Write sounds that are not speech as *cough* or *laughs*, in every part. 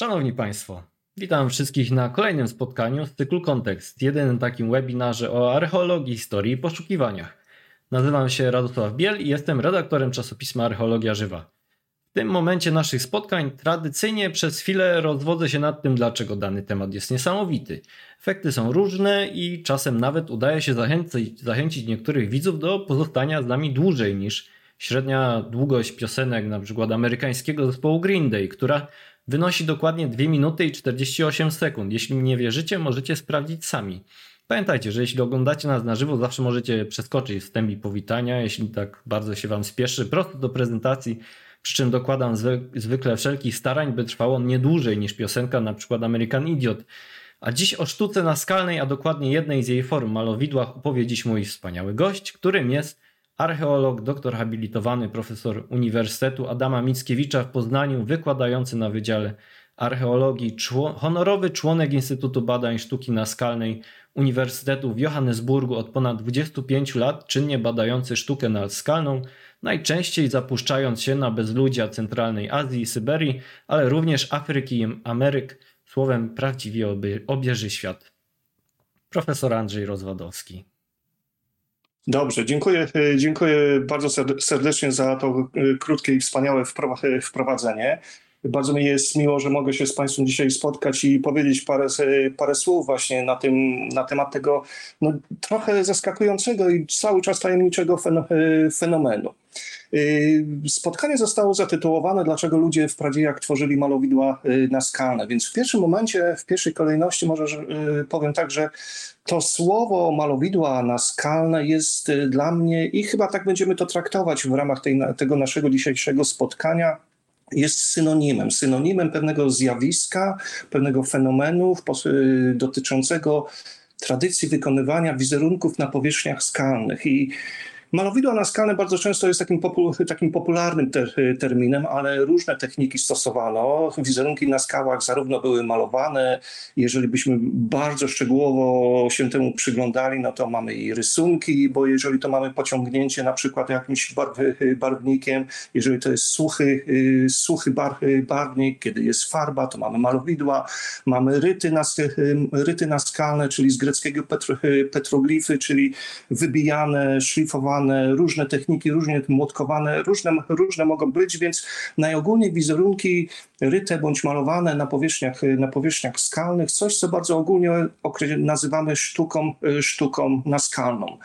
Szanowni Państwo, witam wszystkich na kolejnym spotkaniu z cyklu Kontekst, jedynym takim webinarze o archeologii, historii i poszukiwaniach. Nazywam się Radosław Biel i jestem redaktorem czasopisma Archeologia Żywa. W tym momencie naszych spotkań tradycyjnie przez chwilę rozwodzę się nad tym, dlaczego dany temat jest niesamowity. Efekty są różne i czasem nawet udaje się zachęcić, zachęcić niektórych widzów do pozostania z nami dłużej niż średnia długość piosenek przykład amerykańskiego zespołu Green Day, która wynosi dokładnie 2 minuty i 48 sekund. Jeśli nie wierzycie, możecie sprawdzić sami. Pamiętajcie, że jeśli oglądacie nas na żywo, zawsze możecie przeskoczyć wstęp i powitania, jeśli tak bardzo się Wam spieszy, prosto do prezentacji, przy czym dokładam zwykle wszelkich starań, by trwało on nie dłużej niż piosenka na przykład American Idiot. A dziś o sztuce naskalnej, a dokładnie jednej z jej form malowidłach opowie dziś mój wspaniały gość, którym jest archeolog, doktor habilitowany, profesor Uniwersytetu Adama Mickiewicza w Poznaniu, wykładający na Wydziale Archeologii, honorowy członek Instytutu Badań Sztuki Naskalnej Uniwersytetu w Johannesburgu od ponad 25 lat, czynnie badający sztukę naskalną, najczęściej zapuszczając się na bezludzia centralnej Azji i Syberii, ale również Afryki i Ameryk, słowem prawdziwie obieży świat. Profesor Andrzej Rozwadowski. Dobrze, dziękuję, e, dziękuję bardzo serdecznie za to e, krótkie i wspaniałe e, wprowadzenie. Bardzo mi jest miło, że mogę się z Państwem dzisiaj spotkać i powiedzieć parę, parę słów właśnie na, tym, na temat tego no, trochę zaskakującego i cały czas tajemniczego fenomenu. Y, spotkanie zostało zatytułowane Dlaczego ludzie w pradziejach tworzyli malowidła y, naskalne. Więc w pierwszym momencie, w pierwszej kolejności może y, powiem tak, że to słowo malowidła naskalne jest dla mnie i chyba tak będziemy to traktować w ramach tej, tego naszego dzisiejszego spotkania jest synonimem, synonimem pewnego zjawiska, pewnego fenomenu dotyczącego tradycji wykonywania wizerunków na powierzchniach skalnych. I Malowidła naskalne bardzo często jest takim, popu- takim popularnym ter- terminem, ale różne techniki stosowano. Wizerunki na skałach zarówno były malowane, jeżeli byśmy bardzo szczegółowo się temu przyglądali, no to mamy i rysunki, bo jeżeli to mamy pociągnięcie na przykład jakimś barwnikiem, jeżeli to jest suchy, suchy bar- barwnik, kiedy jest farba, to mamy malowidła, mamy ryty, nas- ryty naskalne, czyli z greckiego petro- petroglify, czyli wybijane, szlifowane różne techniki, różnie młotkowane, różne, różne mogą być, więc najogólniej wizerunki ryte bądź malowane na powierzchniach, na powierzchniach skalnych, coś co bardzo ogólnie nazywamy sztuką, sztuką naskalną.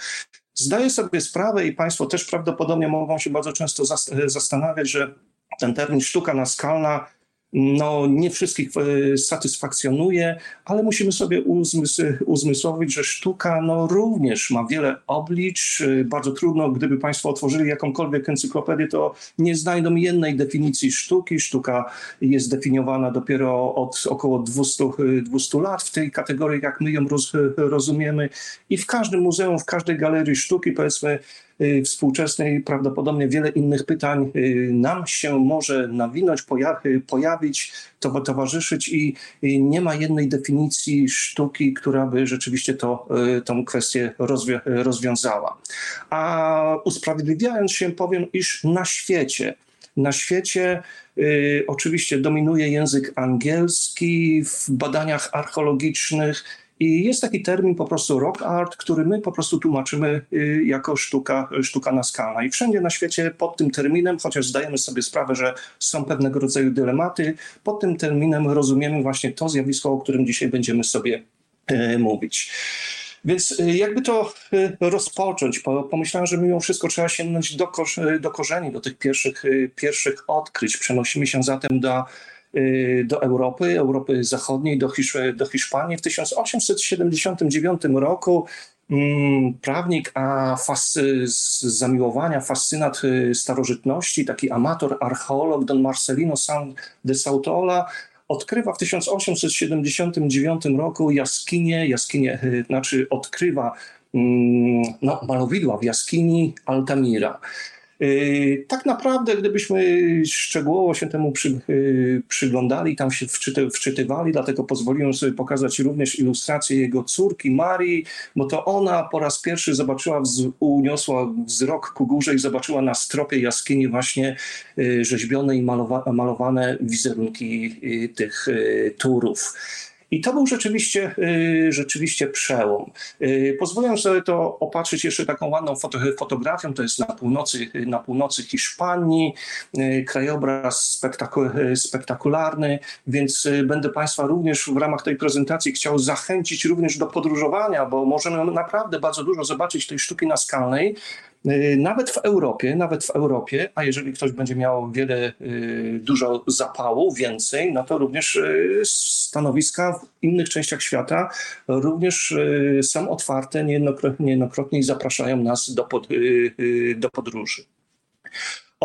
Zdaję sobie sprawę i Państwo też prawdopodobnie mogą się bardzo często zastanawiać, że ten termin sztuka naskalna no, nie wszystkich e, satysfakcjonuje, ale musimy sobie uzmysł, uzmysłowić, że sztuka no, również ma wiele oblicz. E, bardzo trudno, gdyby Państwo otworzyli jakąkolwiek encyklopedię, to nie znajdą jednej definicji sztuki. Sztuka jest definiowana dopiero od około 200, 200 lat w tej kategorii, jak my ją roz, rozumiemy. I w każdym muzeum, w każdej galerii sztuki, powiedzmy, współczesnej prawdopodobnie wiele innych pytań y, nam się może nawinąć, y, pojawić, to towarzyszyć i nie ma jednej definicji sztuki, która by rzeczywiście to, tą kwestię rozwią rozwiązała. A usprawiedliwiając się powiem, iż na świecie na świecie y, oczywiście dominuje język angielski w badaniach archeologicznych i jest taki termin po prostu rock art, który my po prostu tłumaczymy y, jako sztuka, sztuka naskalna. I wszędzie na świecie pod tym terminem, chociaż zdajemy sobie sprawę, że są pewnego rodzaju dylematy, pod tym terminem rozumiemy właśnie to zjawisko, o którym dzisiaj będziemy sobie y, mówić. Więc y, jakby to rozpocząć, pomyślałem, że mimo wszystko trzeba sięgnąć do, do korzeni, do tych pierwszych, pierwszych odkryć. Przenosimy się zatem do Y, do Europy, Europy Zachodniej, do, Hisz do Hiszpanii. W 1879 roku mm, prawnik, a z zamiłowania, fascynat y, starożytności, taki amator, archeolog Don Marcelino San de Sautola odkrywa w 1879 roku jaskinię, jaskinię, y, znaczy odkrywa mm, no, malowidła w jaskini Altamira. Y, tak naprawdę, gdybyśmy szczegółowo się temu przy, y, przyglądali, tam się wczyty, wczytywali, dlatego pozwoliłem sobie pokazać również ilustrację jego córki Marii, bo to ona po raz pierwszy zobaczyła, uniosła wzrok ku górze i zobaczyła na stropie jaskini właśnie y, rzeźbione i malowa, malowane wizerunki tych turów. I to był rzeczywiście, y, rzeczywiście przełom. Y, pozwolę sobie to opatrzyć jeszcze taką ładną fotografią. To jest na północy, na północy Hiszpanii. Y, krajobraz spektakularny, więc będę Państwa również w ramach tej prezentacji chciał zachęcić również do podróżowania, bo możemy naprawdę bardzo dużo zobaczyć tej sztuki naskalnej. Y, nawet w Europie, nawet w Europie, a jeżeli ktoś będzie miał wiele, y, dużo zapału, więcej, no to również y, stanowiska w innych częściach świata również są otwarte niejednokrotnie, niejednokrotnie i zapraszają nas do, pod, do podróży.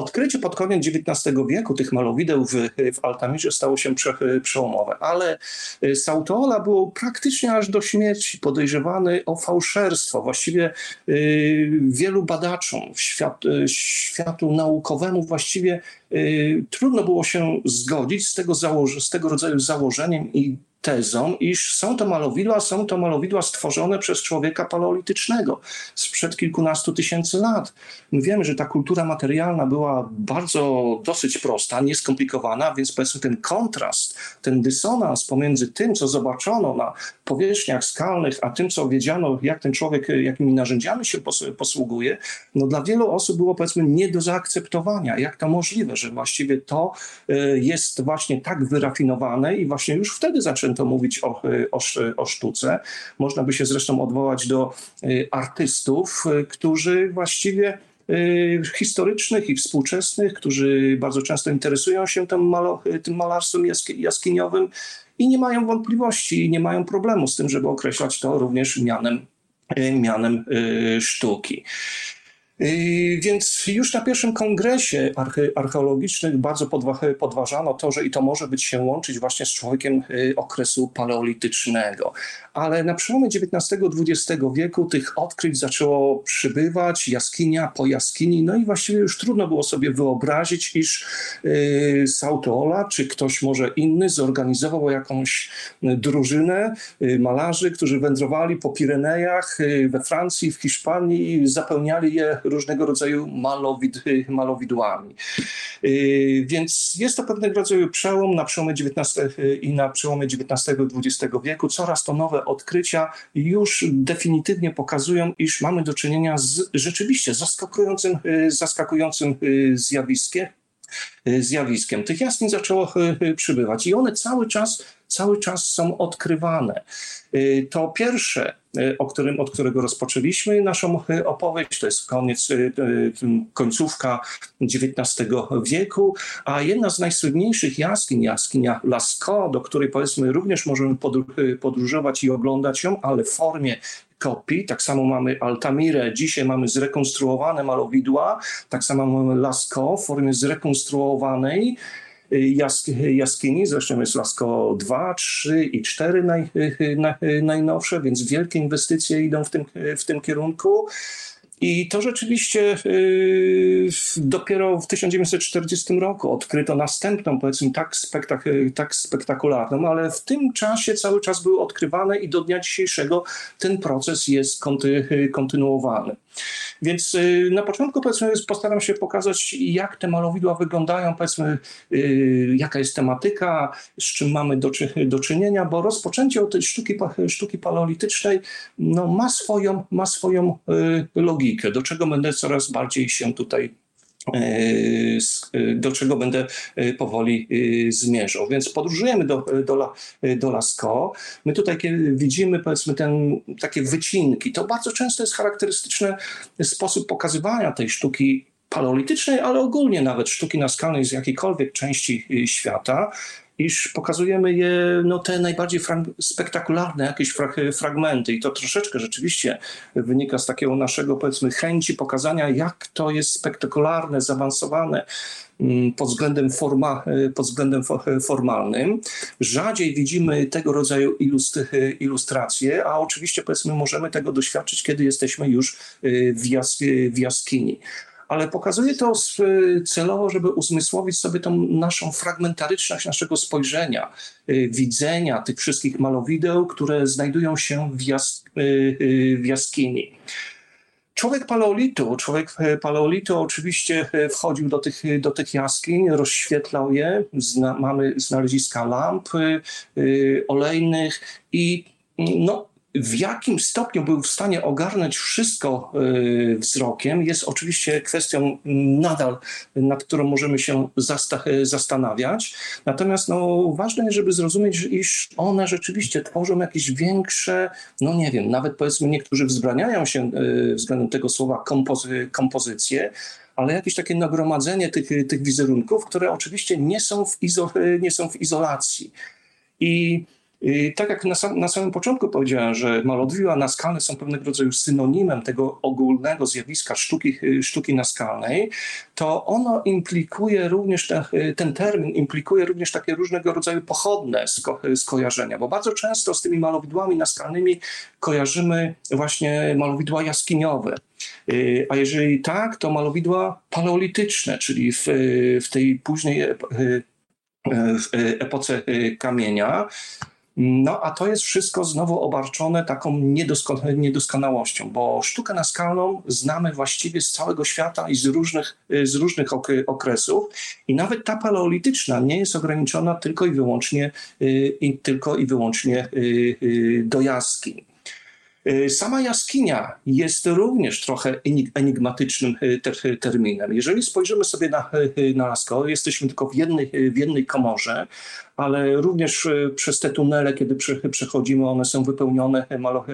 Odkrycie pod koniec XIX wieku tych malowideł w, w Altamirze stało się prze, przełomowe, ale y, Sautola był praktycznie aż do śmierci podejrzewany o fałszerstwo. Właściwie y, wielu badaczom, świat, y, światu naukowemu właściwie y, trudno było się zgodzić z tego, założ- z tego rodzaju założeniem i tezą, iż są to malowidła, są to malowidła stworzone przez człowieka paleolitycznego sprzed kilkunastu tysięcy lat. My wiemy, że ta kultura materialna była bardzo dosyć prosta, nieskomplikowana, więc powiedzmy ten kontrast, ten dysonans pomiędzy tym, co zobaczono na powierzchniach skalnych, a tym, co wiedziano, jak ten człowiek, jakimi narzędziami się posługuje, no dla wielu osób było powiedzmy nie do zaakceptowania. Jak to możliwe, że właściwie to e, jest właśnie tak wyrafinowane i właśnie już wtedy zaczęto zaczęto mówić o, o, o sztuce. Można by się zresztą odwołać do y, artystów, y, którzy właściwie y, historycznych i współczesnych, którzy bardzo często interesują się tym, tym malarstwem jaskiniowym i nie mają wątpliwości, nie mają problemu z tym, żeby określać to również mianem, mianem sztuki. Yy, więc już na pierwszym kongresie archeologicznym bardzo podważano to, że i to może być się łączyć właśnie z człowiekiem yy, okresu paleolitycznego. Ale na przełomie XIX-XX wieku tych odkryć zaczęło przybywać, jaskinia po jaskini, no i właściwie już trudno było sobie wyobrazić, iż yy, Sautola czy ktoś może inny zorganizował jakąś drużynę malarzy, którzy wędrowali po Pirenejach we Francji, w Hiszpanii zapełniali je różnego rodzaju malowid, malowidłami. Y, więc jest to pewnego rodzaju przełom na przełomie XIX i na przełomie XIX-XX wieku. Coraz to nowe odkrycia już definitywnie pokazują, iż mamy do czynienia z rzeczywiście zaskakującym, y, zaskakującym y, zjawiskiem, zjawiskiem. Tych jaskiń zaczęło przybywać i one cały czas, cały czas są odkrywane. To pierwsze o którym, od którego rozpoczęliśmy naszą e, opowieść. To jest koniec, e, końcówka XIX wieku, a jedna z najsłynniejszych jaskiń, jaskinia Lascaux, do której powiedzmy również możemy podróżować i oglądać ją, ale w formie kopii. Tak samo mamy Altamirę, dzisiaj mamy zrekonstruowane malowidła, tak samo mamy Lascaux w formie zrekonstruowanej jaskini, zresztą jest Lasko 2, 3 i 4 naj, najnowsze, więc wielkie inwestycje idą w tym, w tym kierunku. I to rzeczywiście yy, dopiero w 1940 roku odkryto następną, powiedzmy, tak, spektak tak spektakularną, ale w tym czasie cały czas były odkrywane i do dnia dzisiejszego ten proces jest konty kontynuowany. Więc yy, na początku powiedzmy postaram się pokazać, jak te malowidła wyglądają, powiedzmy, yy, jaka jest tematyka, z czym mamy do, do czynienia, bo rozpoczęcie od tej sztuki, sztuki paleolitycznej no, ma swoją, ma swoją yy, logikę, do czego będę coraz bardziej się tutaj do czego będę powoli zmierzał. Więc podróżujemy do, do, do Lascaux. My tutaj widzimy powiedzmy ten, takie wycinki. To bardzo często jest charakterystyczny sposób pokazywania tej sztuki paleolitycznej, ale ogólnie nawet sztuki naskalnej z jakiejkolwiek części świata iż pokazujemy je, no te najbardziej spektakularne jakieś fragmenty i to troszeczkę rzeczywiście wynika z takiego naszego powiedzmy chęci pokazania, jak to jest spektakularne, zaawansowane mm, pod względem, forma, pod względem formalnym. Rzadziej widzimy tego rodzaju ilustracje, a oczywiście powiedzmy możemy tego doświadczyć, kiedy jesteśmy już w jaskini ale pokazuje to celowo, żeby uzmysłowić sobie tą naszą fragmentaryczność naszego spojrzenia, widzenia tych wszystkich malowideł, które znajdują się w, jas w jaskini. Człowiek paleolitu, człowiek e, paleolitu oczywiście e, wchodził do tych, do tych jaskiń, rozświetlał je. Zna, mamy znaleziska lamp y, olejnych i no, w jakim stopniu był w stanie ogarnąć wszystko y, wzrokiem, jest oczywiście kwestią nadal, nad którą możemy się zastanawiać. Natomiast no, ważne jest, żeby zrozumieć, iż one rzeczywiście tworzą jakieś większe, no nie wiem, nawet powiedzmy niektórzy wzbraniają się y, względem tego słowa kompozy ale jakieś takie nagromadzenie tych, tych wizerunków, które oczywiście nie są w, izo, nie są w izolacji. I i tak jak na, sam, na samym początku powiedziałem, że malodwiła naskalne są pewnego rodzaju synonimem tego ogólnego zjawiska sztuki, sztuki naskalnej, to ono implikuje również, te, ten termin implikuje również takie różnego rodzaju pochodne sko, skojarzenia, bo bardzo często z tymi malowidłami naskalnymi kojarzymy właśnie malowidła jaskiniowe. Y, a jeżeli tak, to malowidła paleolityczne, czyli w, w tej późnej epoce kamienia, no a to jest wszystko znowu obarczone taką niedoskonałością, bo sztukę naskalną znamy właściwie z całego świata i z różnych, z różnych okresów i nawet ta paleolityczna nie jest ograniczona tylko i wyłącznie, y, tylko i wyłącznie y, y, do jaskiń. Sama jaskinia jest również trochę enigmatycznym terminem. Jeżeli spojrzymy sobie na, na Lasko, jesteśmy tylko w jednej, w jednej komorze, ale również e, przez te tunele, kiedy przechodzimy, one są wypełnione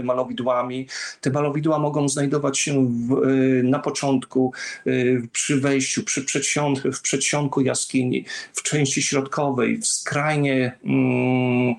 malowidłami. Te malowidła mogą znajdować się w, e, na początku, e, przy wejściu, przy przedsionku, w przedsionku jaskini, w części środkowej, w skrajnie mm,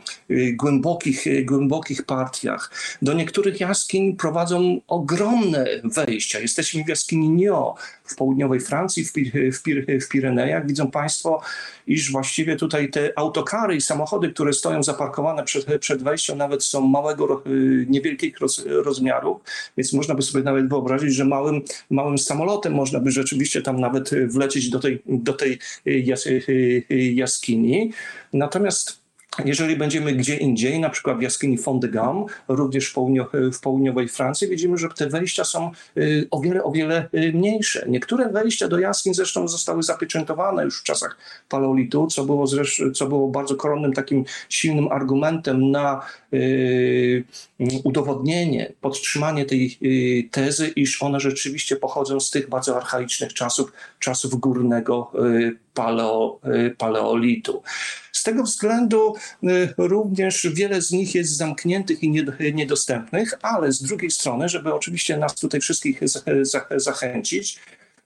głębokich, głębokich partiach. Do niektórych jaskiń prowadzą ogromne wejścia. Jesteśmy w jaskini Nio, w południowej Francji, w, w, w Pirenejach. Widzą Państwo, iż właściwie tutaj te autokary i samochody, które stoją zaparkowane przed, przed wejściem, nawet są małego, y, niewielkich roz, rozmiarów, więc można by sobie nawet wyobrazić, że małym, małym samolotem można by rzeczywiście tam nawet wlecieć do tej, do tej jas, y, jaskini. Natomiast jeżeli będziemy gdzie indziej, na przykład w jaskini Fond-de-Gamme, również w, w, południowej Francji, widzimy, że te wejścia są y, o wiele, o wiele y, mniejsze. Niektóre wejścia do jaskiń zresztą zostały zapieczętowane już w czasach paleolitu, co było, zresztą, co było bardzo koronnym takim silnym argumentem na y, udowodnienie, podtrzymanie tej tezy, iż one rzeczywiście pochodzą z tych bardzo archaicznych czasów, czasów górnego paleo, paleolitu. Z tego względu y, również wiele z nich jest zamkniętych i niedostępnych, ale z drugiej strony, żeby oczywiście nas tutaj wszystkich zachęcić,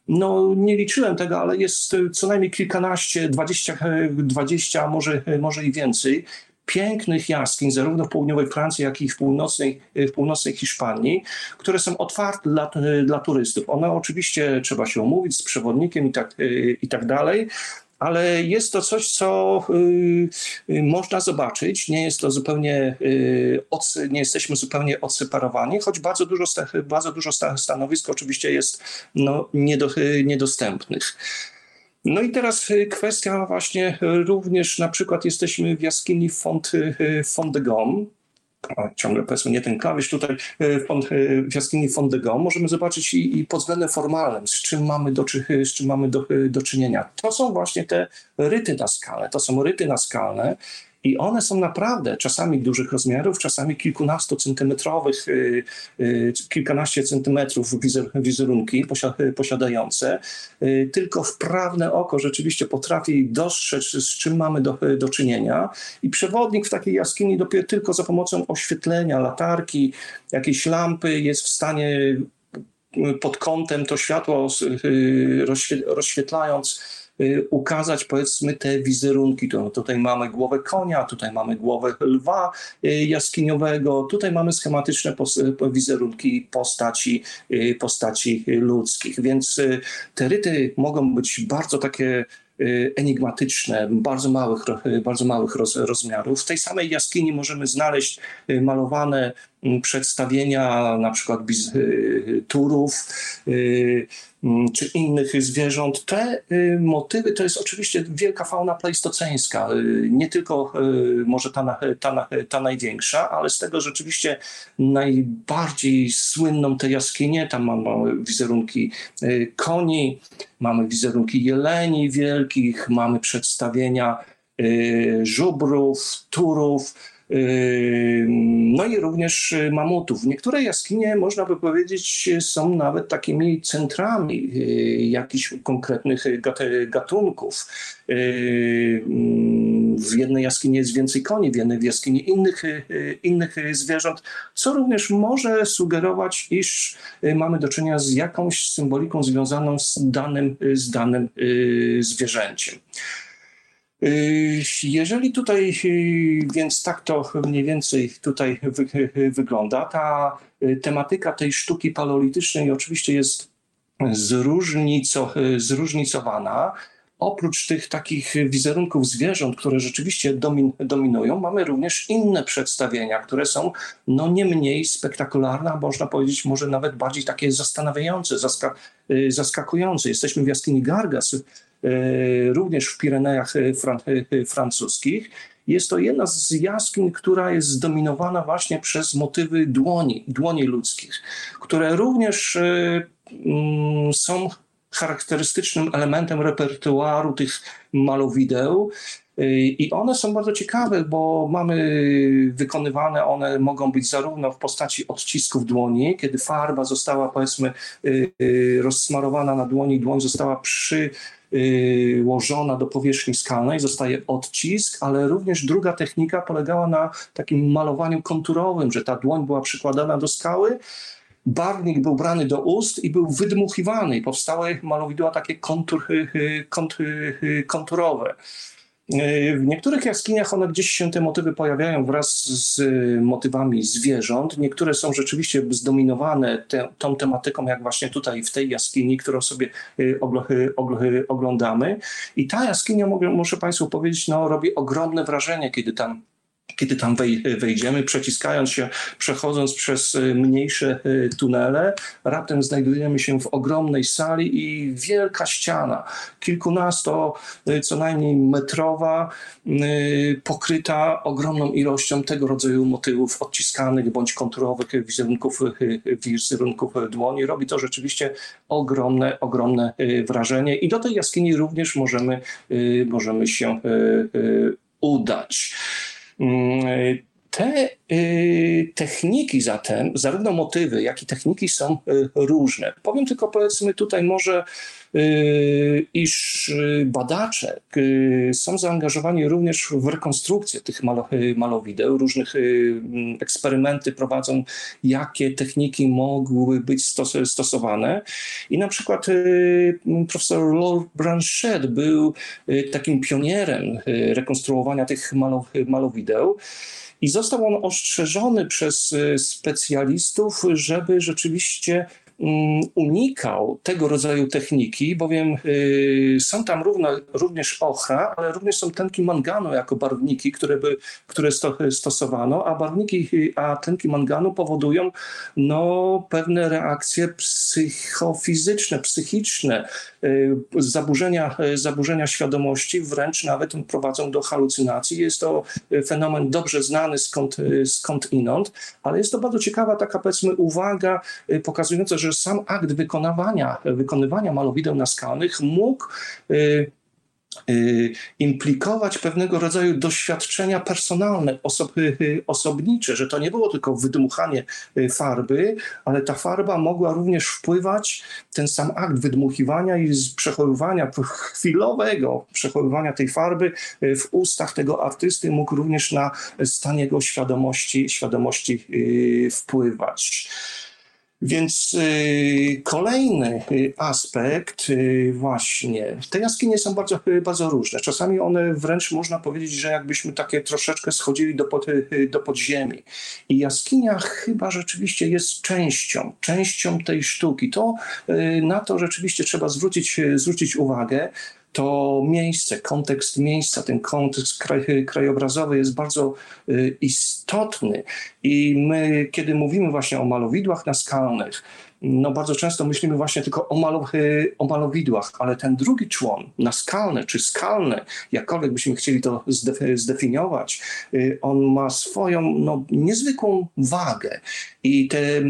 no nie liczyłem tego, ale jest co najmniej kilkanaście, dwadzieścia, dwadzieścia może, może i więcej pięknych jaskiń, zarówno w południowej Francji, jak i w północnej, w północnej Hiszpanii, które są otwarte dla, dla turystów. One oczywiście trzeba się umówić z przewodnikiem i tak, i tak dalej, ale jest to coś, co y, y, można zobaczyć. Nie jest to zupełnie, y, nie jesteśmy zupełnie odseparowani, choć bardzo dużo, bardzo dużo stanowisk oczywiście jest no, niedostępnych. No i teraz kwestia właśnie również, na przykład jesteśmy w jaskini Font, Font de Gomme, ciągle powiedzmy nie ten klawisz tutaj w, w jaskini Fondego, możemy zobaczyć i, i, pod względem formalnym, z czym mamy, do, z czym mamy do, do czynienia. To są właśnie te ryty naskalne, to są ryty naskalne, i one są naprawdę czasami dużych rozmiarów, czasami kilkunastocentymetrowych, y, y, kilkanaście centymetrów wizerunki posiadające. Y, tylko wprawne oko rzeczywiście potrafi dostrzec, z czym mamy do, do czynienia. I przewodnik w takiej jaskini dopiero tylko za pomocą oświetlenia, latarki, jakiejś lampy jest w stanie pod kątem to światło rozświetlając ukazać powiedzmy te wizerunki. To, tutaj mamy głowę konia, tutaj mamy głowę lwa y, jaskiniowego, tutaj mamy schematyczne wizerunki postaci, y, postaci ludzkich. Więc te ryty mogą być bardzo takie enigmatyczne, bardzo małych, bardzo małych roz, rozmiarów. W tej samej jaskini możemy znaleźć malowane przedstawienia na przykład turów czy innych zwierząt. Te motywy to jest oczywiście wielka fauna pleistoceńska. Nie tylko może ta, ta, ta największa, ale z tego rzeczywiście najbardziej słynną te jaskinie. Tam mamy wizerunki koni, mamy wizerunki jeleni wielkich, mamy przedstawienia żubrów, turów, no i również mamutów. Niektóre jaskinie, można by powiedzieć, są nawet takimi centrami jakichś konkretnych gatunków. W jednej jaskini jest więcej koni, w jednej jaskini innych, innych zwierząt, co również może sugerować, iż mamy do czynienia z jakąś symboliką związaną z danym, z danym zwierzęciem. Y, jeżeli tutaj, y, więc tak to mniej więcej tutaj wy, wygląda, ta y, tematyka tej sztuki paleolitycznej oczywiście jest zróżnico, zróżnicowana. Oprócz tych takich wizerunków zwierząt, które rzeczywiście domin, dominują, mamy również inne przedstawienia, które są no, nie mniej spektakularne, a można powiedzieć może nawet bardziej takie zastanawiające, zaska, zaskakujące. Jesteśmy w jaskini Gargas, również w Pirenejach e, e, francuskich. Jest to jedna z jaskiń, która jest zdominowana właśnie przez motywy dłoni, dłoni ludzkich, które również mm, są charakterystycznym elementem repertuaru tych malowideł. I one są bardzo ciekawe, bo mamy wykonywane, one mogą być zarówno w postaci odcisków dłoni, kiedy farba została powiedzmy rozsmarowana na dłoni, dłoń została przy łożona do powierzchni skalnej, zostaje odcisk, ale również druga technika polegała na takim malowaniu konturowym, że ta dłoń była przykładana do skały, barwnik był brany do ust i był wydmuchiwany powstały malowidła takie kontur, kontur, konturowe. E, w niektórych jaskiniach one gdzieś się te motywy pojawiają wraz z e, motywami zwierząt. Niektóre są rzeczywiście zdominowane te, tą tematyką, jak właśnie tutaj w tej jaskini, którą sobie e, oglądamy. I ta jaskinia, muszę Państwu powiedzieć, no, robi ogromne wrażenie, kiedy tam kiedy tam wejdziemy, przeciskając się, przechodząc przez y, mniejsze y, tunele, raptem znajdujemy się w ogromnej sali i wielka ściana, kilkunasto y, co najmniej metrowa, pokryta ogromną ilością tego rodzaju motywów odciskanych bądź konturowych wizerunków, wizerunków dłoni. Robi to rzeczywiście ogromne, ogromne wrażenie i do tej jaskini również możemy, możemy się udać. Mm, te y, techniki zatem, zarówno motywy, jak i techniki są y, różne. Powiem tylko, powiedzmy tutaj może, iż badacze są zaangażowani również w rekonstrukcję tych malowideł, różnych eksperymenty prowadzą, jakie techniki mogłyby być stosowane. I na przykład profesor Lord Branchet był takim pionierem rekonstruowania tych malowideł. I został on ostrzeżony przez y, specjalistów, żeby rzeczywiście Mm, unikał tego rodzaju techniki, bowiem y, są tam równo, również ochra, ale również są tętki manganu jako barwniki, które, by, które stosowano, a barwniki, a tętki manganu powodują no, pewne reakcje psychofizyczne, psychiczne, y, zaburzenia, zaburzenia świadomości, wręcz nawet prowadzą do halucynacji. Jest to fenomen dobrze znany skąd, skąd inąd, ale jest to bardzo ciekawa taka powiedzmy uwaga y, pokazująca, że sam akt wykonywania, wykonywania malowideł naskalnych mógł y, y, implikować pewnego rodzaju doświadczenia personalne, osoby, y, osobnicze, że to nie było tylko wydmuchanie farby, ale ta farba mogła również wpływać, ten sam akt wydmuchiwania i przechowywania chwilowego przechowywania tej farby w ustach tego artysty mógł również na stan jego świadomości, świadomości wpływać. Więc y, kolejny y, aspekt, y, właśnie, te jaskinie są bardzo, bardzo różne. Czasami one wręcz można powiedzieć, że jakbyśmy takie troszeczkę schodzili do, pod, do podziemi. I jaskinia chyba rzeczywiście jest częścią, częścią tej sztuki. To na to rzeczywiście trzeba zwrócić, zwrócić uwagę to miejsce, kontekst miejsca, ten kontekst kraj, krajobrazowy jest bardzo y, istotny. I my, kiedy mówimy właśnie o malowidłach naskalnych, no bardzo często myślimy właśnie tylko o, malo, o malowidłach, ale ten drugi człon, naskalny czy skalny, jakkolwiek byśmy chcieli to zdefiniować, y, on ma swoją no, niezwykłą wagę. I te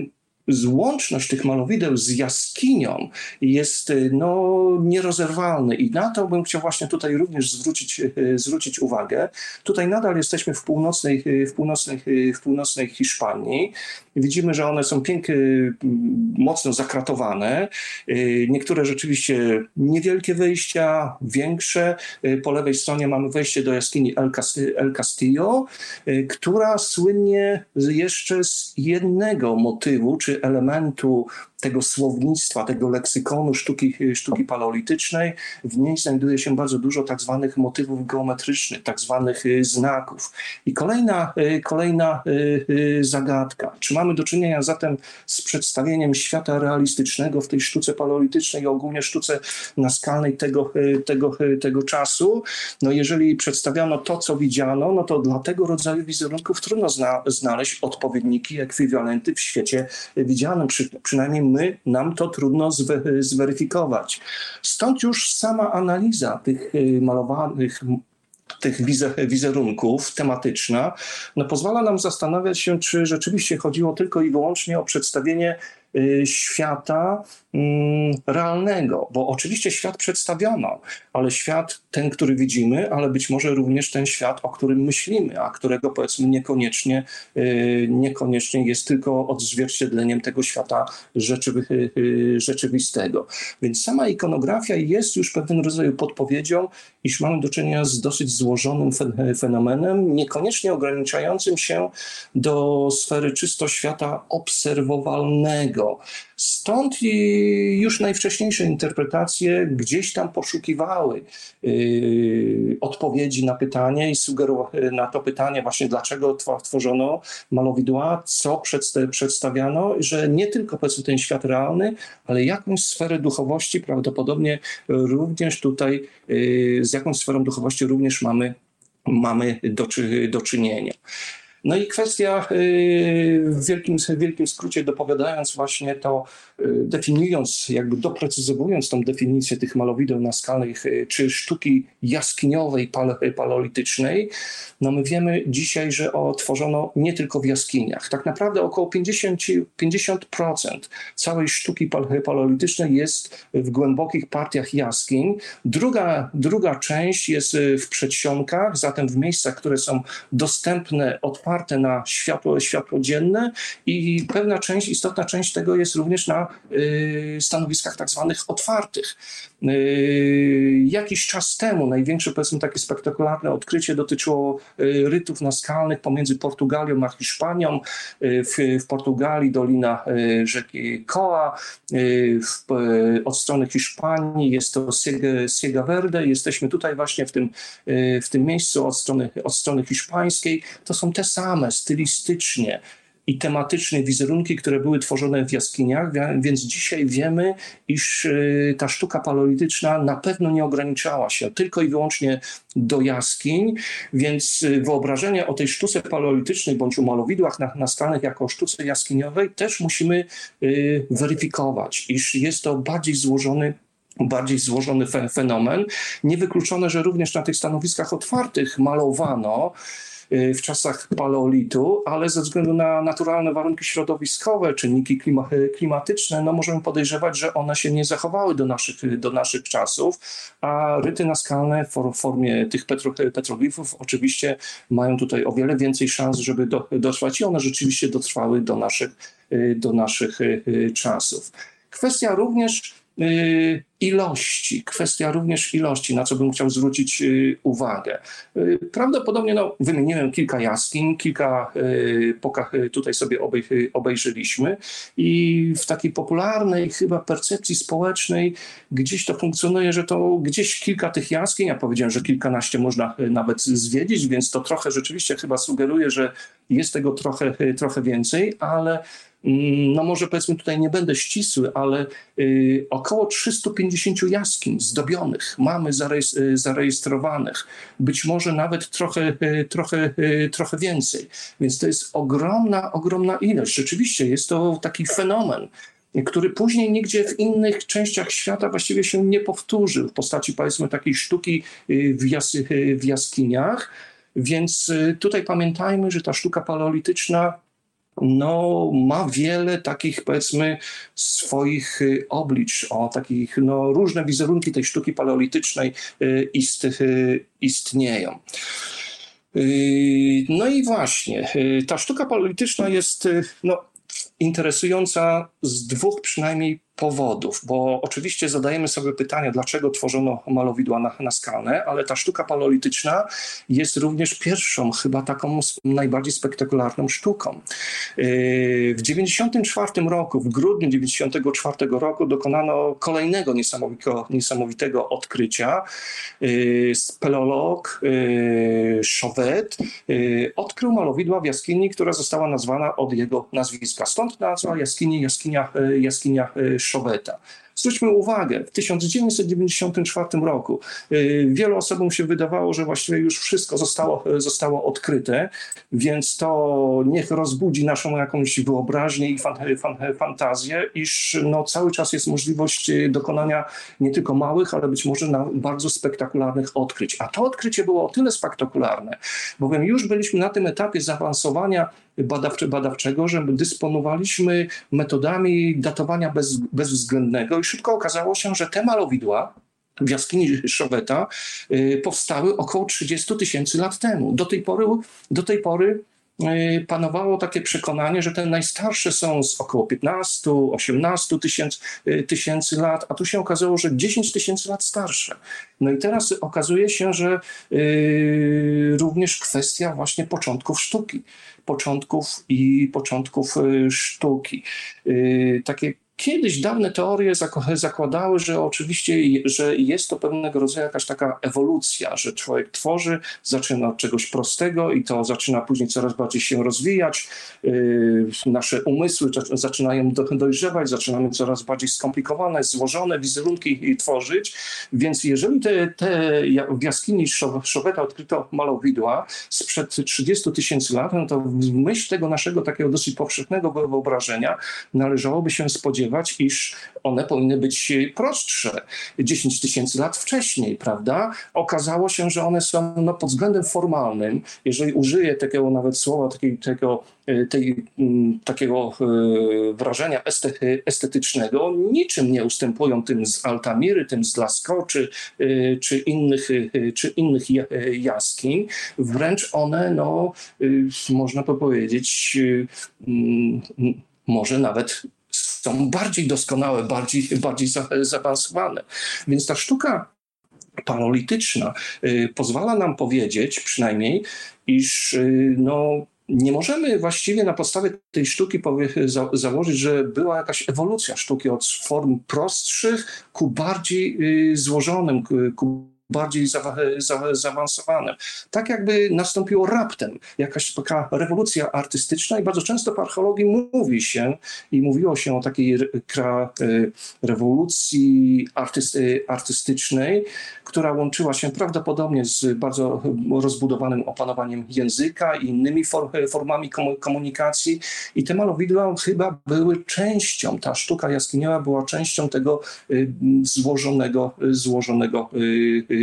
złączność tych malowideł z jaskinią jest y, no, nierozerwalny i na to bym chciał właśnie tutaj również zwrócić, y, zwrócić uwagę. Tutaj nadal jesteśmy w północnej, y, w północnej, w północnej Hiszpanii. Widzimy, że one są pięknie, mocno zakratowane. Niektóre rzeczywiście niewielkie wejścia, większe. Po lewej stronie mamy wejście do jaskini El Castillo, która słynie jeszcze z jednego motywu, czy elementu tego słownictwa, tego leksykonu sztuki, sztuki paleolitycznej, w niej znajduje się bardzo dużo tak zwanych motywów geometrycznych, tak zwanych y, znaków. I kolejna, y, kolejna y, zagadka. Czy mamy do czynienia zatem z przedstawieniem świata realistycznego w tej sztuce paleolitycznej i ogólnie sztuce naskalnej tego, tego, tego czasu? No jeżeli przedstawiano to, co widziano, no to dla tego rodzaju wizerunków trudno zna, znaleźć odpowiedniki, ekwiwalenty w świecie widzianym, przy, przynajmniej my, nam to trudno zweryfikować. Stąd już sama analiza tych y, malowanych tych wizerunków tematyczna, no pozwala nam zastanawiać się, czy rzeczywiście chodziło tylko i wyłącznie o przedstawienie świata mm, realnego, bo oczywiście świat przedstawiono, ale świat ten, który widzimy, ale być może również ten świat, o którym myślimy, a którego powiedzmy niekoniecznie, y, niekoniecznie jest tylko odzwierciedleniem tego świata y, rzeczywistego. Więc sama ikonografia jest już pewnego rodzaju podpowiedzią, iż mamy do czynienia z dosyć złożonym fenomenem, niekoniecznie ograniczającym się do sfery czysto świata obserwowalnego Stąd już najwcześniejsze interpretacje gdzieś tam poszukiwały yy, odpowiedzi na pytanie i sugerowały na to pytanie właśnie dlaczego tworzono malowidła, co przedstawiano, że nie tylko ten świat realny, ale jakąś sferę duchowości prawdopodobnie również tutaj, yy, z jakąś sferą duchowości również mamy, mamy do, do czynienia. No i kwestia y, w wielkim, w wielkim skrócie dopowiadając właśnie to, y, definiując, jakby doprecyzowując tą definicję tych malowideł naskalnych y, czy sztuki jaskiniowej, paleolitycznej, no my wiemy dzisiaj, że otworzono nie tylko w jaskiniach. Tak naprawdę około 50, 50% całej sztuki paleolitycznej jest w głębokich partiach jaskiń. Druga, druga część jest w przedsionkach, zatem w miejscach, które są dostępne, otwarte otwarte na światło, światło dzienne i pewna część, istotna część tego jest również na y, stanowiskach tak zwanych otwartych. Y, jakiś czas temu największe, powiedzmy, takie spektakularne odkrycie dotyczyło y, rytów naskalnych pomiędzy Portugalią a Hiszpanią. W, w Portugalii dolina rzeki Koa, w, od strony Hiszpanii jest to Siega Verde. Jesteśmy tutaj właśnie w tym, w tym miejscu od strony, od strony hiszpańskiej. To są te same stylistycznie i tematycznie wizerunki, które były tworzone w jaskiniach, więc dzisiaj wiemy, iż y, ta sztuka paleolityczna na pewno nie ograniczała się tylko i wyłącznie do jaskiń, więc y, wyobrażenie o tej sztuce paleolitycznej bądź o malowidłach naskalnych jako sztuce jaskiniowej też musimy y, weryfikować, iż jest to bardziej złożony bardziej złożony fenomen. Niewykluczone, że również na tych stanowiskach otwartych malowano w czasach paleolitu, ale ze względu na naturalne warunki środowiskowe, czynniki klimatyczne, no możemy podejrzewać, że one się nie zachowały do naszych, do naszych czasów, a ryty naskalne w formie tych petro, petroglifów oczywiście mają tutaj o wiele więcej szans, żeby do, dotrwać i one rzeczywiście dotrwały do naszych, y, do naszych y, czasów. Kwestia również Y, ilości, kwestia również ilości, na co bym chciał zwrócić y, uwagę. Y, prawdopodobnie no, wymieniłem kilka jaskiń, kilka pokach tutaj sobie obejrzeliśmy i w takiej popularnej chyba percepcji społecznej gdzieś to funkcjonuje, że to gdzieś kilka tych jaskiń, ja powiedziałem, że kilkanaście można nawet zwiedzić, więc to trochę rzeczywiście chyba sugeruje, że jest tego trochę, trochę więcej, ale no może powiedzmy tutaj nie będę ścisły, ale y, około 350 jaskiń zdobionych mamy y, zarejestrowanych. Być może nawet trochę, y, trochę, trochę więcej. Więc to jest ogromna, ogromna ilość. Rzeczywiście jest to taki fenomen który później nigdzie w innych częściach świata właściwie się nie powtórzył w postaci powiedzmy takiej sztuki w, jas w jaskiniach. Więc tutaj pamiętajmy, że ta sztuka paleolityczna no, ma wiele takich, powiedzmy, swoich y, oblicz, o takich, no, różne wizerunki tej sztuki paleolitycznej y, ist, y, istnieją. No i właśnie, ta sztuka paleolityczna jest no, interesująca z dwóch przynajmniej powodów, bo oczywiście zadajemy sobie pytanie, dlaczego tworzono malowidła na, na skalę, ale ta sztuka paleolityczna jest również pierwszą, chyba taką najbardziej spektakularną sztuką. Yy, w 1994 roku, w grudniu 1994 roku dokonano kolejnego niesamowitego, niesamowitego odkrycia. Yy, speleolog yy, Chauvet odkrył malowidła w jaskini, która została nazwana od jego nazwiska. Stąd nazwa jaskini, jaskinia, jaskinia Szoweta. Zwróćmy uwagę, w 1994 roku y, wielu osobom się wydawało, że właściwie już wszystko zostało, zostało odkryte, więc to niech rozbudzi naszą jakąś wyobraźnię i fan, fan, fantazję, iż no, cały czas jest możliwość y, dokonania nie tylko małych, ale być może bardzo spektakularnych odkryć. A to odkrycie było o tyle spektakularne, bowiem już byliśmy na tym etapie zaawansowania badawcze, badawczego, że dysponowaliśmy metodami datowania bez, bezwzględnego i szybko okazało się, że te malowidła w jaskini Szoweta y, powstały około 30 tysięcy lat temu. Do tej pory, do tej pory panowało takie przekonanie, że te najstarsze są z około 15-18 tysięcy, y, tysięcy lat, a tu się okazało, że 10 tysięcy lat starsze. No i teraz okazuje się, że yy, również kwestia właśnie początków sztuki, początków i początków sztuki. Takie Kiedyś dawne teorie zakładały, że oczywiście że jest to pewnego rodzaju jakaś taka ewolucja, że człowiek tworzy, zaczyna od czegoś prostego i to zaczyna później coraz bardziej się rozwijać. Yy, nasze umysły zaczynają dojrzewać, zaczynamy coraz bardziej skomplikowane, złożone wizerunki tworzyć. Więc jeżeli te, te w jaskini Szoweta odkryto malowidła sprzed 30 tysięcy lat, no to w myśl tego naszego takiego dosyć powszechnego wyobrażenia należałoby się spodziewać, iż one powinny być prostsze 10 tysięcy lat wcześniej, prawda? Okazało się, że one są no, pod względem formalnym, jeżeli użyję takiego nawet słowa, takiej, tego, e, tej, mm, takiego e, wrażenia estetycznego, niczym nie ustępują tym z Altamiry, tym z Lascaux czy, e, czy, innych, czy innych jaskiń. Wręcz one, no, można to powiedzieć, może nawet są bardziej doskonałe, bardziej, bardziej zaawansowane. Więc ta sztuka paleolityczna y, pozwala nam powiedzieć przynajmniej, iż y, no, nie możemy właściwie na podstawie tej sztuki za założyć, że była jakaś ewolucja sztuki od form prostszych ku bardziej y, złożonym, ku bardziej za, za, zaawansowanym. Tak jakby nastąpiło raptem jakaś taka rewolucja artystyczna i bardzo często w archeologii mówi się i mówiło się o takiej y, rewolucji artysty, artystycznej, która łączyła się prawdopodobnie z bardzo rozbudowanym opanowaniem języka i innymi formami komunikacji i te malowidła chyba były częścią, ta sztuka jaskiniowa była częścią tego y, złożonego, złożonego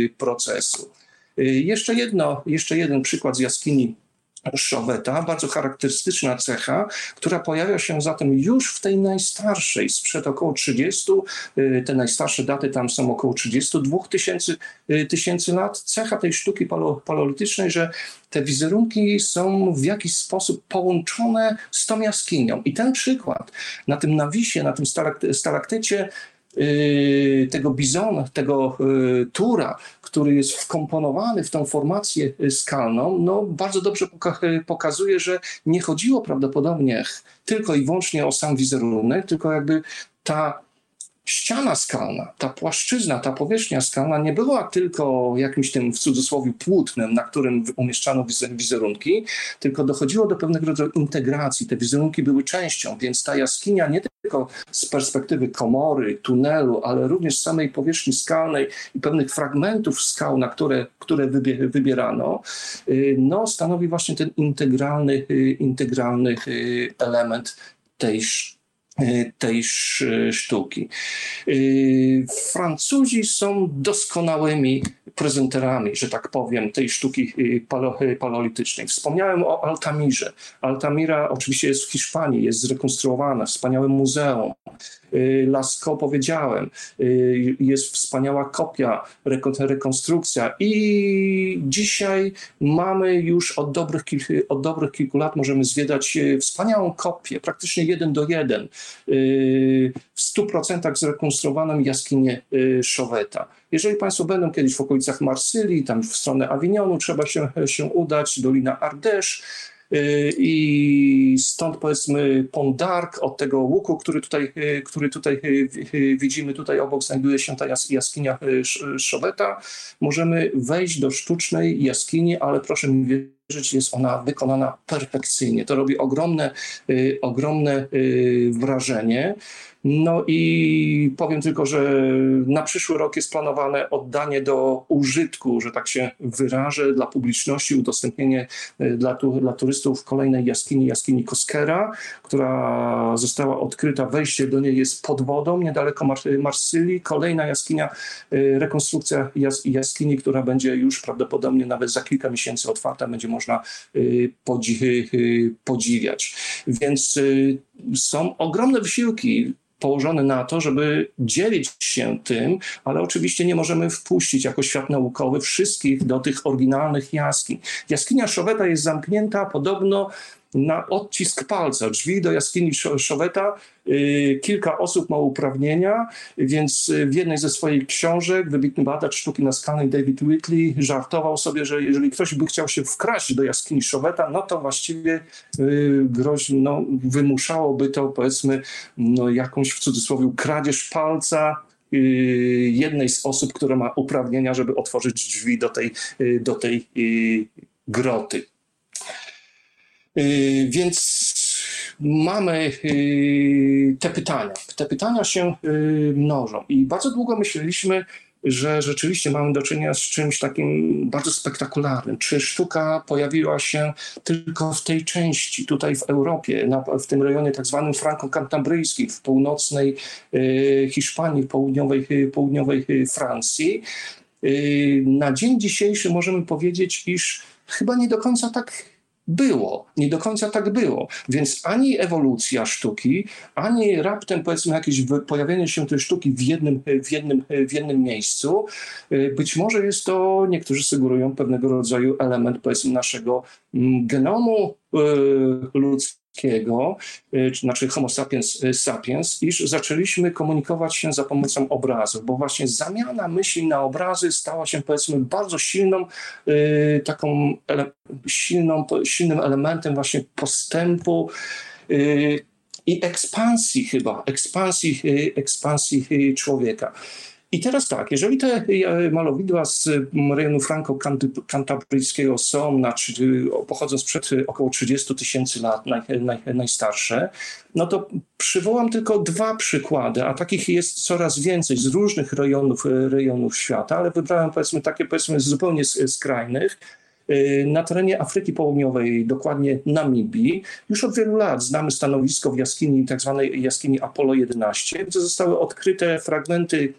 procesu. Y, jeszcze, jedno, jeszcze jeden przykład z jaskini Szoweta, bardzo charakterystyczna cecha, która pojawia się zatem już w tej najstarszej, sprzed około 30, y, te najstarsze daty tam są około 32 tysięcy, y, tysięcy lat. Cecha tej sztuki paleolitycznej, że te wizerunki są w jakiś sposób połączone z tą jaskinią. I ten przykład na tym nawisie, na tym stalaktycie Y, tego bizona, tego y, tura, który jest wkomponowany w tą formację skalną, no bardzo dobrze pokazuje, że nie chodziło prawdopodobnie tylko i wyłącznie o sam wizerunek, tylko jakby ta ściana skalna, ta płaszczyzna, ta powierzchnia skalna nie była tylko jakimś tym w cudzysłowie płótnem, na którym umieszczano wizerunki, tylko dochodziło do pewnego rodzaju integracji. Te wizerunki były częścią, więc ta jaskinia nie tylko z perspektywy komory, tunelu, ale również samej powierzchni skalnej i pewnych fragmentów skał, na które, które wybierano, y, no, stanowi właśnie ten integralny, y, integralny y, element tej tej sztuki. E, Francuzi są doskonałymi prezenterami, że tak powiem, tej sztuki e, paleolitycznej. Wspomniałem o Altamirze. Altamira oczywiście jest w Hiszpanii, jest zrekonstruowana, wspaniałe muzeum. Lascaux powiedziałem, jest wspaniała kopia, rekonstrukcja i dzisiaj mamy już od dobrych, od dobrych kilku lat możemy zwiedzać wspaniałą kopię, praktycznie jeden do jeden w 100% zrekonstruowaną jaskinię Szoweta. Jeżeli Państwo będą kiedyś w okolicach Marsylii, tam w stronę Avignonu trzeba się, się udać, Dolina Ardèche, i stąd powiedzmy Pont d'Arc, od tego łuku, który tutaj, który tutaj widzimy, tutaj obok znajduje się ta jaskinia Szoweta. Możemy wejść do sztucznej jaskini, ale proszę mi wierzyć, jest ona wykonana perfekcyjnie. To robi ogromne, ogromne wrażenie. No i powiem tylko, że na przyszły rok jest planowane oddanie do użytku, że tak się wyrażę, dla publiczności, udostępnienie e, dla, tu, dla turystów kolejnej jaskini, jaskini Koskera, która została odkryta. Wejście do niej jest pod wodą, niedaleko Mar Marsylii. Kolejna jaskinia, e, rekonstrukcja jas jaskini, która będzie już prawdopodobnie nawet za kilka miesięcy otwarta, będzie można e, podzi podziwiać. Więc są ogromne wysiłki położony na to, żeby dzielić się tym, ale oczywiście nie możemy wpuścić jako świat naukowy wszystkich do tych oryginalnych jaskiń. Jaskinia Szoweta jest zamknięta podobno na odcisk palca. Drzwi do jaskini Szoweta. Y, kilka osób ma uprawnienia, więc w jednej ze swoich książek wybitny badacz sztuki naskalnej David Whitley żartował sobie, że jeżeli ktoś by chciał się wkraść do jaskini Szoweta, no to właściwie y, groź, no, wymuszałoby to powiedzmy no, jakąś w cudzysłowie kradzież palca y, jednej z osób, która ma uprawnienia, żeby otworzyć drzwi do tej, do tej groty. Y, więc mamy y, te pytania. Te pytania się y, mnożą i bardzo długo myśleliśmy, że rzeczywiście mamy do czynienia z czymś takim bardzo spektakularnym. Czy sztuka pojawiła się tylko w tej części, tutaj w Europie, na, w tym rejonie tak zwanym franko-kantabryjskim, w północnej Hiszpanii, w południowej, południowej Francji. na dzień dzisiejszy możemy powiedzieć, iż chyba nie do końca tak było. Nie do końca tak było. Więc ani ewolucja sztuki, ani raptem powiedzmy jakieś pojawienie się tej sztuki w jednym, w jednym, w jednym miejscu, y, być może jest to, niektórzy sugerują, pewnego rodzaju element powiedzmy naszego mm, genomu y, ludzkiego ludzkiego, y, znaczy Homo sapiens y, sapiens, iż zaczęliśmy komunikować się za pomocą obrazów, bo właśnie zamiana myśli na obrazy stała się powiedzmy bardzo silną, y, taką ele silną, silnym elementem właśnie postępu i ekspansji chyba, ekspansji, ekspansji człowieka. I teraz tak, jeżeli te e, malowidła z rejonu franco-kantabryjskiego są, na, pochodzą sprzed około 30 tysięcy lat, naj, naj, najstarsze, no to przywołam tylko dwa przykłady, a takich jest coraz więcej z różnych rejonów, e, rejonów świata, ale wybrałem powiedzmy takie powiedzmy zupełnie skrajnych. Na terenie Afryki Południowej, dokładnie Namibii, już od wielu lat znamy stanowisko w jaskini, tak zwanej jaskini Apollo 11, gdzie zostały odkryte fragmenty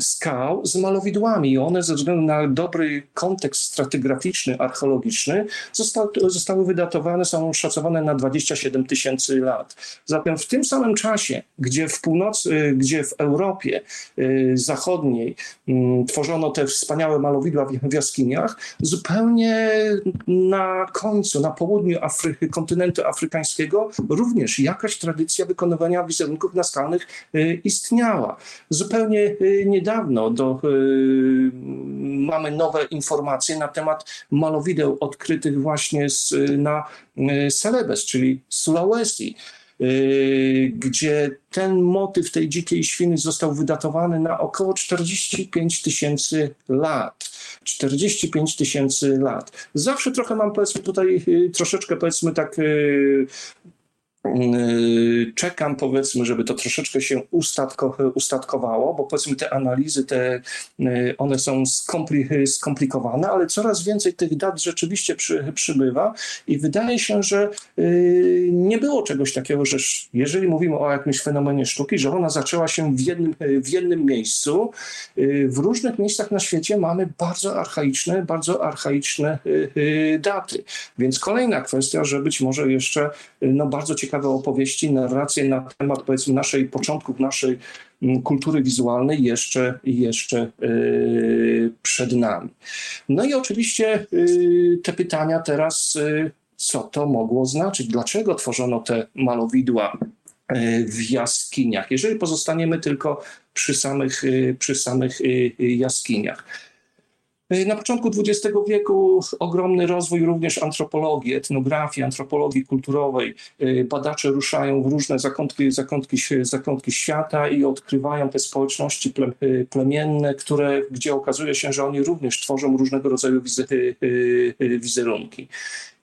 skał z malowidłami i one ze względu na dobry kontekst stratygraficzny, archeologiczny zostały, zostały wydatowane, są szacowane na 27 tysięcy lat. Zatem w tym samym czasie, gdzie w północy, y, gdzie w Europie zachodniej mm, tworzono te wspaniałe malowidła w jaskiniach, zupełnie na końcu, na południu Afryki, kontynentu afrykańskiego, również jakaś tradycja wykonywania wizerunków naskalnych y, istniała. Zupełnie y, niedawno do, y, mamy nowe informacje na temat malowideł odkrytych właśnie z, na Celebes, czyli Sulawesi. gdzie ten motyw tej dzikiej świny został wydatowany na około 45 tysięcy lat. 45 tysięcy lat. Zawsze trochę mam, powiedzmy, tutaj troszeczkę, powiedzmy, tak czekam, powiedzmy, żeby to troszeczkę się ustatko, ustatkowało, bo powiedzmy te analizy, te, yy, one są skomplikowane, ale coraz więcej tych dat rzeczywiście przy, przybywa i wydaje się, że yy, nie było czegoś takiego, że jeżeli mówimy o jakimś fenomenie sztuki, że ona zaczęła się w jednym, w jednym miejscu. W różnych miejscach na świecie mamy bardzo archaiczne, bardzo archaiczne daty. Więc kolejna kwestia, że być może jeszcze no, bardzo ciekawe ciekawe opowieści, narracje na temat powiedzmy naszej początków naszej mm, kultury wizualnej jeszcze, jeszcze yy, przed nami. No i oczywiście yy, te pytania teraz, yy, co to mogło znaczyć? Dlaczego tworzono te malowidła w jaskiniach, jeżeli pozostaniemy tylko przy samych, przy samych jaskiniach. E, na początku XX wieku ogromny rozwój również antropologii, etnografii, antropologii kulturowej. E, badacze ruszają w różne zakątki, zakątki, zakątki świata i odkrywają te społeczności e, plemienne, które, gdzie okazuje się, że oni również tworzą różnego rodzaju wizerunki.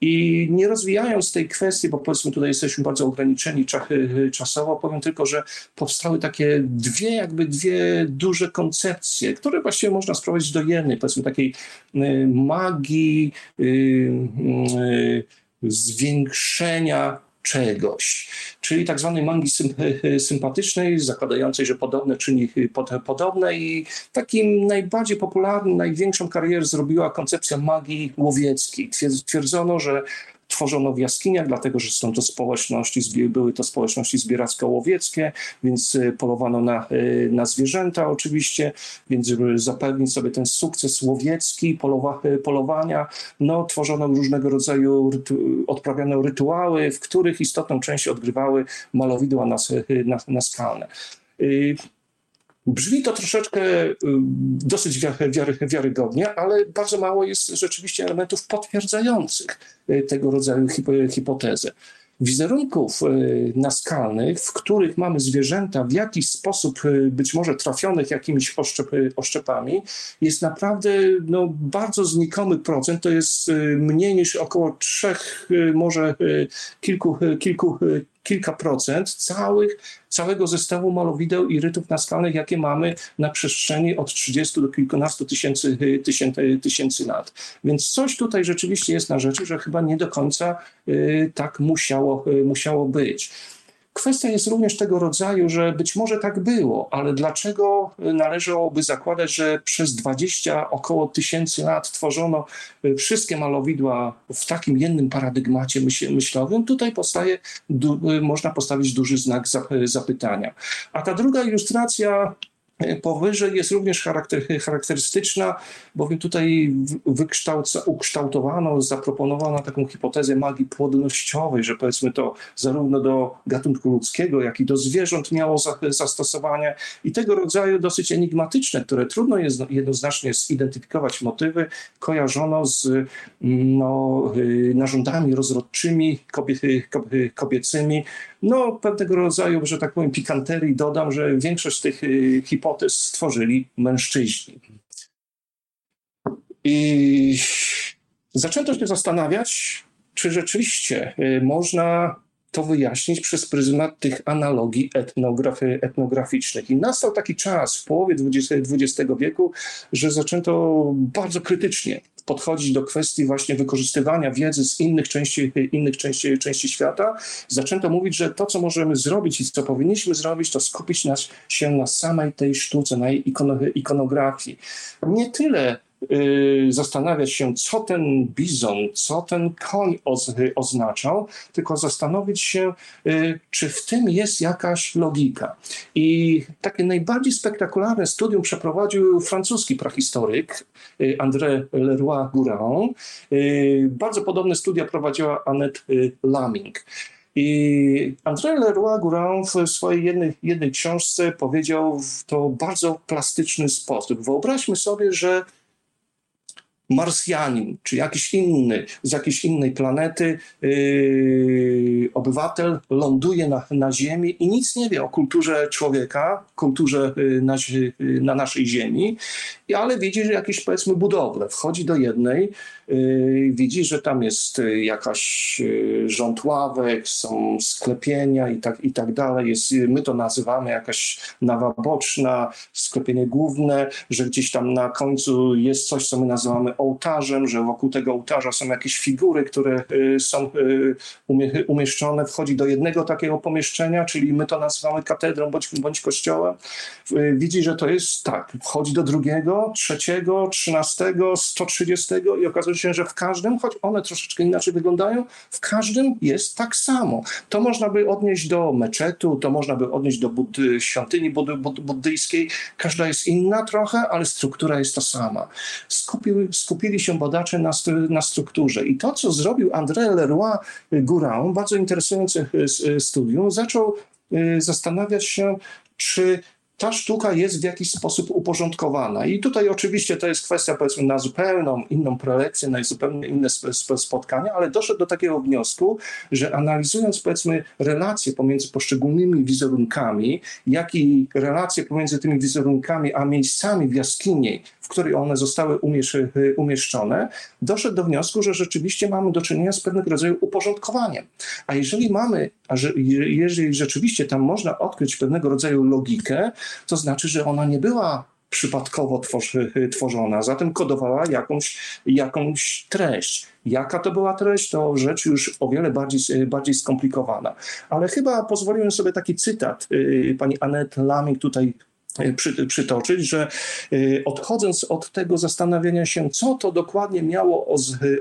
I nie rozwijając tej kwestii, bo powiedzmy tutaj jesteśmy bardzo ograniczeni czasowo, powiem tylko, że powstały takie dwie, jakby dwie duże koncepcje, które właściwie można sprowadzić do jednej, powiedzmy takiej y, magii, y, y, zwiększenia czegoś, czyli tak zwanej mangi sympatycznej, zakładającej, że podobne czyni podobne i takim najbardziej popularnym, największą karierę zrobiła koncepcja magii łowieckiej. Twierdzono, że tworzono w jaskiniach, dlatego że są to społeczności, były to społeczności zbieracko-łowieckie, więc y, polowano na, y, na zwierzęta oczywiście, więc żeby zapewnić sobie ten sukces łowiecki, polowa, y, polowania, no tworzono różnego rodzaju, odprawiano rytuały, w których istotną część odgrywały malowidła nas, na, naskalne. Brzmi to troszeczkę dosyć wiary, wiarygodnie, ale bardzo mało jest rzeczywiście elementów potwierdzających tego rodzaju hipotezę. Wizerunków naskalnych, w których mamy zwierzęta w jakiś sposób być może trafionych jakimiś oszczep, oszczepami, jest naprawdę no, bardzo znikomy procent. To jest mniej niż około trzech, może kilku, kilku kilka procent całych, całego zestawu malowideł i rytów naskalnych, jakie mamy na przestrzeni od 30 do kilkunastu tysięcy, tysięcy, tysięcy lat. Więc coś tutaj rzeczywiście jest na rzeczy, że chyba nie do końca y, tak musiało, y, musiało być. Kwestia jest również tego rodzaju, że być może tak było, ale dlaczego należałoby zakładać, że przez 20 około tysięcy lat tworzono y, wszystkie malowidła w takim jednym paradygmacie myślowym? Tutaj powstaje, można postawić duży znak zapytania. A ta druga ilustracja Powyżej jest również charakter, charakterystyczna, bowiem tutaj ukształtowano, zaproponowano taką hipotezę magii płodnościowej, że powiedzmy to zarówno do gatunku ludzkiego, jak i do zwierząt miało zastosowanie. I tego rodzaju dosyć enigmatyczne, które trudno jest jednoznacznie zidentyfikować motywy, kojarzono z no, y, narządami rozrodczymi kobiecymi, no pewnego rodzaju, że tak powiem, pikanterii dodam, że większość tych y, hipotez stworzyli mężczyźni. I zaczęto się zastanawiać, czy rzeczywiście y, można to wyjaśnić przez pryzmat tych analogii etnograficznych. I nastał taki czas w połowie XX wieku, że zaczęto bardzo krytycznie podchodzić do kwestii właśnie wykorzystywania wiedzy z innych części, innych części, części świata. Zaczęto mówić, że to, co możemy zrobić i co powinniśmy zrobić, to skupić nas, się na samej tej sztuce, na jej ikonografii. Nie tyle zastanawiać się, co ten bizon, co ten koń oznaczał, tylko zastanowić się, y, czy w tym jest jakaś logika. I takie najbardziej spektakularne studium przeprowadził francuski prahistoryk y, André Leroy-Gourand. Bardzo podobne studia prowadziła Annette Laming. I André Leroy-Gourand w swojej jednej, jednej książce powiedział w to bardzo plastyczny sposób. Wyobraźmy sobie, że Marsjanin, czy jakiś inny, z jakiejś innej planety yy, obywatel ląduje na, na Ziemi i nic nie wie o kulturze człowieka, kulturze yy, na, yy, na naszej Ziemi, ale widzi, że jakieś powiedzmy budowle, wchodzi do jednej, yy, widzi, że tam jest yy, jakaś yy, rząd ławek, są sklepienia i tak, i tak dalej. Jest, my to nazywamy jakaś nawa boczna, sklepienie główne, że gdzieś tam na końcu jest coś, co my nazywamy ołtarzem, że wokół tego ołtarza są jakieś figury, które są umieszczone, wchodzi do jednego takiego pomieszczenia, czyli my to nazywamy katedrą bądź, bądź kościołem. Widzi, że to jest tak, wchodzi do drugiego, trzeciego, trzynastego, 130 i okazuje się, że w każdym, choć one troszeczkę inaczej wyglądają, w każdym jest tak samo. To można by odnieść do meczetu, to można by odnieść do buddy, świątyni buddy, buddyjskiej. Każda jest inna trochę, ale struktura jest ta sama. Skupił, skupili się badacze na, na strukturze i to, co zrobił André Leroy Gourand, bardzo interesujące studium, zaczął y, zastanawiać się, czy ta sztuka jest w jakiś sposób uporządkowana. I tutaj oczywiście to jest kwestia powiedzmy na zupełną inną prelekcję, na zupełnie inne spotkania, ale doszedł do takiego wniosku, że analizując powiedzmy relacje pomiędzy poszczególnymi wizerunkami, jak i relacje pomiędzy tymi wizerunkami a miejscami w jaskini, w której one zostały umieszczone, doszedł do wniosku, że rzeczywiście mamy do czynienia z pewnego rodzaju uporządkowaniem. A jeżeli mamy, a że, jeżeli rzeczywiście tam można odkryć pewnego rodzaju logikę, to znaczy, że ona nie była przypadkowo tworzy, tworzona, zatem kodowała jakąś, jakąś treść. Jaka to była treść, to rzecz już o wiele bardziej, bardziej skomplikowana. Ale chyba pozwoliłem sobie taki cytat y, pani Anet Laming tutaj przy, przytoczyć, że e, odchodząc od tego zastanawiania się, co to dokładnie miało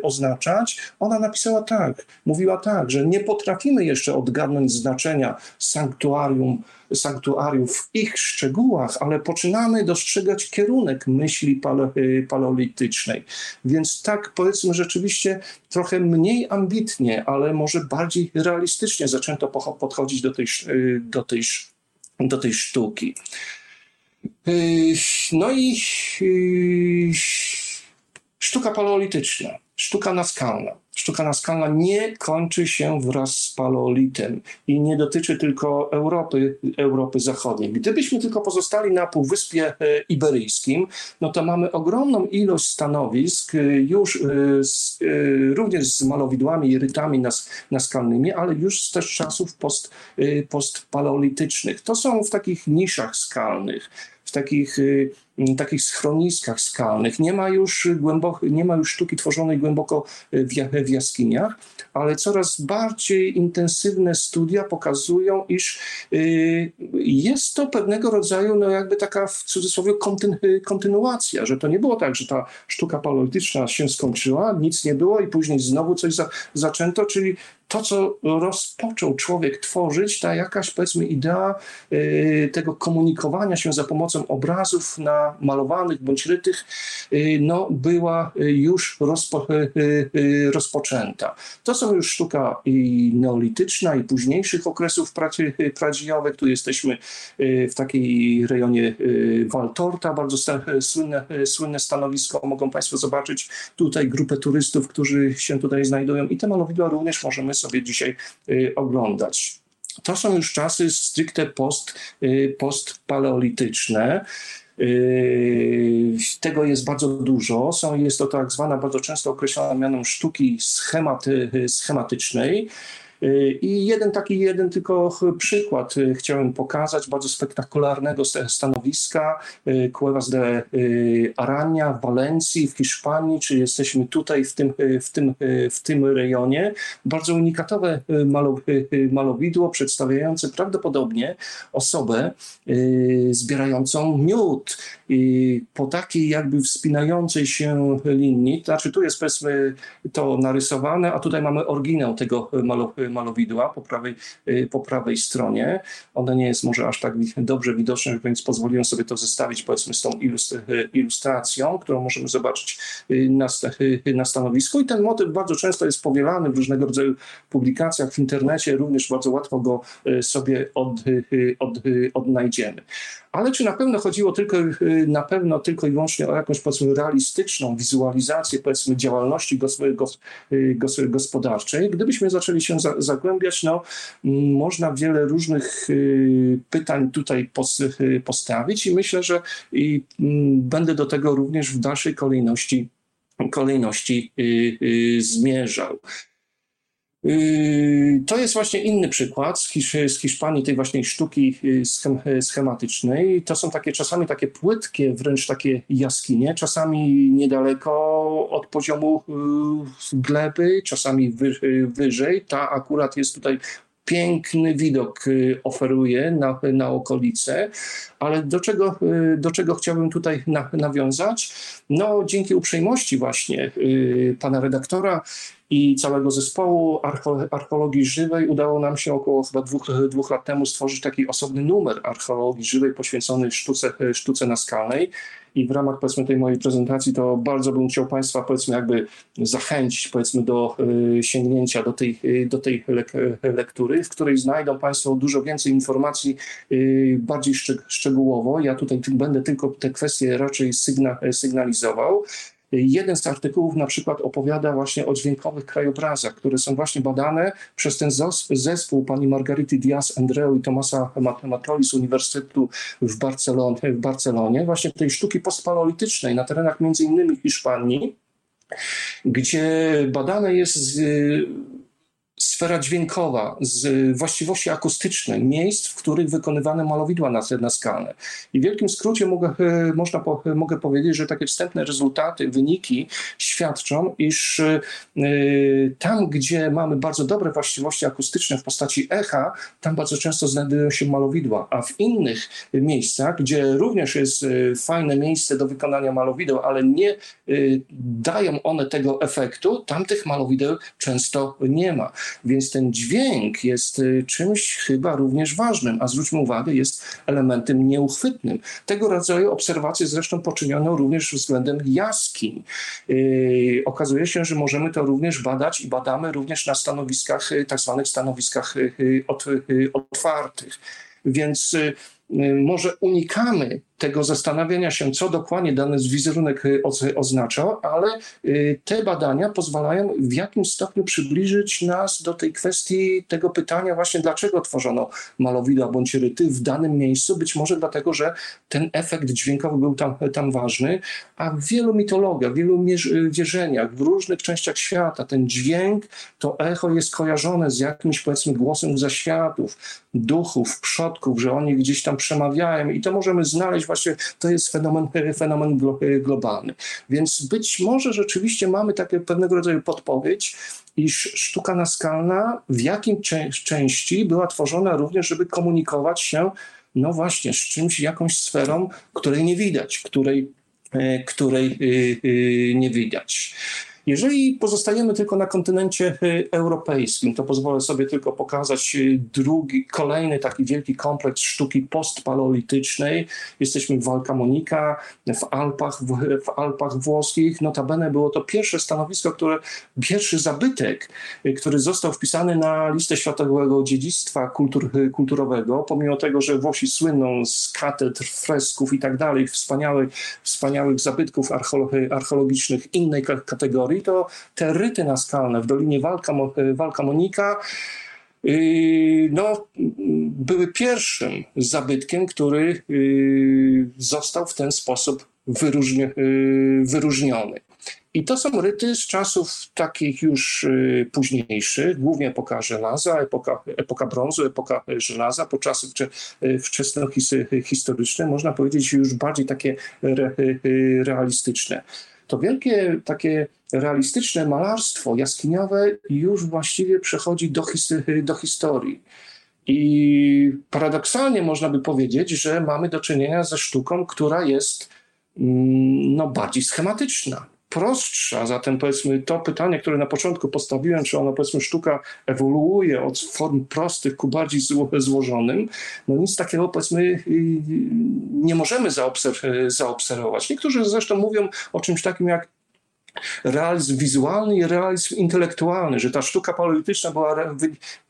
oznaczać, ona napisała tak, mówiła tak, że nie potrafimy jeszcze odgadnąć znaczenia sanktuarium, sanktuariów w ich szczegółach, ale poczynamy dostrzegać kierunek myśli e, paleolitycznej. Więc tak powiedzmy rzeczywiście trochę mniej ambitnie, ale może bardziej realistycznie zaczęto podchodzić do tej, do tej, do tej sztuki. Yy, no i yy, sztuka paleolityczna, sztuka naskalna. Sztuka naskalna nie kończy się wraz z paleolitem i nie dotyczy tylko Europy, Europy Zachodniej. Gdybyśmy tylko pozostali na Półwyspie e, Iberyjskim, no to mamy ogromną ilość stanowisk, już z, również z malowidłami i rytami nas, naskalnymi, ale już z też czasów post, postpaleolitycznych. To są w takich niszach skalnych w takich, y, takich schroniskach skalnych. Nie ma już głęboko, nie ma już sztuki tworzonej głęboko w, w jaskiniach, ale coraz bardziej intensywne studia pokazują, iż y, jest to pewnego rodzaju, no jakby taka w cudzysłowie kontynuacja, że to nie było tak, że ta sztuka paleolityczna się skończyła, nic nie było i później znowu coś za, zaczęto, czyli to, co rozpoczął człowiek tworzyć, ta jakaś powiedzmy idea y, tego komunikowania się za pomocą obrazów na malowanych bądź rytych, y, no, była już rozpo, y, rozpoczęta. To są już sztuka i neolityczna i późniejszych okresów pradziejowych. Tu jesteśmy w takiej rejonie Waltorta, bardzo słynne, słynne stanowisko. Mogą Państwo zobaczyć tutaj grupę turystów, którzy się tutaj znajdują i te malowidła również możemy sobie dzisiaj y, oglądać. To są już czasy stricte post, y, postpaleolityczne. Y, tego jest bardzo dużo. Są, jest to tak zwana, bardzo często określana mianą sztuki schematy, schematycznej. Y, I jeden taki, jeden tylko przykład y, chciałem pokazać, bardzo spektakularnego stanowiska y, Cuevas de Arania w Walencji, w Hiszpanii, czy jesteśmy tutaj w tym, w tym, w tym rejonie. Bardzo unikatowe malowidło przedstawiające prawdopodobnie osobę zbierającą miód po takiej jakby wspinającej się linii, to znaczy tu jest powiedzmy to narysowane, a tutaj mamy oryginał tego malowidła po prawej, y, po prawej stronie. One nie jest może aż tak dobrze widoczne, więc pozwoliłem sobie to zestawić powiedzmy z tą y, ilustracją, którą możemy zobaczyć y, na, na stanowisku i ten motyw bardzo często jest powielany w różnego rodzaju publikacjach w internecie, również bardzo łatwo go sobie od, od, odnajdziemy. Ale czy na pewno chodziło tylko, na pewno tylko i wyłącznie o jakąś powiedzmy realistyczną wizualizację powiedzmy działalności gospodarczej. Gdybyśmy zaczęli się zagłębiać, no można wiele różnych pytań tutaj postawić i myślę, że i będę do tego również w dalszej kolejności kolejności zmierzał. Yy, to jest właśnie inny przykład z, Hisz z Hiszpanii, tej właśnie sztuki yy, schem schematycznej. To są takie czasami takie płytkie, wręcz takie jaskinie, czasami niedaleko od poziomu yy, gleby, czasami wy wyżej. Ta akurat jest tutaj piękny widok oferuje na, na okolice, ale do czego, do czego chciałbym tutaj na, nawiązać? No, dzięki uprzejmości właśnie pana redaktora i całego zespołu archeologii żywej udało nam się około chyba dwóch, dwóch lat temu stworzyć taki osobny numer archeologii żywej poświęcony sztuce, sztuce naskalnej. I w ramach powiedzmy tej mojej prezentacji to bardzo bym chciał Państwa powiedzmy jakby zachęcić powiedzmy do y, sięgnięcia do tej, y, do tej lek lektury, w której znajdą Państwo dużo więcej informacji bardziej szczegółowo. Ja tutaj będę tylko te kwestie raczej sygna sygnalizował. Jeden z artykułów na przykład opowiada właśnie o dźwiękowych krajobrazach, które są właśnie badane przez ten zespół pani Margarity Diaz Andreu i Tomasa Matroli z Uniwersytetu w Barcelonie, w Barcelonie, właśnie tej sztuki postpaleolitycznej na terenach między innymi Hiszpanii, gdzie badane jest sfera dźwiękowa, z właściwości akustyczne miejsc, w których wykonywane malowidła naskalne. I w wielkim skrócie mogę, e, można, mogę powiedzieć, że takie wstępne rezultaty, wyniki świadczą, iż e, tam, gdzie mamy bardzo dobre właściwości akustyczne w postaci echa, tam bardzo często znajdują się malowidła, a w innych miejscach, gdzie również jest e, fajne miejsce do wykonania malowideł, ale nie dają one tego efektu, tam tych malowideł często nie ma. Więc ten dźwięk jest y, czymś chyba również ważnym, a zwróćmy uwagę, jest elementem nieuchwytnym. Tego rodzaju obserwacje zresztą poczyniono również względem jaskiń. Yy, okazuje się, że możemy to również badać i badamy również na stanowiskach, y, tak zwanych stanowiskach y, otwartych. Więc może unikamy tego zastanawiania się, co dokładnie dany wizerunek y, oznacza, ale y, te badania pozwalają w jakimś stopniu przybliżyć nas do tej kwestii tego pytania właśnie, dlaczego tworzono malowidła bądź ryty w danym miejscu. Być może dlatego, że ten efekt dźwiękowy był tam, tam ważny, a w wielu mitologiach, w wielu wierzeniach, w różnych częściach świata ten dźwięk, to echo jest kojarzone z jakimś powiedzmy głosem zaświatów, duchów, przodków, że oni gdzieś tam przemawiają i to możemy znaleźć właśnie to jest fenomen, *laughs* fenomen globalny. Więc być może rzeczywiście mamy takie pewnego rodzaju podpowiedź, iż sztuka naskalna w jakim części była tworzona również, żeby komunikować się no właśnie z czymś, jakąś sferą, której nie widać, której, e, której y, y, nie widać. Jeżeli pozostajemy tylko na kontynencie y, europejskim, to pozwolę sobie tylko pokazać y, drugi, kolejny taki wielki kompleks sztuki postpaleolitycznej. Jesteśmy w Valcamonica, w Alpach, w, w Alpach włoskich. Notabene było to pierwsze stanowisko, które, pierwszy zabytek, y, który został wpisany na listę światowego dziedzictwa kultur, kulturowego, pomimo tego, że Włosi słyną z katedr, fresków i tak dalej, wspaniałych, wspaniałych zabytków archeologicznych innej kategorii, to te ryty naskalne w Dolinie Walka, Walka Monika yy, no, były pierwszym zabytkiem, który yy, został w ten sposób wyróżni wyróżniony. I to są ryty z czasów takich już późniejszych, głównie epoka żelaza, epoka, epoka brązu, epoka żelaza, po czasy wczesnohistoryczne, można powiedzieć już bardziej takie re, realistyczne to wielkie takie realistyczne malarstwo jaskiniowe już właściwie przechodzi do, do historii. I paradoksalnie można by powiedzieć, że mamy do czynienia ze sztuką, która jest mm, no, bardziej schematyczna prostsza. Zatem powiedzmy to pytanie, które na początku postawiłem, czy ona powiedzmy sztuka ewoluuje od form prostych ku bardziej złożonym, no nic takiego powiedzmy y, nie możemy zaobserwować. Niektórzy zresztą mówią o czymś takim jak realizm wizualny i realizm intelektualny, że ta sztuka paleolityczna była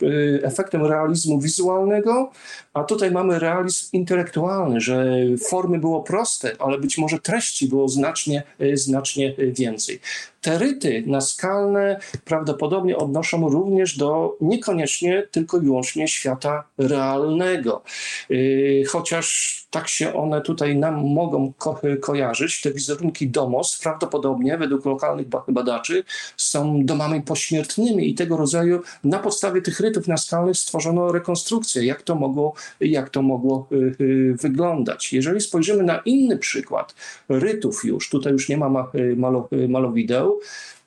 y, efektem realizmu wizualnego, a tutaj mamy realizm intelektualny, że formy było proste, ale być może treści było znacznie, y, znacznie więcej. Te ryty naskalne prawdopodobnie odnoszą również do niekoniecznie tylko i wyłącznie świata realnego. Y, chociaż tak się one tutaj nam mogą ko kojarzyć, te wizerunki domos prawdopodobnie według lokalnych badaczy są domami pośmiertnymi i tego rodzaju na podstawie tych rytów naskalnych stworzono rekonstrukcję, jak to mogło, jak to mogło y, y, wyglądać. Jeżeli spojrzymy na inny przykład rytów już, tutaj już nie ma malo, malowideł,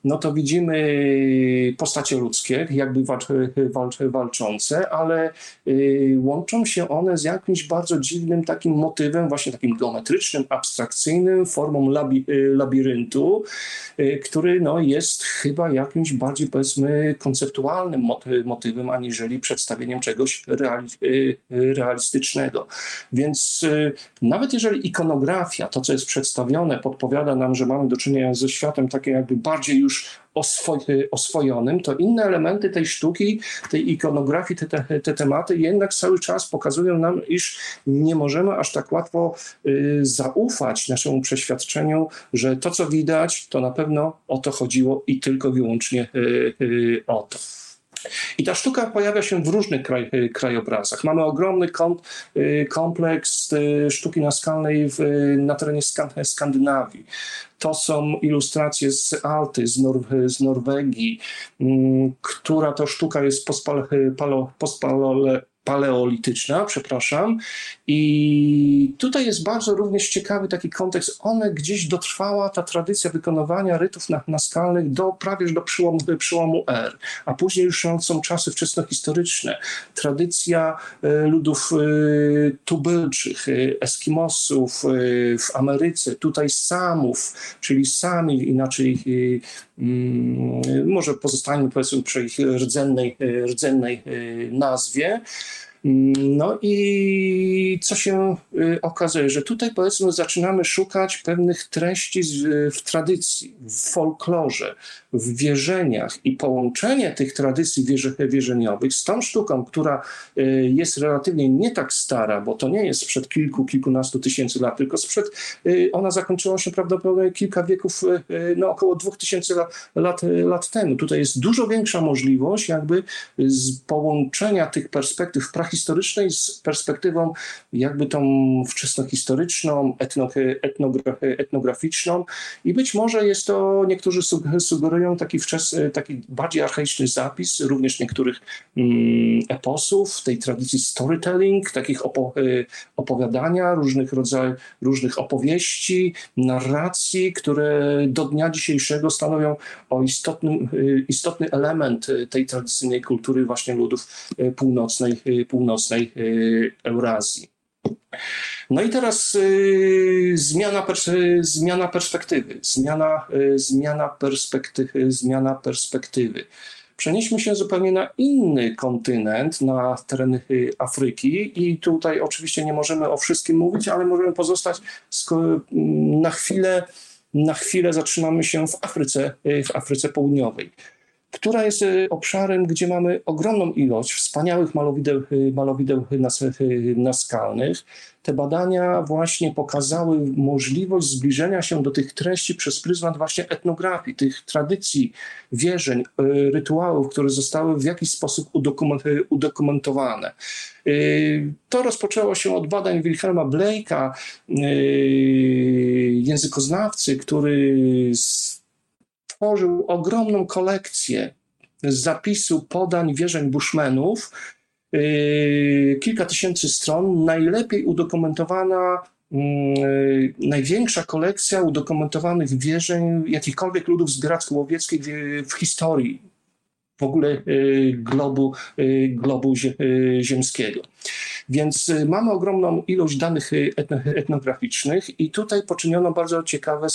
no to widzimy postacie ludzkie, jakby walcz, walcz, walczące, ale y, łączą się one z jakimś bardzo dziwnym takim motywem, właśnie takim geometrycznym, abstrakcyjnym, formą labi, y, labiryntu, y, który no, jest chyba jakimś bardziej powiedzmy konceptualnym motywem, aniżeli przedstawieniem czegoś reali, realistycznego. Więc nawet jeżeli ikonografia, to co jest przedstawione, podpowiada nam, że mamy do czynienia ze światem takim jakby bardziej już już oswojonym, to inne elementy tej sztuki, tej ikonografii, te, te, te, tematy jednak cały czas pokazują nam, iż nie możemy aż tak łatwo y, zaufać naszemu przeświadczeniu, że to, co widać, to na pewno o to chodziło i tylko wyłącznie y, y, o to. I ta sztuka pojawia się w różnych kraj, krajobrazach. Mamy ogromny kompleks sztuki naskalnej w, na terenie Skandynawii. To są ilustracje z Alty, z, Nor z Norwegii, mm, która to sztuka jest postpalo, paleolityczna, przepraszam. I tutaj jest bardzo również ciekawy taki kontekst. One gdzieś dotrwała ta tradycja wykonywania rytów naskalnych do prawie do przełomu, przełomu R, a później już są czasy wczesnohistoryczne. Tradycja e, ludów e, tubylczych, e, Eskimosów w Ameryce, tutaj Samów, czyli Sami, inaczej mm, może pozostańmy powiedzmy przy ich rdzennej, rdzennej nazwie. No i co się y, okazuje, że tutaj powiedzmy zaczynamy szukać pewnych treści w tradycji, w folklorze, w wierzeniach i połączenie tych tradycji wierzeniowych z tą sztuką, która y, jest relatywnie nie tak stara, bo to nie jest sprzed kilku, kilkunastu tysięcy lat, tylko sprzed, y, ona zakończyła się prawdopodobnie kilka wieków, no około dwóch tysięcy lat, lat temu. Tutaj jest dużo większa możliwość jakby z połączenia tych perspektyw praktycznych historycznej z perspektywą jakby tą wczesnohistoryczną, etno, etnograficzną. I być może jest to, niektórzy sugerują taki, wczes, taki bardziej archaiczny zapis również niektórych mm, eposów, tej tradycji storytelling, takich opo, opowiadania, różnych rodzajów, różnych opowieści, narracji, które do dnia dzisiejszego stanowią o istotnym, istotny element tej tradycyjnej kultury właśnie ludów północnej, północnej północnej y, Eurazji. No i teraz y, zmiana, zmiana perspektywy, zmiana, y, zmiana, perspektywy, zmiana perspektywy. Przenieśmy się zupełnie na inny kontynent, na tereny Afryki i tutaj oczywiście nie możemy o wszystkim mówić, ale możemy pozostać na chwilę, na chwilę zatrzymamy się w Afryce, w Afryce Południowej która jest e, obszarem, gdzie mamy ogromną ilość wspaniałych malowideł, e, malowideł e, naskalnych. Te badania właśnie pokazały możliwość zbliżenia się do tych treści przez pryzmat właśnie etnografii, tych tradycji, wierzeń, rytuałów, które zostały w jakiś sposób udokumentowane. To rozpoczęło się od badań Wilhelma Blake'a, językoznawcy, który stworzył ogromną kolekcję zapisu podań wierzeń Bushmanów, yy, kilka tysięcy stron, najlepiej udokumentowana, yy, największa kolekcja udokumentowanych wierzeń jakichkolwiek ludów zbieracko-łowieckich w historii w ogóle yy, globu, globu ziemskiego. Więc mamy ogromną ilość danych etnograficznych i tutaj poczyniono bardzo ciekawe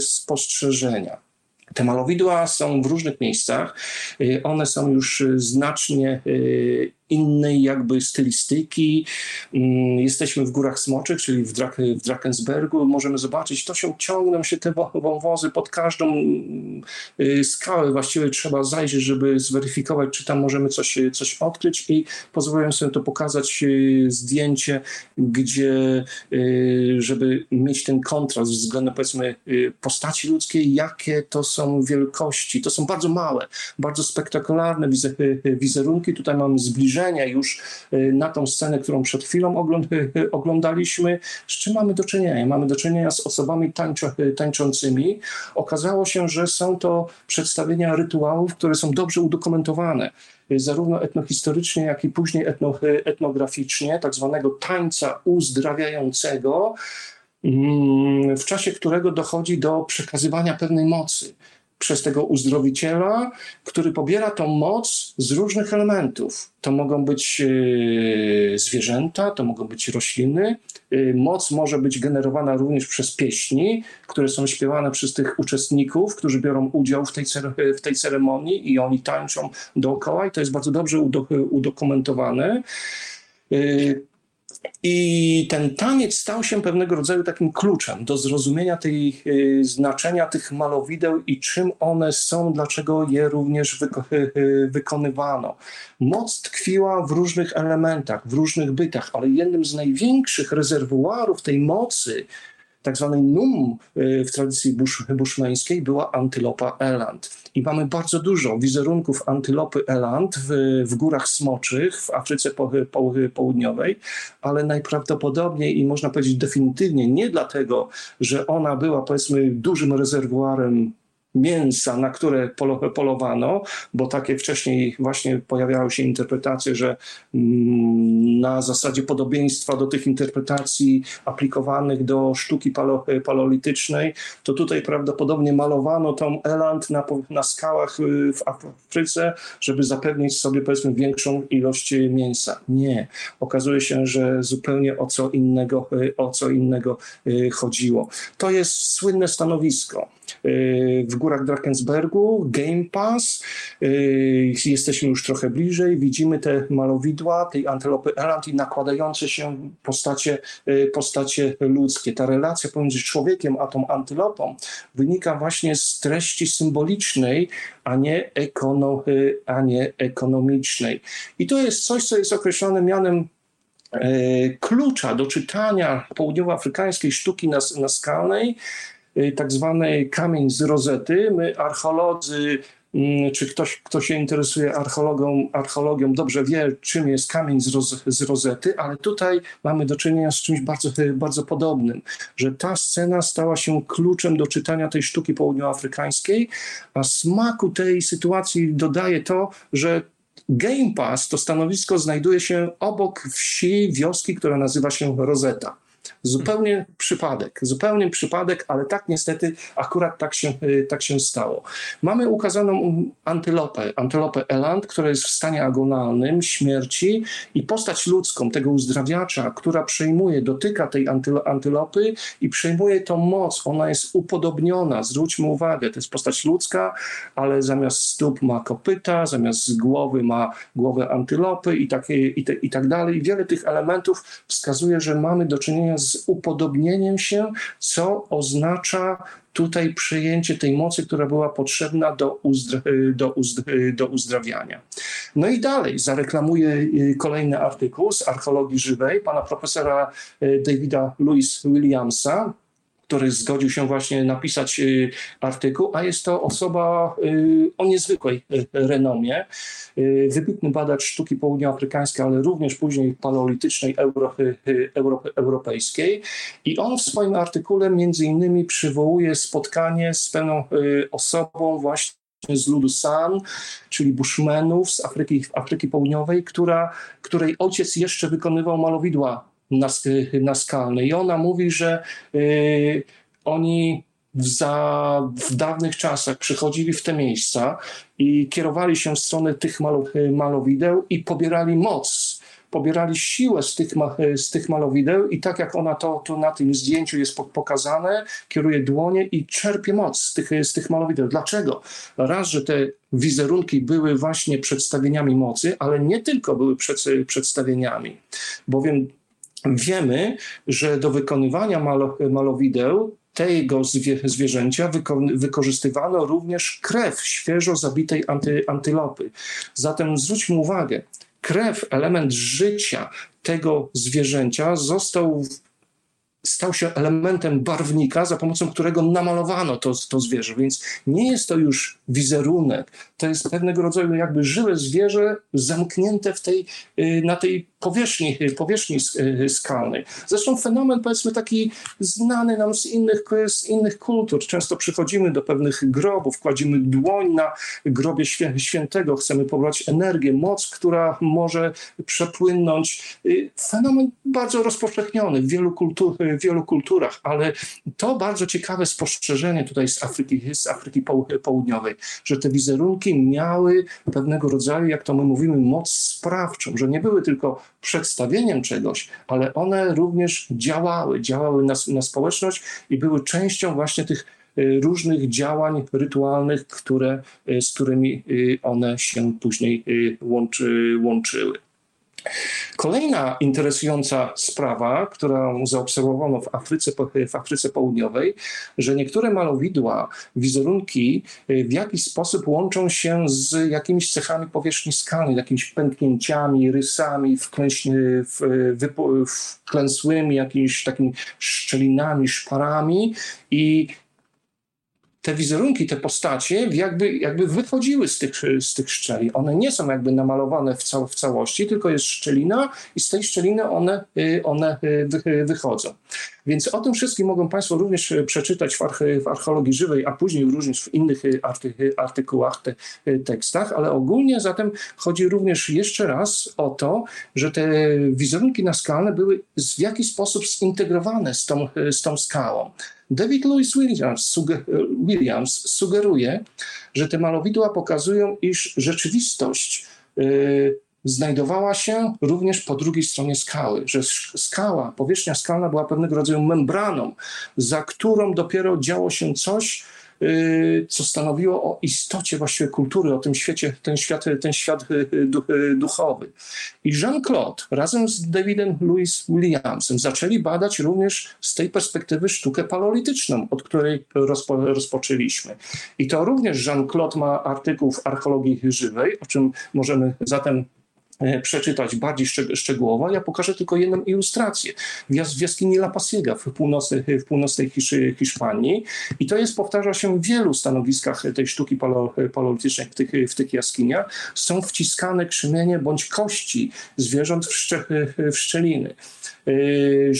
spostrzeżenia. Te malowidła są w różnych miejscach. Y, one są już znacznie y, innej jakby stylistyki. Mm, jesteśmy w Górach Smoczych, czyli w, Drak w Drakensbergu. Możemy zobaczyć, to się ciągną się te wąwozy pod każdą y, skałę. Właściwie trzeba zajrzeć, żeby zweryfikować, czy tam możemy coś, coś odkryć i pozwolę sobie to pokazać y, zdjęcie, gdzie y, żeby mieć ten kontrast względem powiedzmy postaci ludzkiej, jakie to są wielkości. To są bardzo małe, bardzo spektakularne wizerunki. Tutaj mamy zbliżenia już na tą scenę, którą przed chwilą *laughs* oglądaliśmy. Z czym mamy do czynienia? Mamy do czynienia z osobami tańczącymi. Okazało się, że są to przedstawienia rytuałów, które są dobrze udokumentowane zarówno etnohistorycznie, jak i później etno, etnograficznie, tak zwanego tańca uzdrawiającego, mm, w czasie którego dochodzi do przekazywania pewnej mocy przez tego uzdrowiciela, który pobiera tą moc z różnych elementów. To mogą być e, zwierzęta, to mogą być rośliny. E, moc może być generowana również przez pieśni, które są śpiewane przez tych uczestników, którzy biorą udział w tej, w tej ceremonii i oni tańczą dookoła i to jest bardzo dobrze udokumentowane. E, i ten taniec stał się pewnego rodzaju takim kluczem do zrozumienia tej, y, znaczenia tych malowideł i czym one są, dlaczego je również wyko y, y, wykonywano. Moc tkwiła w różnych elementach, w różnych bytach, ale jednym z największych rezerwuarów tej mocy tak zwanej num y, w tradycji bushmeńskiej była antylopa eland. I mamy bardzo dużo wizerunków antylopy eland w, w górach smoczych w Afryce Południowej, ale najprawdopodobniej i można powiedzieć definitywnie nie dlatego, że ona była powiedzmy dużym rezerwuarem mięsa, na które polowano, bo takie wcześniej właśnie pojawiały się interpretacje, że mm, na zasadzie podobieństwa do tych interpretacji aplikowanych do sztuki paleolitycznej, to tutaj prawdopodobnie malowano tą eland na, na skałach y, w Afryce, żeby zapewnić sobie powiedzmy większą ilość mięsa. Nie. Okazuje się, że zupełnie o co innego, y, o co innego y, chodziło. To jest słynne stanowisko w górach Drakensbergu, Game Pass. Y, jesteśmy już trochę bliżej, widzimy te malowidła tej antylopy Eland i nakładające się postacie, y, postacie ludzkie. Ta relacja pomiędzy człowiekiem a tą antylopą wynika właśnie z treści symbolicznej, a nie, ekono, y, a nie ekonomicznej. I to jest coś, co jest określone mianem klucza do czytania południowoafrykańskiej sztuki naskalnej, Y, tak zwany kamień z rozety. My archeolodzy, mm, czy ktoś, kto się interesuje archeologią, archeologią dobrze wie, czym jest kamień z, roz, z rozety, ale tutaj mamy do czynienia z czymś bardzo, *laughs* bardzo podobnym, że ta scena stała się kluczem do czytania tej sztuki południowoafrykańskiej, a smaku tej sytuacji dodaje to, że Game Pass, to stanowisko znajduje się obok wsi, wioski, która nazywa się Rosetta. Zupełnie przypadek, zupełnie przypadek, ale tak niestety akurat tak się, y, tak się stało. Mamy ukazaną antylopę, antylopę Eland, która jest w stanie agonalnym, śmierci i postać ludzką, tego uzdrawiacza, która przejmuje, dotyka tej antylopy i przejmuje tą moc. Ona jest upodobniona, zwróćmy uwagę, to jest postać ludzka, ale zamiast stóp ma kopyta, zamiast głowy ma głowę antylopy i, takie, i, te, i tak dalej. Wiele tych elementów wskazuje, że mamy do czynienia z upodobnieniem się, co oznacza tutaj przyjęcie tej mocy, która była potrzebna do, uzdra do, uzdra do uzdrawiania. No i dalej zareklamuję y, kolejny artykuł z archeologii żywej pana profesora y, Davida Louis Williamsa, który zgodził się właśnie napisać y, artykuł, a jest to osoba y, o niezwykłej y, renomie, wybitny badacz sztuki południoafrykańskiej, ale również później paleolitycznej Europy, Europy Europejskiej. I on w swoim artykule między innymi przywołuje spotkanie z pewną osobą właśnie z ludu San, czyli Bushmenów z Afryki, Afryki Południowej, która, której ojciec jeszcze wykonywał malowidła naskalny. I ona mówi, że y, oni za, w dawnych czasach przychodzili w te miejsca i kierowali się w stronę tych malo, malowideł i pobierali moc pobierali siłę z tych, z tych malowideł i tak jak ona to, to na tym zdjęciu jest pokazane, kieruje dłonie i czerpie moc z tych, z tych malowideł. Dlaczego? Raz, że te wizerunki były właśnie przedstawieniami mocy, ale nie tylko były przed, przedstawieniami, bowiem wiemy, że do wykonywania malo, malowideł tego zwierzęcia wykorzystywano również krew świeżo zabitej anty, antylopy. Zatem zwróćmy uwagę, krew, element życia tego zwierzęcia został stał się elementem barwnika, za pomocą którego namalowano to, to zwierzę. Więc nie jest to już wizerunek, to jest pewnego rodzaju jakby żywe zwierzę zamknięte w tej, y, na tej powierzchni, powierzchni y, skalnej. Zresztą fenomen powiedzmy taki znany nam z innych, z innych kultur. Często przychodzimy do pewnych grobów, kładzimy dłoń na grobie świętego, chcemy pobrać energię, moc, która może przepłynąć. Y, fenomen bardzo rozpowszechniony w wielu, kultur, w wielu kulturach, ale to bardzo ciekawe spostrzeżenie tutaj z Afryki, z Afryki Południowej, że te wizerunki miały pewnego rodzaju, jak to my mówimy, moc sprawczą, że nie były tylko przedstawieniem czegoś, ale one również działały, działały na, na społeczność i były częścią właśnie tych y, różnych działań rytualnych, które, y, z którymi y, one się później łączy, łączyły. Kolejna interesująca sprawa, którą zaobserwowano w Afryce, w Afryce Południowej, że niektóre malowidła, wizerunki w jakiś sposób łączą się z jakimiś cechami powierzchni skalnej, jakimiś pęknięciami, rysami, wklęsłymi, jakimiś takimi szczelinami, szparami i te wizerunki, te postacie jakby, jakby wychodziły z tych, z tych szczeli. One nie są jakby namalowane w, cał, w całości, tylko jest szczelina i z tej szczeliny one, y, one y, wychodzą. Więc o tym wszystkim mogą Państwo również przeczytać w, w archeologii żywej, a później również w innych arty, artykułach, te, tekstach, ale ogólnie zatem chodzi również jeszcze raz o to, że te wizerunki naskalne były w jakiś sposób zintegrowane z tą, z tą skałą. David Louis Williams, suger Williams sugeruje, że te malowidła pokazują, iż rzeczywistość yy, znajdowała się również po drugiej stronie skały, że skała, powierzchnia skalna była pewnego rodzaju membraną, za którą dopiero działo się coś, co stanowiło o istocie właściwie kultury, o tym świecie, ten świat, ten świat y, y, duchowy. I Jean-Claude razem z Davidem Louis Williamsem zaczęli badać również z tej perspektywy sztukę paleolityczną, od której rozpo, rozpoczęliśmy. I to również Jean-Claude ma artykuł w archeologii żywej, o czym możemy zatem przeczytać bardziej szczegółowo. Ja pokażę tylko jedną ilustrację. W jaskini La Pasiega w północnej, w północnej Hiszpanii i to jest, powtarza się w wielu stanowiskach tej sztuki paleolitycznej w tych, w tych jaskiniach, są wciskane krzemienie bądź kości zwierząt w szczeliny. E,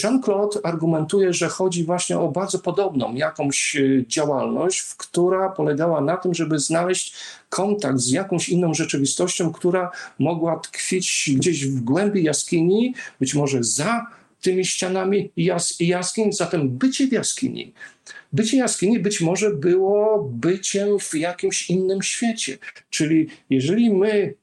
Jean-Claude argumentuje, że chodzi właśnie o bardzo podobną jakąś e, działalność, która polegała na tym, żeby znaleźć kontakt z jakąś inną rzeczywistością, która mogła tkwić gdzieś w głębi jaskini, być może za tymi ścianami jas jaskiń, zatem bycie w jaskini. Bycie jaskini być może było byciem w jakimś innym świecie. Czyli jeżeli my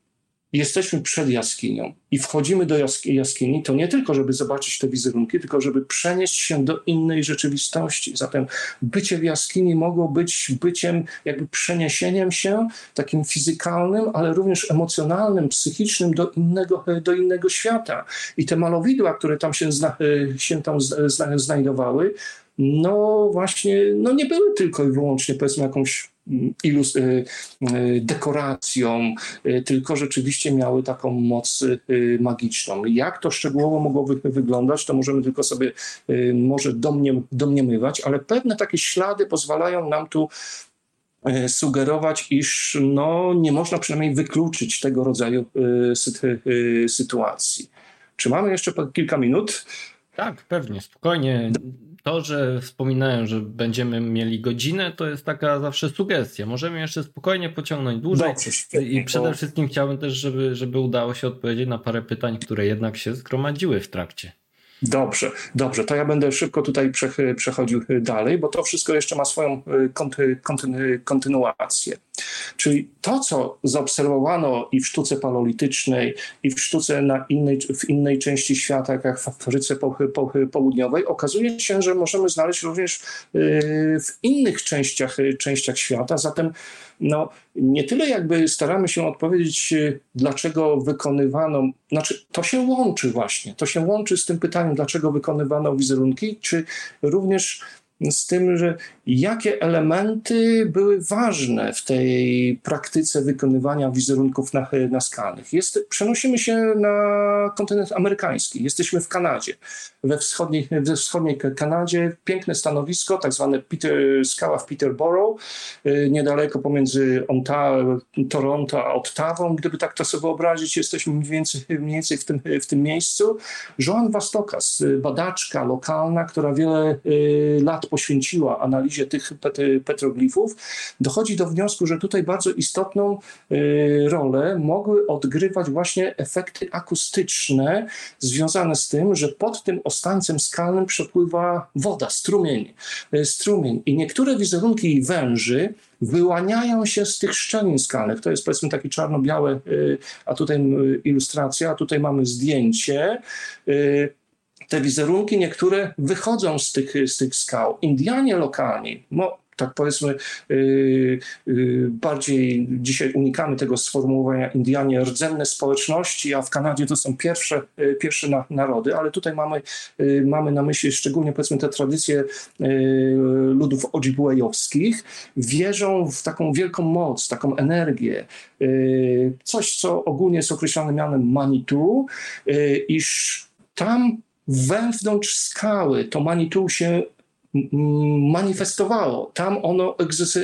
jesteśmy przed jaskinią i wchodzimy do jaskini, to nie tylko, żeby zobaczyć te wizerunki, tylko żeby przenieść się do innej rzeczywistości. Zatem bycie w jaskini mogło być byciem, jakby przeniesieniem się takim fizykalnym, ale również emocjonalnym, psychicznym do innego, do innego świata. I te malowidła, które tam się, zna, się tam znajdowały, no właśnie, no nie były tylko i wyłącznie powiedzmy jakąś ilus- y, y, dekoracją, y, tylko rzeczywiście miały taką moc magiczną. Jak to szczegółowo mogło wyglądać, to możemy tylko sobie może domniem, domniemywać, ale pewne takie ślady pozwalają nam tu sugerować, iż no, nie można przynajmniej wykluczyć tego rodzaju sytuacji. Czy mamy jeszcze kilka minut? Tak, pewnie, spokojnie. To, że wspominałem, że będziemy mieli godzinę, to jest taka zawsze sugestia. Możemy jeszcze spokojnie pociągnąć dłużej. Dobrze, I przede wszystkim chciałbym też, żeby, żeby udało się odpowiedzieć na parę pytań, które jednak się zgromadziły w trakcie. Dobrze, dobrze. To ja będę szybko tutaj przechodził dalej, bo to wszystko jeszcze ma swoją konty, kontynuację. Czyli to, co zaobserwowano i w sztuce paleolitycznej, i w sztuce na innej, w innej części świata, jak w Afryce Południowej, okazuje się, że możemy znaleźć również y, w innych częściach, częściach świata. Zatem no, nie tyle jakby staramy się odpowiedzieć, y, dlaczego wykonywano, znaczy to się łączy właśnie, to się łączy z tym pytaniem, dlaczego wykonywano wizerunki, czy również z tym, że jakie elementy były ważne w tej praktyce wykonywania wizerunków naskalnych. Jest, przenosimy się na kontynent amerykański. Jesteśmy w Kanadzie. We wschodniej, we wschodniej Kanadzie piękne stanowisko, tak zwane Peter, skała w Peterborough, y, niedaleko pomiędzy Ontario, Toronto a Ottawą. Gdyby tak to sobie wyobrazić, jesteśmy mniej więcej, mniej więcej w, tym, w tym miejscu. Joan Vastokas, badaczka lokalna, która wiele y, lat poświęciła analizie tych petroglifów, dochodzi do wniosku, że tutaj bardzo istotną y, rolę mogły odgrywać właśnie efekty akustyczne związane z tym, że pod tym ostańcem skalnym przepływa woda, strumień. Y, strumień. I niektóre wizerunki węży wyłaniają się z tych szczelin skalnych. To jest powiedzmy takie czarno-białe, a tutaj ilustracja, a tutaj mamy zdjęcie te wizerunki niektóre wychodzą z tych, z tych skał. Indianie lokalni, no, tak powiedzmy, yy, yy, bardziej dzisiaj unikamy tego sformułowania Indianie rdzenne społeczności, a w Kanadzie to są pierwsze, yy, pierwsze na, narody, ale tutaj mamy, y, mamy na myśli szczególnie powiedzmy te tradycje y, ludów odzibłejowskich. Wierzą w taką wielką moc, taką energię, y, coś, co ogólnie jest określane mianem Manitu, iż tam wewnątrz skały to Manitou się manifestowało, tam ono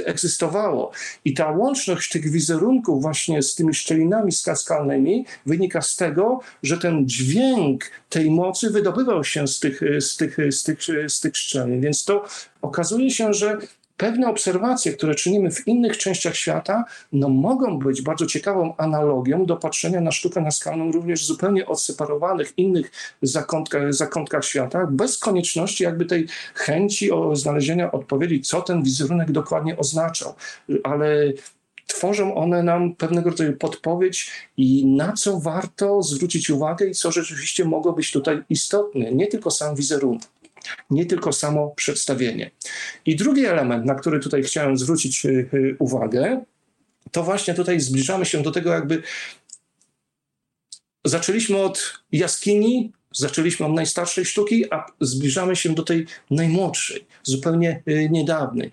egzystowało. I ta łączność tych wizerunków właśnie z tymi szczelinami skalnymi wynika z tego, że ten dźwięk tej mocy wydobywał się z tych, z tych, z tych, z tych szczelin. Więc to okazuje się, że pewne obserwacje, które czynimy w innych częściach świata, no mogą być bardzo ciekawą analogią do patrzenia na sztukę naskalną również zupełnie odseparowanych innych zakątkach, zakątkach świata, bez konieczności jakby tej chęci o znalezienia odpowiedzi, co ten wizerunek dokładnie oznaczał. Ale tworzą one nam pewnego rodzaju podpowiedź i na co warto zwrócić uwagę i co rzeczywiście mogło być tutaj istotne, nie tylko sam wizerunek nie tylko samo przedstawienie. I drugi element, na który tutaj chciałem zwrócić y, y, uwagę, to właśnie tutaj zbliżamy się do tego, jakby zaczęliśmy od jaskini, zaczęliśmy od najstarszej sztuki, a zbliżamy się do tej najmłodszej, zupełnie y, niedawnej.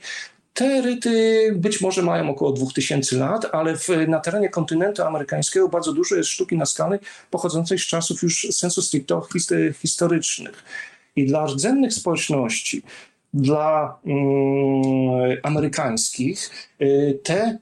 Te ryty być może mają około 2000 lat, ale w, na terenie kontynentu amerykańskiego bardzo dużo jest sztuki naskalnej pochodzącej z czasów już sensu stricto historycznych. I dla rdzennych społeczności, dla um, amerykańskich, y, te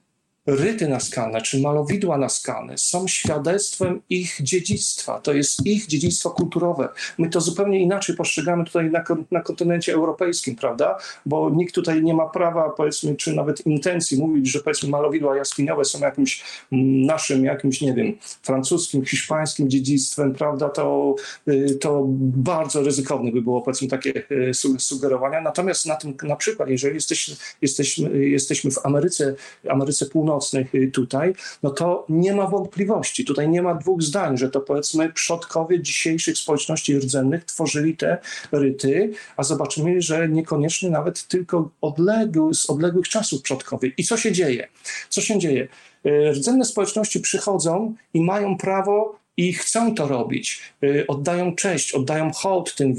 ryty naskalne czy malowidła naskalne są świadectwem ich dziedzictwa. To jest ich dziedzictwo kulturowe. My to zupełnie inaczej postrzegamy tutaj na, na kontynencie europejskim, prawda? Bo nikt tutaj nie ma prawa, powiedzmy, czy nawet intencji mówić, że powiedzmy malowidła jaskiniowe są jakimś mm, naszym, jakimś, nie wiem, francuskim, hiszpańskim dziedzictwem, prawda? To, y, to bardzo ryzykowne by było, powiedzmy, takie y, sugerowania. Natomiast na tym, na przykład, jeżeli jesteś, jesteśmy, jesteśmy w Ameryce, Ameryce Północnej, północnych y, tutaj, no to nie ma wątpliwości. Tutaj nie ma dwóch zdań, że to powiedzmy przodkowie dzisiejszych społeczności rdzennych tworzyli te ryty, a zobaczymy, że niekoniecznie nawet tylko odległy, z odległych czasów przodkowie. I co się dzieje? Co się dzieje? Y, rdzenne społeczności przychodzą i mają prawo i chcą to robić. Y, oddają cześć, oddają hołd tym,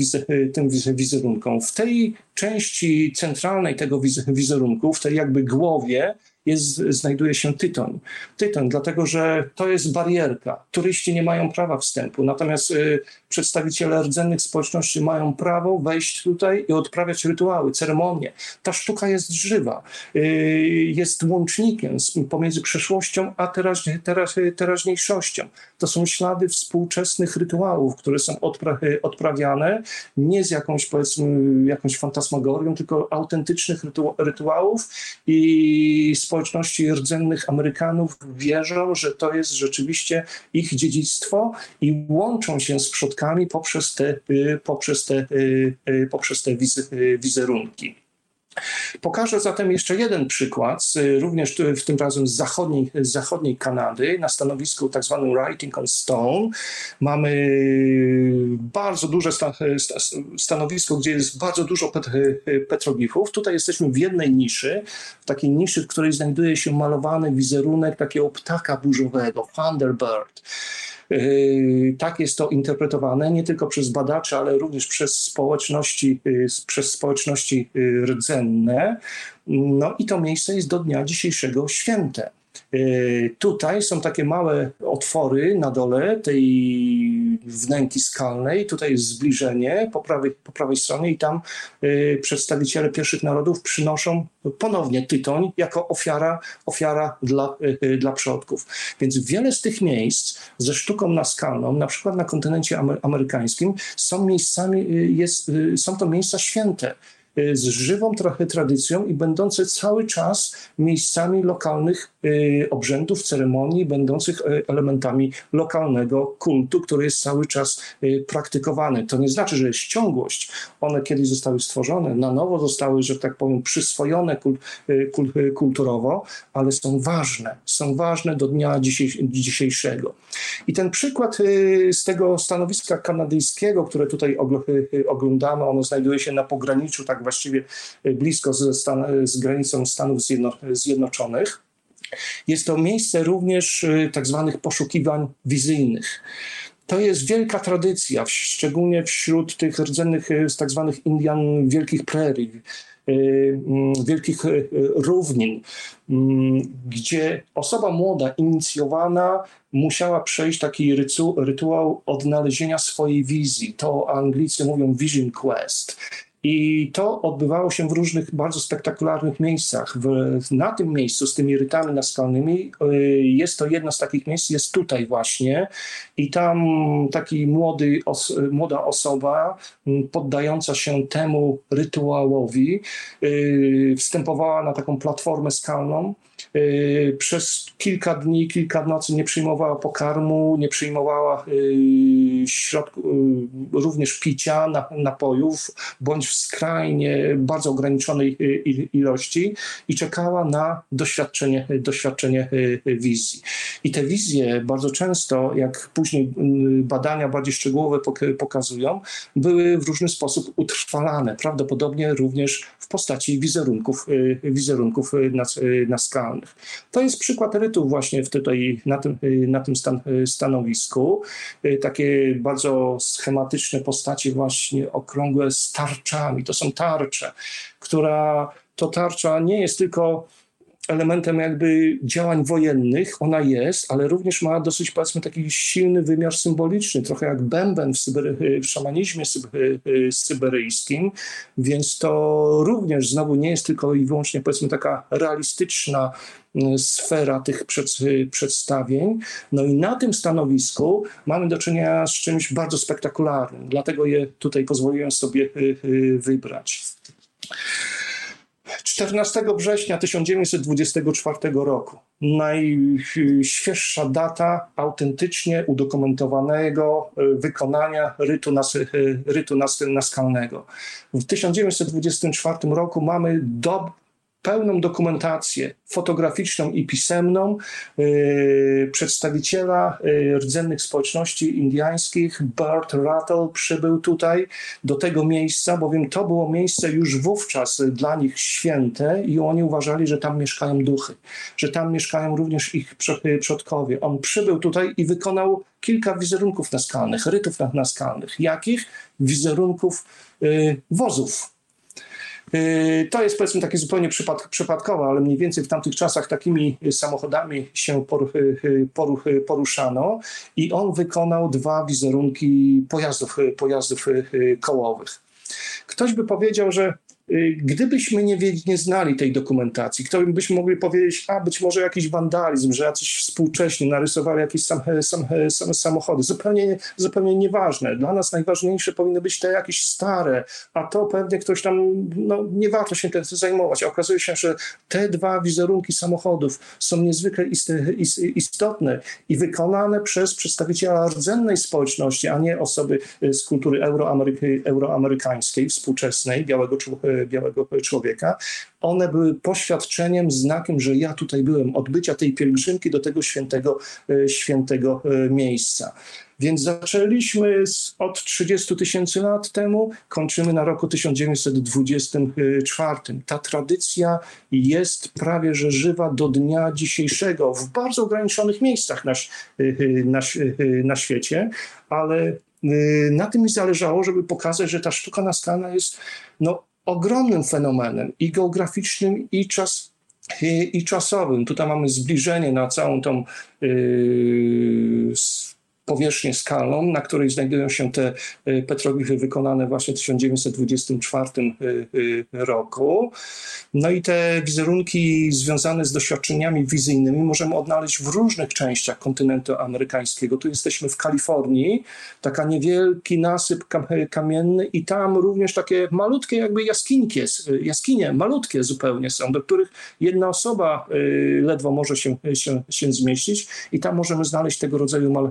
tym wizerunkom. W tej części centralnej tego wizerunku, w tej jakby głowie, jest, znajduje się tytoń. Tytoń, dlatego że to jest barierka. Turyści nie mają prawa wstępu, natomiast y, przedstawiciele rdzennych społeczności mają prawo wejść tutaj i odprawiać rytuały, ceremonie. Ta sztuka jest żywa, y, jest łącznikiem pomiędzy przeszłością a teraźniejszością. To są ślady współczesnych rytuałów, które są odpra odprawiane nie z jakąś, powiedzmy, jakąś fantasmagorią, tylko autentycznych rytuałów i społeczności rdzennych Amerykanów wierzą, że to jest rzeczywiście ich dziedzictwo i łączą się z przodkami poprzez te, y, poprzez te, y, y, poprzez te wizerunki. Pokażę zatem jeszcze jeden przykład, również w tym razem z zachodniej, z zachodniej Kanady, na stanowisku tak zwanym Writing on Stone. Mamy bardzo duże stanowisko, gdzie jest bardzo dużo petroglifów. Tutaj jesteśmy w jednej niszy, w takiej niszy, w której znajduje się malowany wizerunek takiego ptaka burzowego, Thunderbird. Yy, tak jest to interpretowane nie tylko przez badaczy, ale również przez społeczności, yy, przez społeczności yy, rdzenne. No i to miejsce jest do dnia dzisiejszego święte. E, tutaj są takie małe otwory na dole tej wnęki skalnej. Tutaj jest zbliżenie po prawej, po prawej stronie i tam e, przedstawiciele pierwszych narodów przynoszą ponownie tytoń jako ofiara, ofiara dla, e, dla przodków. Więc wiele z tych miejsc ze sztuką naskalną, na przykład na kontynencie amerykańskim, są miejscami, jest, są to miejsca święte. Y, z żywą trochę tradycją i będące cały czas miejscami lokalnych y, obrzędów, ceremonii, będących y, elementami lokalnego kultu, który jest cały czas praktykowany. To nie znaczy, że jest ciągłość. One kiedyś zostały stworzone, na nowo zostały, że tak powiem, przyswojone kulturowo, ale są ważne. Są ważne do dnia dzisiejszego. I ten przykład z tego stanowiska kanadyjskiego, które tutaj oglądamy, ono znajduje się na pograniczu tak właściwie blisko z, Stan z granicą Stanów Zjedno Zjednoczonych. Jest to miejsce również e, tak zwanych poszukiwań wizyjnych. To jest wielka tradycja, szczególnie wśród tych rdzennych, e, tak zwanych Indian wielkich prerii, wielkich równin, gdzie osoba młoda, inicjowana, musiała przejść taki rytuał odnalezienia swojej wizji. To Anglicy mówią vision quest. I to odbywało się w różnych bardzo spektakularnych miejscach. W, na tym miejscu z tymi rytami naskalnymi y, jest to jedno z takich miejsc, jest tutaj właśnie. I tam taki młody, os, młoda osoba poddająca się temu rytuałowi y, wstępowała na taką platformę skalną przez kilka dni, kilka nocy nie przyjmowała pokarmu, nie przyjmowała y, środku, y, również picia, napojów, bądź w skrajnie bardzo ograniczonej ilości i czekała na doświadczenie, doświadczenie wizji. I te wizje bardzo często, jak później badania bardziej szczegółowe pokazują, były w różny sposób utrwalane, prawdopodobnie również w postaci wizerunków, wizerunków To jest przykład rytów właśnie w tutaj, na tym, na tym stan, stanowisku. Takie bardzo schematyczne postacie właśnie okrągłe z tarczami. To są tarcze, która to tarcza nie jest tylko elementem jakby działań wojennych, ona jest, ale również ma dosyć powiedzmy taki silny wymiar symboliczny, trochę jak bęben w, w szamanizmie syberyjskim, więc to również znowu nie jest tylko i wyłącznie powiedzmy taka realistyczna mm, sfera tych przed, przedstawień. No i na tym stanowisku mamy do czynienia z czymś bardzo spektakularnym, dlatego je tutaj pozwoliłem sobie wybrać. 14 września 1924 roku. Najświeższa data autentycznie udokumentowanego e, wykonania rytu, nas, e, rytu nas, naskalnego. W 1924 roku mamy do, pełną dokumentację fotograficzną i pisemną yy, przedstawiciela yy, rdzennych społeczności indyjskich, Bert Rattle, przybył tutaj do tego miejsca, bowiem to było miejsce już wówczas dla nich święte i oni uważali, że tam mieszkają duchy, że tam mieszkają również ich przodkowie. On przybył tutaj i wykonał kilka wizerunków naskalnych, rytów naskalnych. Jakich? Wizerunków yy, wozów Yy, to jest powiedzmy takie zupełnie przypad, przypadkowe, ale mniej więcej w tamtych czasach takimi samochodami się poruszano i on wykonał dwa wizerunki pojazdów, pojazdów kołowych. Ktoś by powiedział, że Y, gdybyśmy nie, nie znali tej dokumentacji, kto byśmy mogli powiedzieć, a być może jakiś wandalizm, że jacyś współcześni narysowali jakieś sam, sam, sam, samochody. Zupełnie, zupełnie nieważne. Dla nas najważniejsze powinny być te jakieś stare, a to pewnie ktoś tam, no nie warto się tym zajmować. A okazuje się, że te dwa wizerunki samochodów są niezwykle istotne i wykonane przez przedstawiciela rdzennej społeczności, a nie osoby z kultury euroamerykańskiej, współczesnej, białego człowieka białego człowieka. One były poświadczeniem, znakiem, że ja tutaj byłem, odbycia tej pielgrzymki do tego świętego, świętego miejsca. Więc zaczęliśmy z, od 30 tysięcy lat temu, kończymy na roku 1924. Ta tradycja jest prawie że żywa do dnia dzisiejszego w bardzo ograniczonych miejscach na, na, na świecie, ale na tym mi zależało, żeby pokazać, że ta sztuka naskalna jest no, ogromnym fenomenem i geograficznym, i czas, i, i czasowym. Tutaj mamy zbliżenie na całą tą yy, powierzchnię skalną, na której znajdują się te e, petroglify wykonane właśnie w 1924 e, e, roku. No i te wizerunki związane z doświadczeniami wizyjnymi możemy odnaleźć w różnych częściach kontynentu amerykańskiego. Tu jesteśmy w Kalifornii, taka niewielki nasyp kamienny i tam również takie malutkie jakby jaskinki, jaskinie, malutkie zupełnie są, do których jedna osoba ledwo może się, się, się zmieścić i tam możemy znaleźć tego rodzaju mal,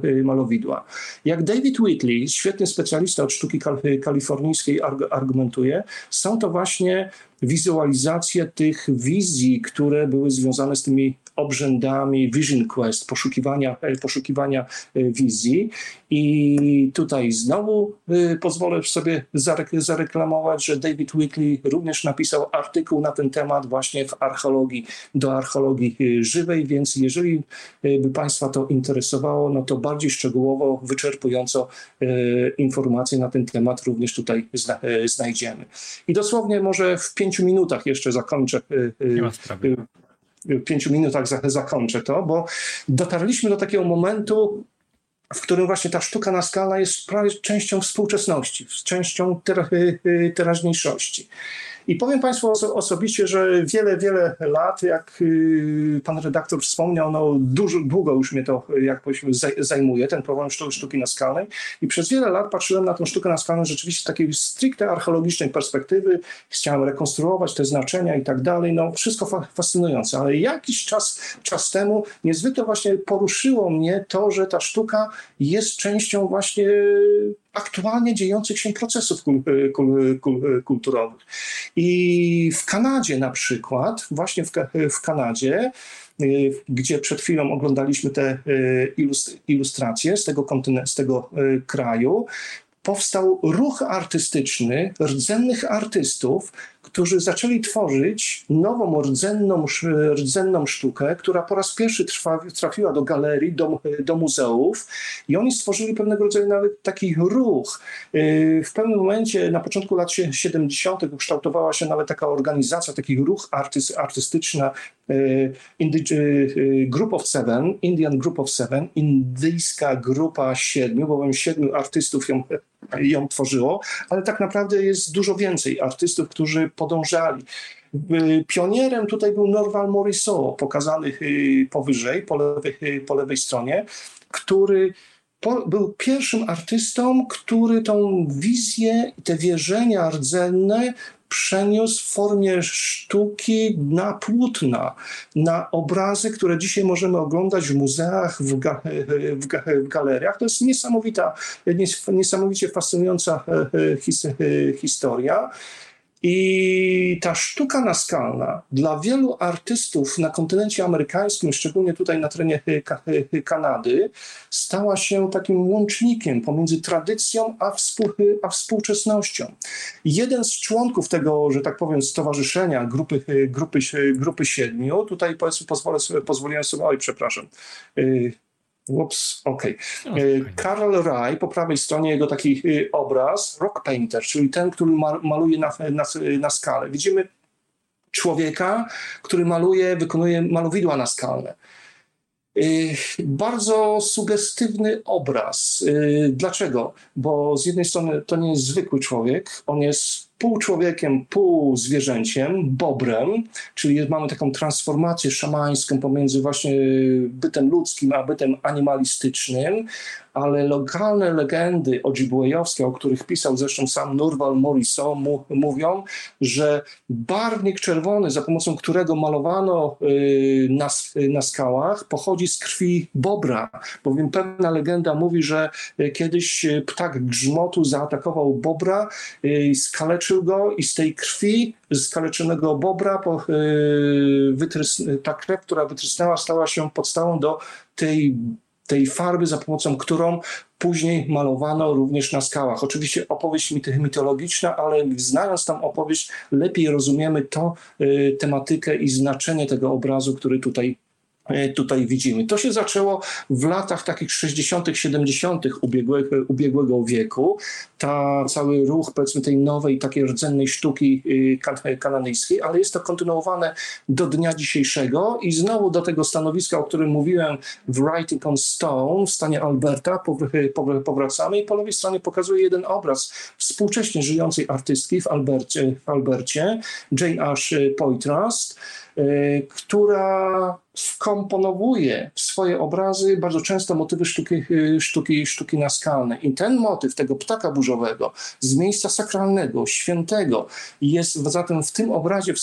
Jak David Whitley, świetny specjalista od sztuki kalifornijskiej, argumentuje, są to właśnie wizualizacje tych wizji, które były związane z tymi obrzędami Vision Quest, poszukiwania, e, poszukiwania e, wizji. I tutaj znowu e, pozwolę sobie zareklamować, że David Whitley również napisał artykuł na ten temat właśnie w archeologii, do archeologii żywej, więc jeżeli by Państwa to interesowało, no to bardziej szczegółowo, wyczerpująco informacje na ten temat również tutaj znajdziemy. I dosłownie może w pięciu minutach jeszcze zakończę. Pięciu minutach zakończę to, bo dotarliśmy do takiego momentu, w którym właśnie ta sztuka naskalna jest prawie częścią współczesności, częścią teraźniejszości. I powiem Państwu osobiście, że wiele, wiele lat, jak y, pan redaktor wspomniał, no dużo, długo już mnie to, jak powiedzmy, zajmuje, ten problem sztuki naskalnej. I przez wiele lat patrzyłem na tę sztukę naskalną rzeczywiście z takiej stricte archeologicznej perspektywy. Chciałem rekonstruować te znaczenia i tak dalej. No wszystko fascynujące, ale jakiś czas, czas temu niezwykle właśnie poruszyło mnie to, że ta sztuka jest częścią właśnie aktualnie dziejących się procesów kul, kul, kul, kulturowych. I w Kanadzie na przykład, właśnie w, w Kanadzie, y, gdzie przed chwilą oglądaliśmy te y, ilustracje z tego kontynentu, z tego y, kraju, powstał ruch artystyczny rdzennych artystów, którzy zaczęli tworzyć nową rdzenną, rdzenną sztukę, która po raz pierwszy trwa, trafiła do galerii, do, do muzeów i oni stworzyli pewnego rodzaju nawet taki ruch. Y, w pewnym momencie, na początku lat 70. ukształtowała się nawet taka organizacja, taki ruch artyst, artystyczna y, y, Group of Seven, Indian Group of Seven, indyjska grupa siedmiu, bowiem siedmiu artystów ją ją tworzyło, ale tak naprawdę jest dużo więcej artystów, którzy podążali. Pionierem tutaj był Norval Morisot, pokazany y, powyżej, po lewej, y, po lewej stronie, który po, był pierwszym artystą, który tą wizję, te wierzenia rdzenne przeniósł w formie sztuki na płótna, na obrazy, które dzisiaj możemy oglądać w muzeach, w, ga, w, ga, w galeriach. To jest niesamowita, niesamowicie fascynująca e, e, historia. I ta sztuka naskalna dla wielu artystów na kontynencie amerykańskim, szczególnie tutaj na terenie Kanady, stała się takim łącznikiem pomiędzy tradycją a, współ, a współczesnością. Jeden z członków tego, że tak powiem, stowarzyszenia, grupy, grupy, grupy siedmiu, tutaj pozwolę sobie, pozwoliłem sobie, oj, przepraszam, y, Ups, okej. Okay. Karl Rai, po prawej stronie jego taki y, obraz, rock painter, czyli ten, który maluje na, na, na skalę. Widzimy człowieka, który maluje, wykonuje malowidła naskalne. Y, bardzo sugestywny obraz. Dlaczego? Bo z jednej strony to nie jest zwykły człowiek, on jest pół człowiekiem, pół zwierzęciem, bobrem, czyli mamy taką transformację szamańską pomiędzy właśnie bytem ludzkim a bytem animalistycznym, ale lokalne legendy odzibłejowskie, o których pisał zresztą sam Norval Morisot, mu, mówią, że barwnik czerwony, za pomocą którego malowano y, na, na skałach, pochodzi z krwi bobra, bowiem pewna legenda mówi, że kiedyś ptak grzmotu zaatakował bobra i skaleczył go i z tej krwi skaleczonego bobra wytrys, ta krew, która wytrysnęła, stała się podstawą do tej tej farby, za pomocą którą później malowano również na skałach. Oczywiście opowieść mitologiczna, ale znając tam opowieść, lepiej rozumiemy to, y, tematykę i znaczenie tego obrazu, który tutaj tutaj widzimy. To się zaczęło w latach takich 60., 70. Ubiegłego, ubiegłego wieku. Ta cały ruch, powiedzmy, tej nowej, takiej rdzennej sztuki y, kanadyjskiej, ale jest to kontynuowane do dnia dzisiejszego i znowu do tego stanowiska, o którym mówiłem w Writing on Stone w stanie Alberta powracamy i po lewej stronie pokazuje jeden obraz współcześnie żyjącej artystki w Albercie, w Albercie Jane Ash Poitras, która wkomponowuje w swoje obrazy bardzo często motywy sztuki, y, sztuki, sztuki naskalne. I ten motyw tego ptaka burzowego z miejsca sakralnego, świętego jest zatem w tym obrazie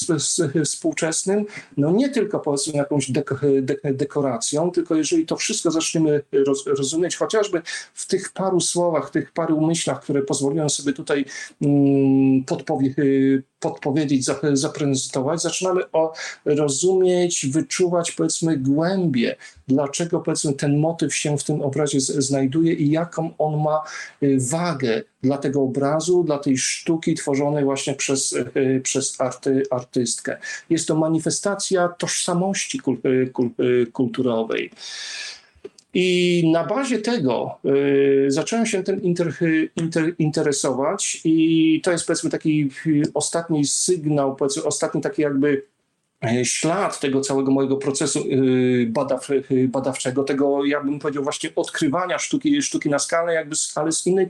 współczesnym no nie tylko powiedzmy jakąś deko, dekoracją, tylko jeżeli to wszystko zaczniemy roz, rozumieć chociażby w tych paru słowach, tych paru myślach, które pozwoliłem sobie tutaj mm, podpowie, y, podpowiedzieć, zaprezentować, zaczynamy o rozumieć, wyczuwać powiedzmy głębie, dlaczego powiedzmy ten motyw się w tym obrazie znajduje i jaką on ma y, wagę dla tego obrazu, dla tej sztuki tworzonej właśnie przez, y, przez arty, artystkę. Jest to manifestacja tożsamości y, kulturowej. I na bazie tego y, zacząłem się tym inter, inter, interesować, i to jest powiedzmy taki ostatni sygnał, powiedzmy ostatni taki jakby ślad tego całego mojego procesu y, badaw, y, badawczego, tego, ja bym powiedział, właśnie odkrywania sztuki, sztuki na skalę, jakby, ale z innej,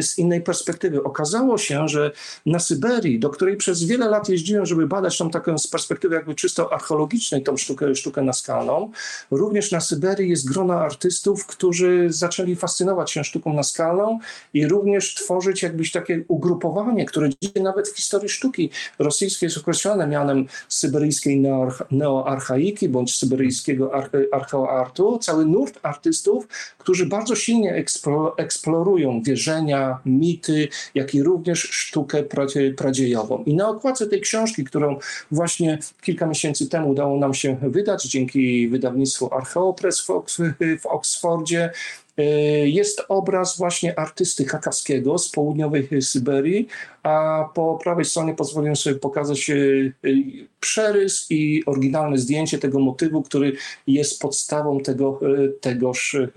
z innej perspektywy. Okazało się, że na Syberii, do której przez wiele lat jeździłem, żeby badać tą taką z perspektywy jakby czysto archeologicznej tą sztukę, sztukę naskalną, również na Syberii jest grona artystów, którzy zaczęli fascynować się sztuką naskalną i również tworzyć jakbyś takie ugrupowanie, które dzisiaj nawet w historii sztuki rosyjskiej jest określone mianem syberyjskiej neoarchaiki bądź syberyjskiego archeoartu, cały nurt artystów, którzy bardzo silnie eksplorują wierzenia, mity, jak i również sztukę pradziejową. I na okładce tej książki, którą właśnie kilka miesięcy temu udało nam się wydać dzięki wydawnictwu Archeopress w Oksfordzie, e, jest obraz właśnie artysty hakawskiego z południowej Syberii, a po prawej stronie pozwoliłem sobie pokazać e, przerys i oryginalne zdjęcie tego motywu, który jest podstawą tego, e, tegoż e,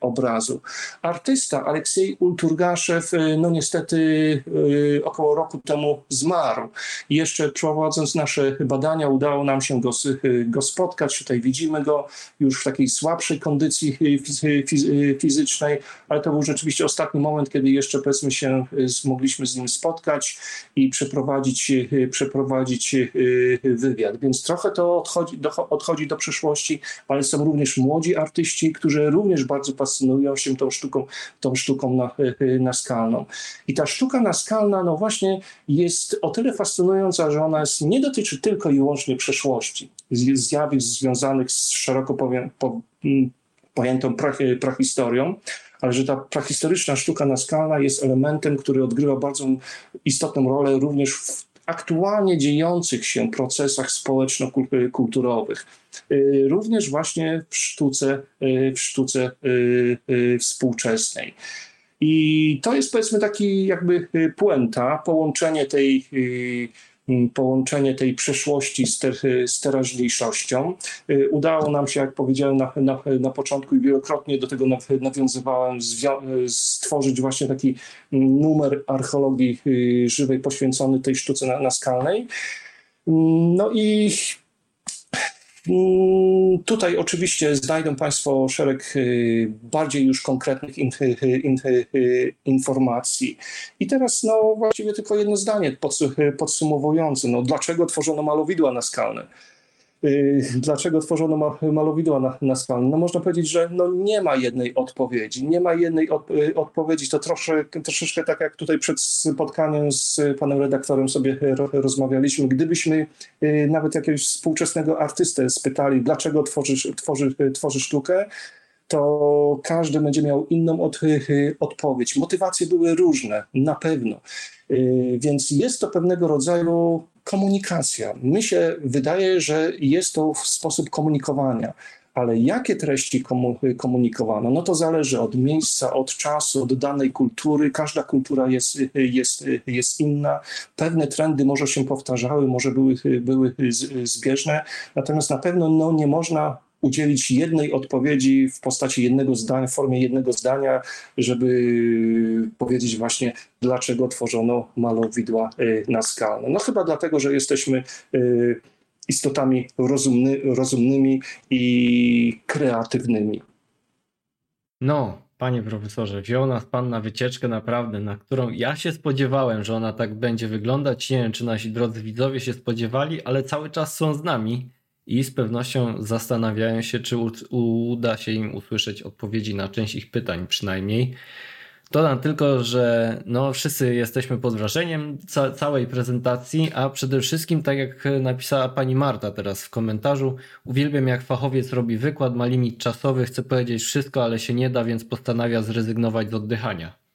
obrazu. Artysta Aleksiej Ulturgaszew, no niestety około roku temu zmarł. Jeszcze prowadząc nasze badania udało nam się go, go spotkać. Tutaj widzimy go już w takiej słabszej kondycji fizycznej, ale to był rzeczywiście ostatni moment, kiedy jeszcze powiedzmy się mogliśmy z nim spotkać spotkać i przeprowadzić, e, przeprowadzić e, wywiad. Więc trochę to odchodzi do, odchodzi do przeszłości, ale są również młodzi artyści, którzy również bardzo fascynują się tą sztuką, tą sztuką na, naskalną. I ta sztuka naskalna, no właśnie jest o tyle fascynująca, że ona jest, nie dotyczy tylko i wyłącznie przeszłości, zjawisk związanych z szeroko powiem, po, pojętą prahistorią, ale że ta prahistoryczna sztuka naskalna jest elementem, który odgrywa bardzo istotną rolę również w aktualnie dziejących się procesach społeczno-kulturowych. Y, również właśnie w sztuce, y, w sztuce y, współczesnej. I to jest powiedzmy taki jakby puenta, połączenie tej połączenie tej przeszłości z, ter, z teraźniejszością. Y, udało nam się, jak powiedziałem na, na, na początku i wielokrotnie do tego nawiązywałem, stworzyć właśnie taki numer archeologii y, żywej poświęcony tej sztuce naskalnej. Mm, no i tutaj oczywiście znajdą Państwo szereg y, bardziej już konkretnych informacji. I teraz no, właściwie tylko jedno zdanie podsumowujące. No, dlaczego tworzono malowidła naskalne? Y, dlaczego tworzono malowidła na, na skalę? No można powiedzieć, że no nie ma jednej odpowiedzi. Nie ma jednej od, y, odpowiedzi. To trosze, troszeczkę tak jak tutaj przed spotkaniem z panem redaktorem sobie rozmawialiśmy. Gdybyśmy y, nawet jakiegoś współczesnego artystę spytali, dlaczego tworzysz, tworzy, tworzy sztukę, to każdy będzie miał inną od, odpowiedź. Motywacje były różne, na pewno. Więc jest to pewnego rodzaju komunikacja. Mi się wydaje, że jest to sposób komunikowania ale jakie treści komunikowano, no to zależy od miejsca, od czasu, od danej kultury. Każda kultura jest, jest, jest inna. Pewne trendy może się powtarzały, może były, były zbieżne, natomiast na pewno no, nie można udzielić jednej odpowiedzi w postaci jednego zdania, w formie jednego zdania, żeby powiedzieć właśnie, dlaczego tworzono malowidła y, naskalne. No chyba dlatego, że jesteśmy y, istotami rozumny, rozumnymi i kreatywnymi. No, panie profesorze, wziął nas pan na wycieczkę naprawdę, na którą ja się spodziewałem, że ona tak będzie wyglądać. Nie wiem, czy nasi drodzy widzowie się spodziewali, ale cały czas są z nami i z pewnością zastanawiają się, czy uda się im usłyszeć odpowiedzi na część ich pytań przynajmniej. Dodam tylko, że no, wszyscy jesteśmy pod wrażeniem ca całej prezentacji, a przede wszystkim, tak jak napisała pani Marta teraz w komentarzu, uwielbiam jak fachowiec robi wykład, ma limit czasowy, chce powiedzieć wszystko, ale się nie da, więc postanawia zrezygnować z oddychania.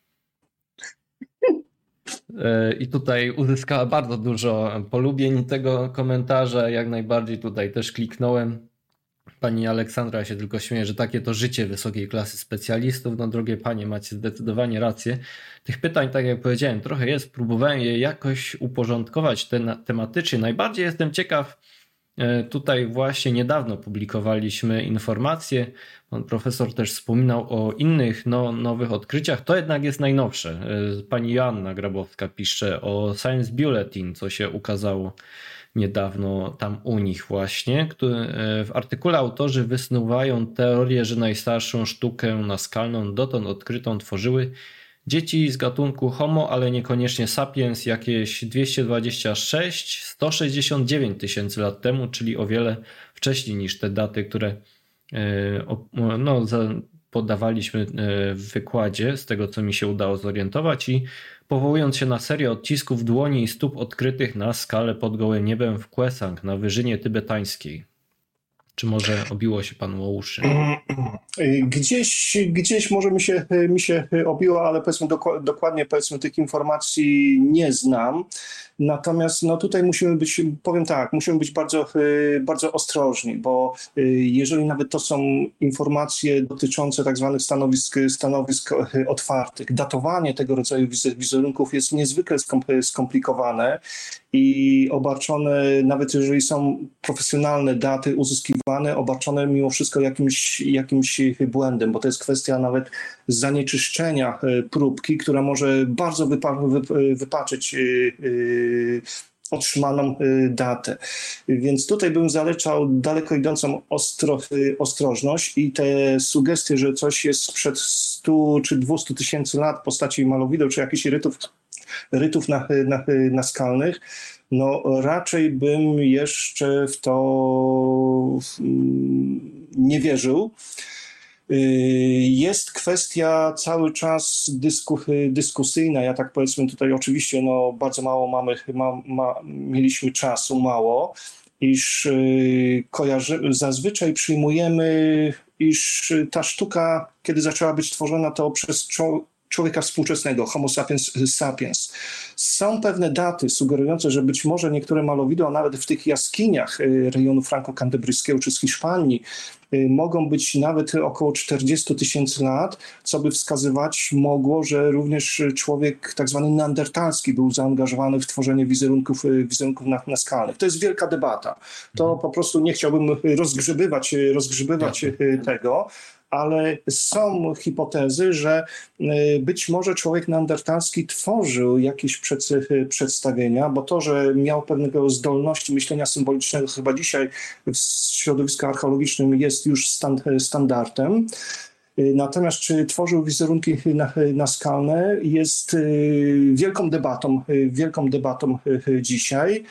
E, I tutaj uzyskała bardzo dużo polubień tego komentarza, jak najbardziej tutaj też kliknąłem. Pani Aleksandra się tylko śmieje, że takie to życie wysokiej klasy specjalistów. No drogie panie, macie zdecydowanie rację. Tych pytań, tak jak powiedziałem, trochę jest. Próbowałem je jakoś uporządkować tematycznie. Najbardziej jestem ciekaw, tutaj właśnie niedawno publikowaliśmy informacje. Pan profesor też wspominał o innych no, nowych odkryciach. To jednak jest najnowsze. E, pani Joanna Grabowska pisze o Science Bulletin, co się ukazało niedawno tam u nich właśnie. E, w artykule autorzy wysnuwają teorię, że najstarszą sztukę naskalną dotąd odkrytą tworzyły dzieci z gatunku Homo, ale niekoniecznie sapiens jakieś 226-169 tysięcy lat temu, czyli o wiele wcześniej niż te daty, które e, no, podawaliśmy e, w wykładzie, z tego co mi się udało zorientować i powołując się na serię odcisków dłoni i stóp odkrytych na skalę pod gołym niebem w Kwesang na wyżynie tybetańskiej. Czy może obiło się panu o uszy? *clears throat* Gdzieś, gdzieś może mi się, mi się obiło, ale powiedzmy dokładnie powiedzmy tych informacji nie znam. Natomiast no, tutaj musimy być, powiem tak, musimy być bardzo, bardzo ostrożni, bo jeżeli nawet to są informacje dotyczące tak zwanych stanowisk, stanowisk otwartych, datowanie tego rodzaju wizerunków jest niezwykle skomplikowane i obarczone, nawet jeżeli są profesjonalne daty uzyskiwane, obarczone mimo wszystko jakimś, jakimś błędem, bo to jest kwestia nawet zanieczyszczenia e, próbki, która może bardzo wypa wypaczyć e, e, otrzymaną datę. Więc tutaj bym zalecał daleko idącą ostro, ostrożność i te sugestie, że coś jest sprzed 100 czy 200 tysięcy lat w postaci malowideł czy jakichś rytów rytów na, na, naskalnych, no raczej bym jeszcze w to mm, nie wierzył. Y, jest kwestia cały czas dysku, dyskusyjna. Ja tak powiedzmy tutaj oczywiście no, bardzo mało mamy, ma, ma, mieliśmy czasu, mało, iż y, kojarzy, zazwyczaj przyjmujemy, iż ta sztuka, kiedy zaczęła być tworzona, to przez człowieka współczesnego, Homo sapiens sapiens. Są pewne daty sugerujące, że być może niektóre malowidła, nawet w tych jaskiniach y, rejonu franko-kantebryjskiego czy z Hiszpanii, y, mogą być nawet około 40 tysięcy lat, co by wskazywać mogło, że również człowiek tak zwany neandertalski był zaangażowany w tworzenie wizerunków, y, wizerunków naskalnych. To jest wielka debata. To po prostu nie chciałbym rozgrzebywać, rozgrzebywać tego, ale są hipotezy, że y, być może człowiek neandertalski tworzył jakieś przedstawienia, bo to, że miał pewnego zdolności myślenia symbolicznego, chyba dzisiaj w środowisku archeologicznym jest już standardem. Y, natomiast czy tworzył wizerunki naskalne jest y, wielką debatą, wielką debatą dzisiaj.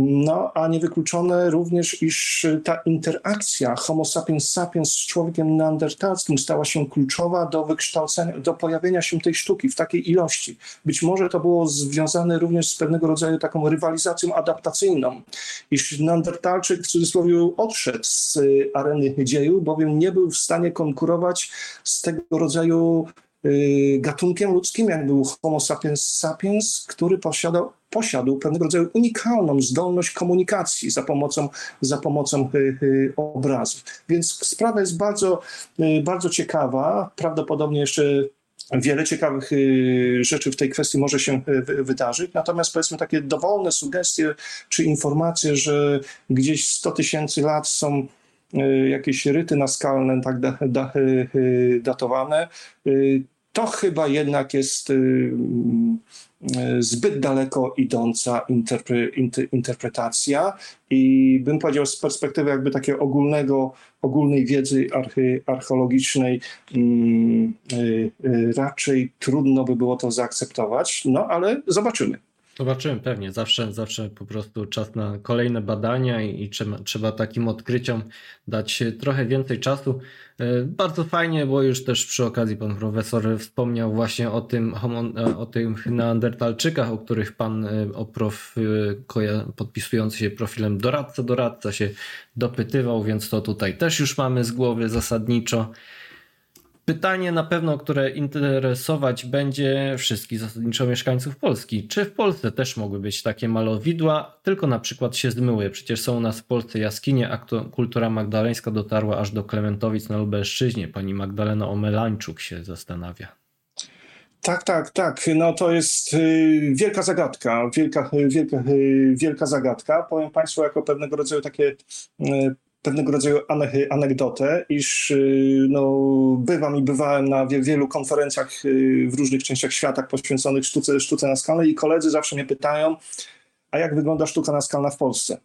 No, a niewykluczone również, iż ta interakcja Homo sapiens sapiens z człowiekiem neandertalskim stała się kluczowa do wykształcenia, do pojawienia się tej sztuki w takiej ilości. Być może to było związane również z pewnego rodzaju taką rywalizacją adaptacyjną, iż neandertalczyk w cudzysłowie odszedł z areny dzieju, bowiem nie był w stanie konkurować z tego rodzaju gatunkiem ludzkim, jak był Homo sapiens sapiens, który posiadał posiadł pewnego rodzaju unikalną zdolność komunikacji za pomocą, za pomocą y, y, obrazów. Więc sprawa jest bardzo, y, bardzo ciekawa. Prawdopodobnie jeszcze wiele ciekawych rzeczy w tej kwestii może się wydarzyć. Natomiast powiedzmy takie dowolne sugestie czy informacje, że gdzieś 100 tysięcy lat są jakieś ryty naskalne tak datowane, to chyba jednak jest E, zbyt daleko idąca interpre, inter, interpretacja. I bym powiedział z perspektywy jakby takiej ogólnego, ogólnej wiedzy arche, archeologicznej mm, y, y, raczej trudno by było to zaakceptować, no ale zobaczymy. Zobaczymy pewnie. Zawsze, zawsze po prostu czas na kolejne badania i, i trzeba, trzeba, takim odkryciom dać trochę więcej czasu. E, bardzo fajnie, bo już też przy okazji pan profesor wspomniał właśnie o tym, o tych neandertalczykach, o których pan e, o prof, e, podpisujący się profilem doradca, doradca się dopytywał, więc to tutaj też już mamy z głowy zasadniczo. Pytanie na pewno, które interesować będzie wszystkich zasadniczo mieszkańców Polski. Czy w Polsce też mogły być takie malowidła, tylko na przykład się zmyły? Przecież są u nas w Polsce jaskinie, a kultura magdaleńska dotarła aż do Klementowic na Lubelszczyźnie. Pani Magdalena Omelańczuk się zastanawia. Tak, tak, tak. No to jest y, wielka zagadka, wielka, wielka, y, wielka zagadka. Powiem Państwu jako pewnego rodzaju takie y, pewnego rodzaju anegdotę, iż y, no, bywam i bywałem na wielu konferencjach y, w różnych częściach świata poświęconych sztuce, sztuce naskalnej i koledzy zawsze mnie pytają, a jak wygląda sztuka naskalna w Polsce?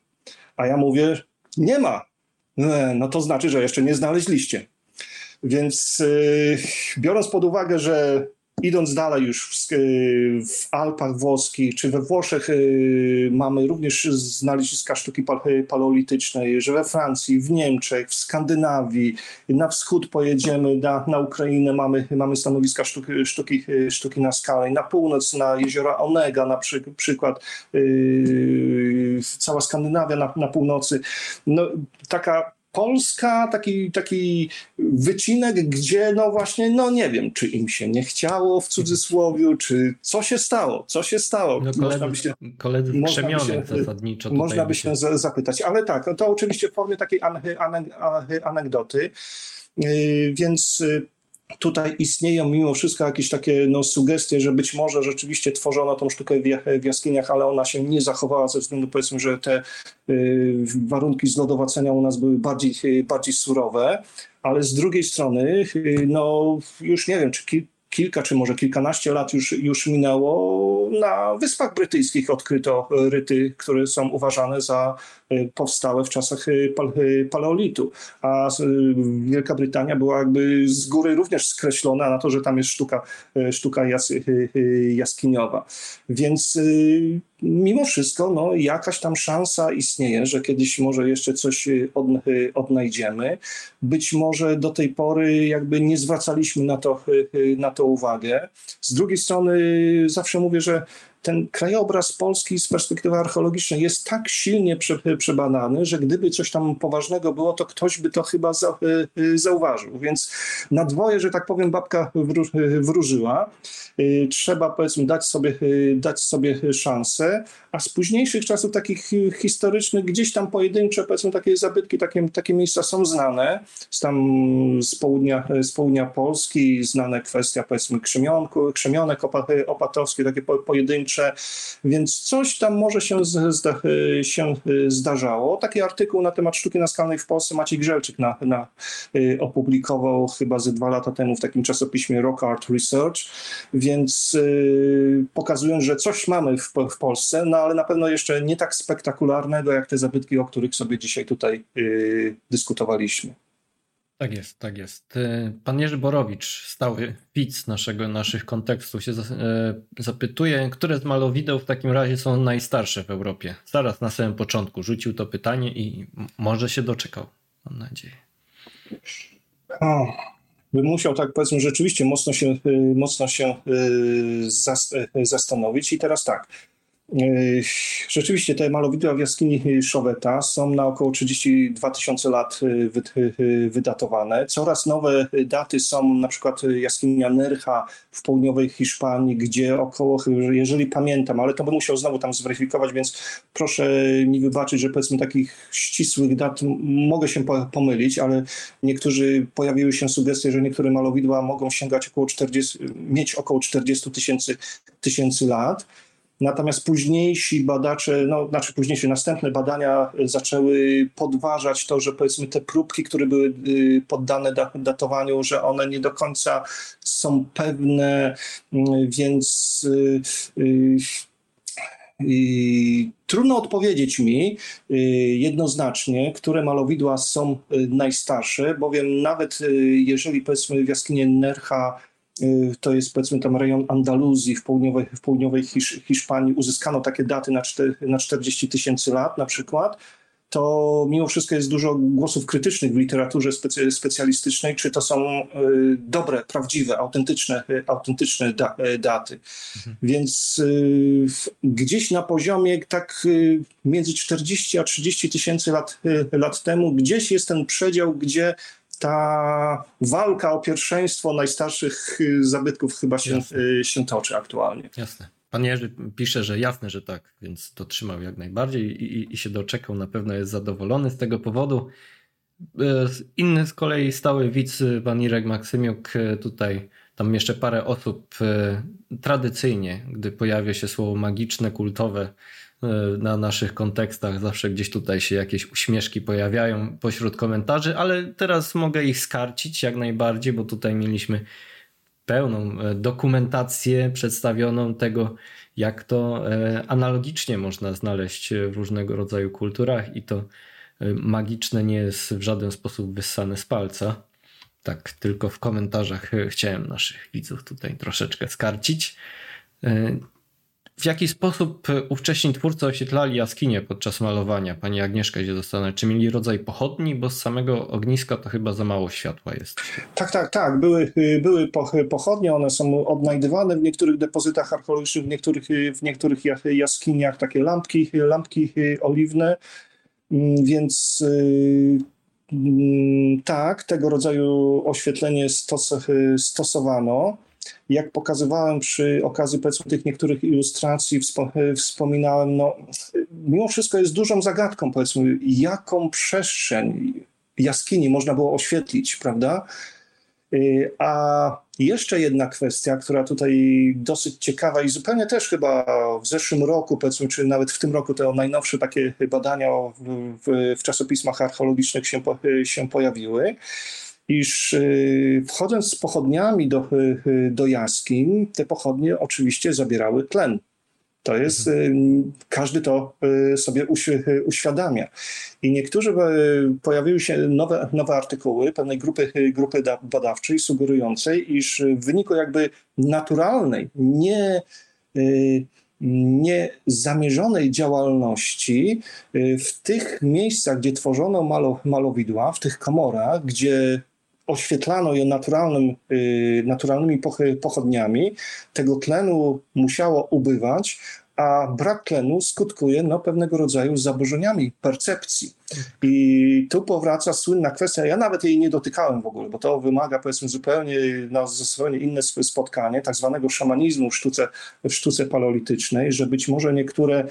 A ja mówię, nie ma. No to znaczy, że jeszcze nie znaleźliście. Więc yy, biorąc pod uwagę, że Idąc dalej już w, w, Alpach włoskich czy we Włoszech y, mamy również znaleziska sztuki paleolitycznej, że we Francji, w Niemczech, w Skandynawii, na wschód pojedziemy, na, na Ukrainę mamy, mamy stanowiska sztuki, sztuki, sztuki na skalę, na północ na jeziora Onega na przy, przykład, cała Skandynawia na, na północy. No, taka Polska, taki, taki wycinek, gdzie no właśnie, no nie wiem, czy im się nie chciało w cudzysłowie, czy co się stało, co się stało. No koledzy, można by się, koledzy można by się, zasadniczo. Można by się zapytać, ale tak, to oczywiście w formie takiej anegdoty, yy, więc yy, tutaj istnieją mimo wszystko jakieś takie no, sugestie, że być może rzeczywiście tworzono tą sztukę w jaskiniach, ale ona się nie zachowała ze względu powiedzmy, że te y, warunki zlodowacenia u nas były bardziej, y, bardziej surowe, ale z drugiej strony y, no już nie wiem, czy kilka czy może kilkanaście lat już, już minęło, na Wyspach Brytyjskich odkryto ryty, które są uważane za e, powstałe w czasach e, e, paleolitu, a Wielka Brytania była jakby z góry również skreślona na to, że tam jest sztuka, sztuka jas, jaskiniowa. Więc mimo wszystko no, jakaś tam szansa istnieje, że kiedyś może jeszcze coś odnajdziemy. Być może do tej pory jakby nie zwracaliśmy na to, na to uwagę. Z drugiej strony zawsze mówię, że ten krajobraz Polski z perspektywy archeologicznej jest tak silnie prze, przebadany, że gdyby coś tam poważnego było, to ktoś by to chyba za, y, y, zauważył. Więc na dwoje, że tak powiem, babka wróżyła. Y, trzeba powiedzmy dać sobie, dać sobie szansę, a z późniejszych czasów takich historycznych gdzieś tam pojedyncze powiedzmy takie zabytki, takie, takie miejsca są znane. Z tam z południa, z południa Polski znane kwestia powiedzmy krzemionku, krzemionek opatowskie, takie pojedyncze więc coś tam może się, się zdarzało. Taki artykuł na temat sztuki naskalnej w Polsce Maciej Grzelczyk na, na, y, opublikował chyba ze dwa lata temu w takim czasopiśmie Rock Art Research, więc yy, pokazując, że coś mamy w, w, Polsce, no ale na pewno jeszcze nie tak spektakularnego jak te zabytki, o których sobie dzisiaj tutaj yy, dyskutowaliśmy. Tak jest, tak jest. E, pan Jerzy Borowicz, stały widz naszego, naszych kontekstów, się e, zapytuje, które z malowideł w takim razie są najstarsze w Europie. Zaraz na samym początku rzucił to pytanie i może się doczekał, mam nadzieję. O, bym musiał tak powiedzmy rzeczywiście mocno się, e, mocno się zastanowić i teraz tak. Rzeczywiście te malowidła w jaskini Szoweta są na około 32 tysiące lat y, y, wydatowane. Coraz nowe daty są na przykład jaskinia Nercha w południowej Hiszpanii, gdzie około, jeżeli pamiętam, ale to bym musiał znowu tam zweryfikować, więc proszę mi wybaczyć, że powiedzmy takich ścisłych dat mogę się pomylić, ale niektórzy pojawiły się sugestie, że niektóre malowidła mogą sięgać około 40, mieć około 40 tysięcy tysięcy lat. Natomiast późniejsi badacze, no znaczy późniejsze następne badania zaczęły podważać to, że powiedzmy te próbki, które były y, poddane datowaniu, że one nie do końca są pewne, więc y, y, trudno odpowiedzieć mi jednoznacznie, które malowidła są najstarsze, bowiem nawet jeżeli powiedzmy w jaskinie Nercha Y, to jest powiedzmy tam rejon Andaluzji w południowej, w południowej Hisz, Hiszpanii, uzyskano takie daty na, 4, na 40 tysięcy lat na przykład, to mimo wszystko jest dużo głosów krytycznych w literaturze specy, specjalistycznej, czy to są y, dobre, prawdziwe, autentyczne, y, autentyczne da, daty. Mhm. Więc y, gdzieś na poziomie tak y, między 40 a 30 tysięcy lat, y, lat temu, gdzieś jest ten przedział, gdzie ta walka o pierwszeństwo najstarszych y, zabytków chyba się, y, się toczy aktualnie. Jasne. Pan Jerzy pisze, że jasne, że tak, więc to trzymał jak najbardziej i, i, i się doczekał. Na pewno jest zadowolony z tego powodu. Y, inny z kolei stały widz, pan Irek Maksymiuk, tutaj tam jeszcze parę osób tradycyjnie, gdy pojawia się słowo magiczne, kultowe, na naszych kontekstach zawsze gdzieś tutaj się jakieś uśmieszki pojawiają pośród komentarzy, ale teraz mogę ich skarcić jak najbardziej, bo tutaj mieliśmy pełną e, dokumentację przedstawioną tego, jak to e, analogicznie można znaleźć w różnego rodzaju kulturach i to magiczne nie jest w żaden sposób wyssane z palca. Tak, tylko w komentarzach chciałem naszych widzów tutaj troszeczkę skarcić. W jaki sposób e, ówcześni twórcy oświetlali jaskinie podczas malowania? Pani Agnieszka się zastanawia, czy mieli rodzaj pochodni, bo z samego ogniska to chyba za mało światła jest. Tak, tak, tak. Były, y, były pochodnie, one są odnajdywane w niektórych depozytach archeologicznych, w niektórych, y, w niektórych jaskiniach, takie lampki, lampki y, oliwne, mm, więc mm, tak, tego rodzaju oświetlenie stos, stosowano jak pokazywałem przy okazji powiedzmy tych niektórych ilustracji, wspominałem, no mimo wszystko jest dużą zagadką powiedzmy, jaką przestrzeń jaskini można było oświetlić, prawda? Y, a jeszcze jedna kwestia, która tutaj dosyć ciekawa i zupełnie też chyba w zeszłym roku, powiedzmy, czy nawet w tym roku te najnowsze takie badania w, w, w czasopismach archeologicznych się, się pojawiły iż y, wchodząc z pochodniami do, y, y, do jaskiń, te pochodnie oczywiście zabierały tlen. To jest, mhm. każdy to sobie uświadamia. I niektórzy pojawiły się nowe, nowe artykuły pewnej grupy, grupy badawczej sugerującej, iż w wyniku jakby naturalnej, nie niezamierzonej działalności w tych miejscach, gdzie tworzono malo, malowidła, w tych komorach, gdzie oświetlano je naturalnym, y, naturalnymi pochodniami, tego tlenu musiało ubywać, a brak tlenu skutkuje no, pewnego rodzaju zaburzeniami percepcji. I tu powraca słynna kwestia, ja nawet jej nie dotykałem w ogóle, bo to wymaga powiedzmy zupełnie, no, zupełnie inne spotkanie, tak zwanego szamanizmu w sztuce, w sztuce paleolitycznej, że być może niektóre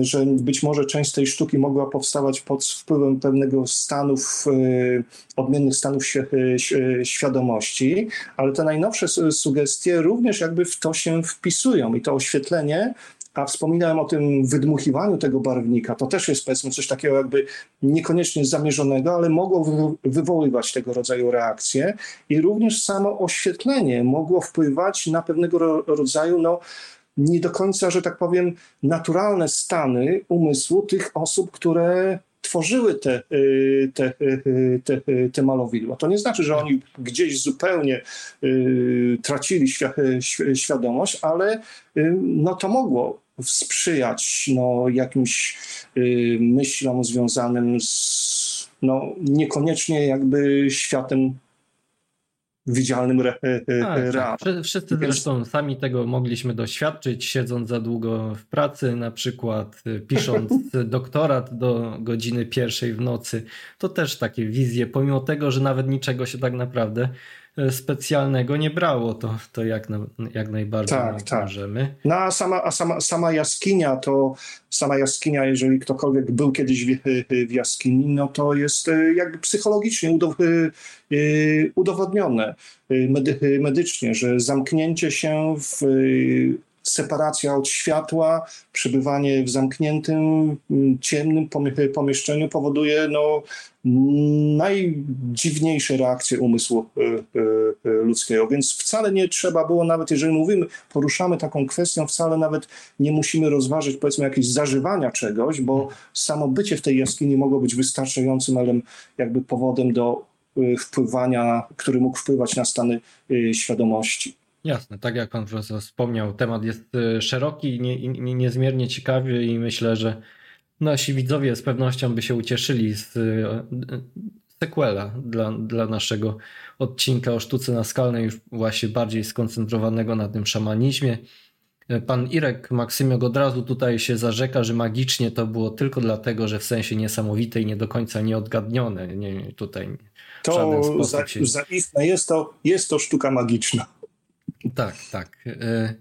że być może część tej sztuki mogła powstawać pod wpływem pewnego stanów, y, odmiennych stanów y, świadomości, ale te najnowsze sugestie również jakby w to się wpisują i to oświetlenie a wspominałem o tym wydmuchiwaniu tego barwnika. To też jest powiedzmy coś takiego jakby niekoniecznie zamierzonego, ale mogło wywoływać tego rodzaju reakcje i również samo oświetlenie mogło wpływać na pewnego rodzaju no, nie do końca, że tak powiem, naturalne stany umysłu tych osób, które tworzyły te, te, te, te malowidła. To nie znaczy, że oni gdzieś zupełnie tracili świadomość, ale no to mogło sprzyjać no, jakimś myślom związanym z no, niekoniecznie jakby światem widzialnym re, tak, tak. Wszyscy zresztą sami tego mogliśmy doświadczyć, siedząc za długo w pracy, na przykład y, pisząc *laughs* doktorat do godziny pierwszej w nocy. To też takie wizje, pomimo tego, że nawet niczego się tak naprawdę E, specjalnego nie brało, to, to jak, na, jak najbardziej tak, tak. możemy. No a, sama, a sama, sama jaskinia to, sama jaskinia, jeżeli ktokolwiek był kiedyś w, w jaskini, no to jest e, jakby psychologicznie e, udowodnione medy, medycznie, że zamknięcie się w separacja od światła, przebywanie w zamkniętym, ciemnym pomieszczeniu powoduje no, najdziwniejsze reakcje umysłu e, e, e, ludzkiego. Więc wcale nie trzeba było, nawet jeżeli mówimy, poruszamy taką kwestią, wcale nawet nie musimy rozważyć, powiedzmy, jakieś zażywania czegoś, bo samo bycie w tej jaskini mogło być wystarczającym ale jakby powodem do wpływania, który mógł wpływać na stany świadomości. Jasne, tak jak pan profesor wspomniał, temat jest szeroki, nie, nie, niezmiernie ciekawy i myślę, że nasi widzowie z pewnością by się ucieszyli z e, sequela dla, dla naszego odcinka o sztuce naskalnej, już właśnie bardziej skoncentrowanego na tym szamanizmie. E, pan Irek Maksymiok od razu tutaj się zarzeka, że magicznie to było tylko dlatego, że w sensie niesamowite i nie do końca nieodgadnione. Nie, tutaj to za, się... zaistne jest to, jest to sztuka magiczna. Tak, tak. E,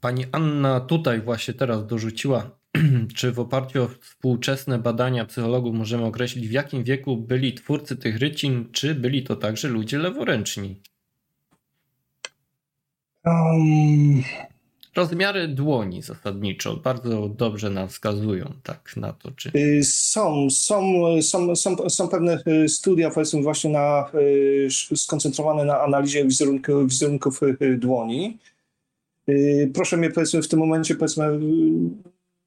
pani Anna tutaj właśnie teraz dorzuciła *clears throat* czy w oparciu o współczesne badania psychologów możemy określić, w jakim wieku byli twórcy tych rycin, czy byli to także ludzie leworęczni? Um... Rozmiary dłoni zasadniczo bardzo dobrze nam wskazują tak na to, czy... Y, są, są, są, są, są pewne y, studia, powiedzmy właśnie na, y, skoncentrowane na analizie wizerunków, wizerunków dłoni. Proszę mnie powiedzmy w tym momencie powiedzmy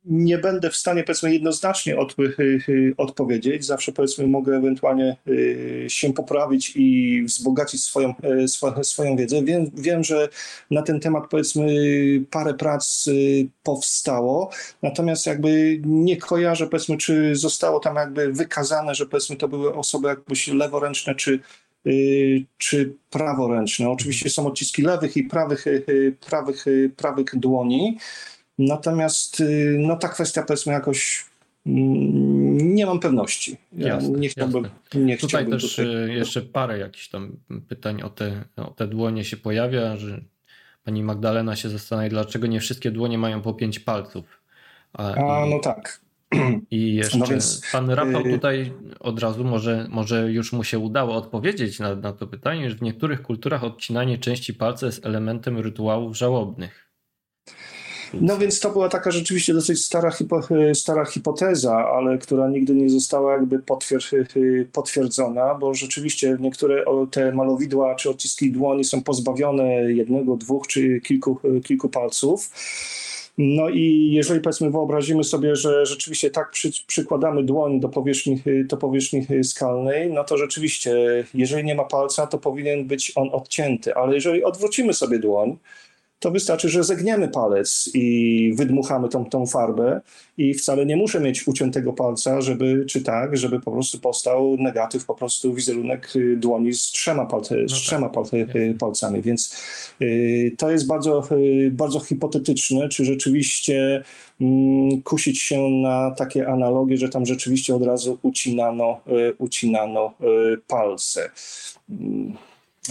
nie będę w stanie powiedzmy jednoznacznie od, y, y, odpowiedzieć. Zawsze powiedzmy mogę ewentualnie y, się poprawić i wzbogacić swoją, swoją wiedzę. Wiem, wiem, że na ten temat powiedzmy parę prac powstało, natomiast jakby nie kojarzę powiedzmy, czy zostało tam jakby wykazane, że powiedzmy to były osoby jakbyś leworęczne, czy czy praworęczne. Oczywiście są odciski lewych i prawych, prawych, prawych dłoni. Natomiast y, no, ta kwestia powiedzmy jakoś mm, nie mam pewności. Ja jasne, nie chciałbym. Jasne. Nie tutaj chciałbym też tutaj... Y, jeszcze parę jakichś tam pytań o te, o te dłonie się pojawia, że pani Magdalena się zastanawia, dlaczego nie wszystkie dłonie mają po pięć palców. A, A i, no tak. *clears throat* I jeszcze no więc, pan Rafał y, tutaj od razu może, może już mu się udało odpowiedzieć na, na to pytanie, że w niektórych kulturach odcinanie części palca jest elementem rytuałów żałobnych. No więc to była taka rzeczywiście dosyć stara, hipo, stara hipoteza, ale która nigdy nie została jakby potwier potwierdzona, bo rzeczywiście niektóre te malowidła czy odciski dłoni są pozbawione jednego, dwóch czy kilku, kilku palców. No i jeżeli powiedzmy wyobrazimy sobie, że rzeczywiście tak przy, przykładamy dłoń do powierzchni, do powierzchni skalnej, no to rzeczywiście, jeżeli nie ma palca, to powinien być on odcięty, ale jeżeli odwrócimy sobie dłoń, to wystarczy, że zegniemy palec i wydmuchamy tą, tą farbę i wcale nie muszę mieć uciętego palca, żeby, czy tak, żeby po prostu powstał negatyw, po prostu wizerunek y, dłoni z trzema, palce, no z tak. trzema y, palcami, więc y, to jest bardzo, y, bardzo hipotetyczne, czy rzeczywiście y, kusić się na takie analogie, że tam rzeczywiście od razu ucinano, y, ucinano palce.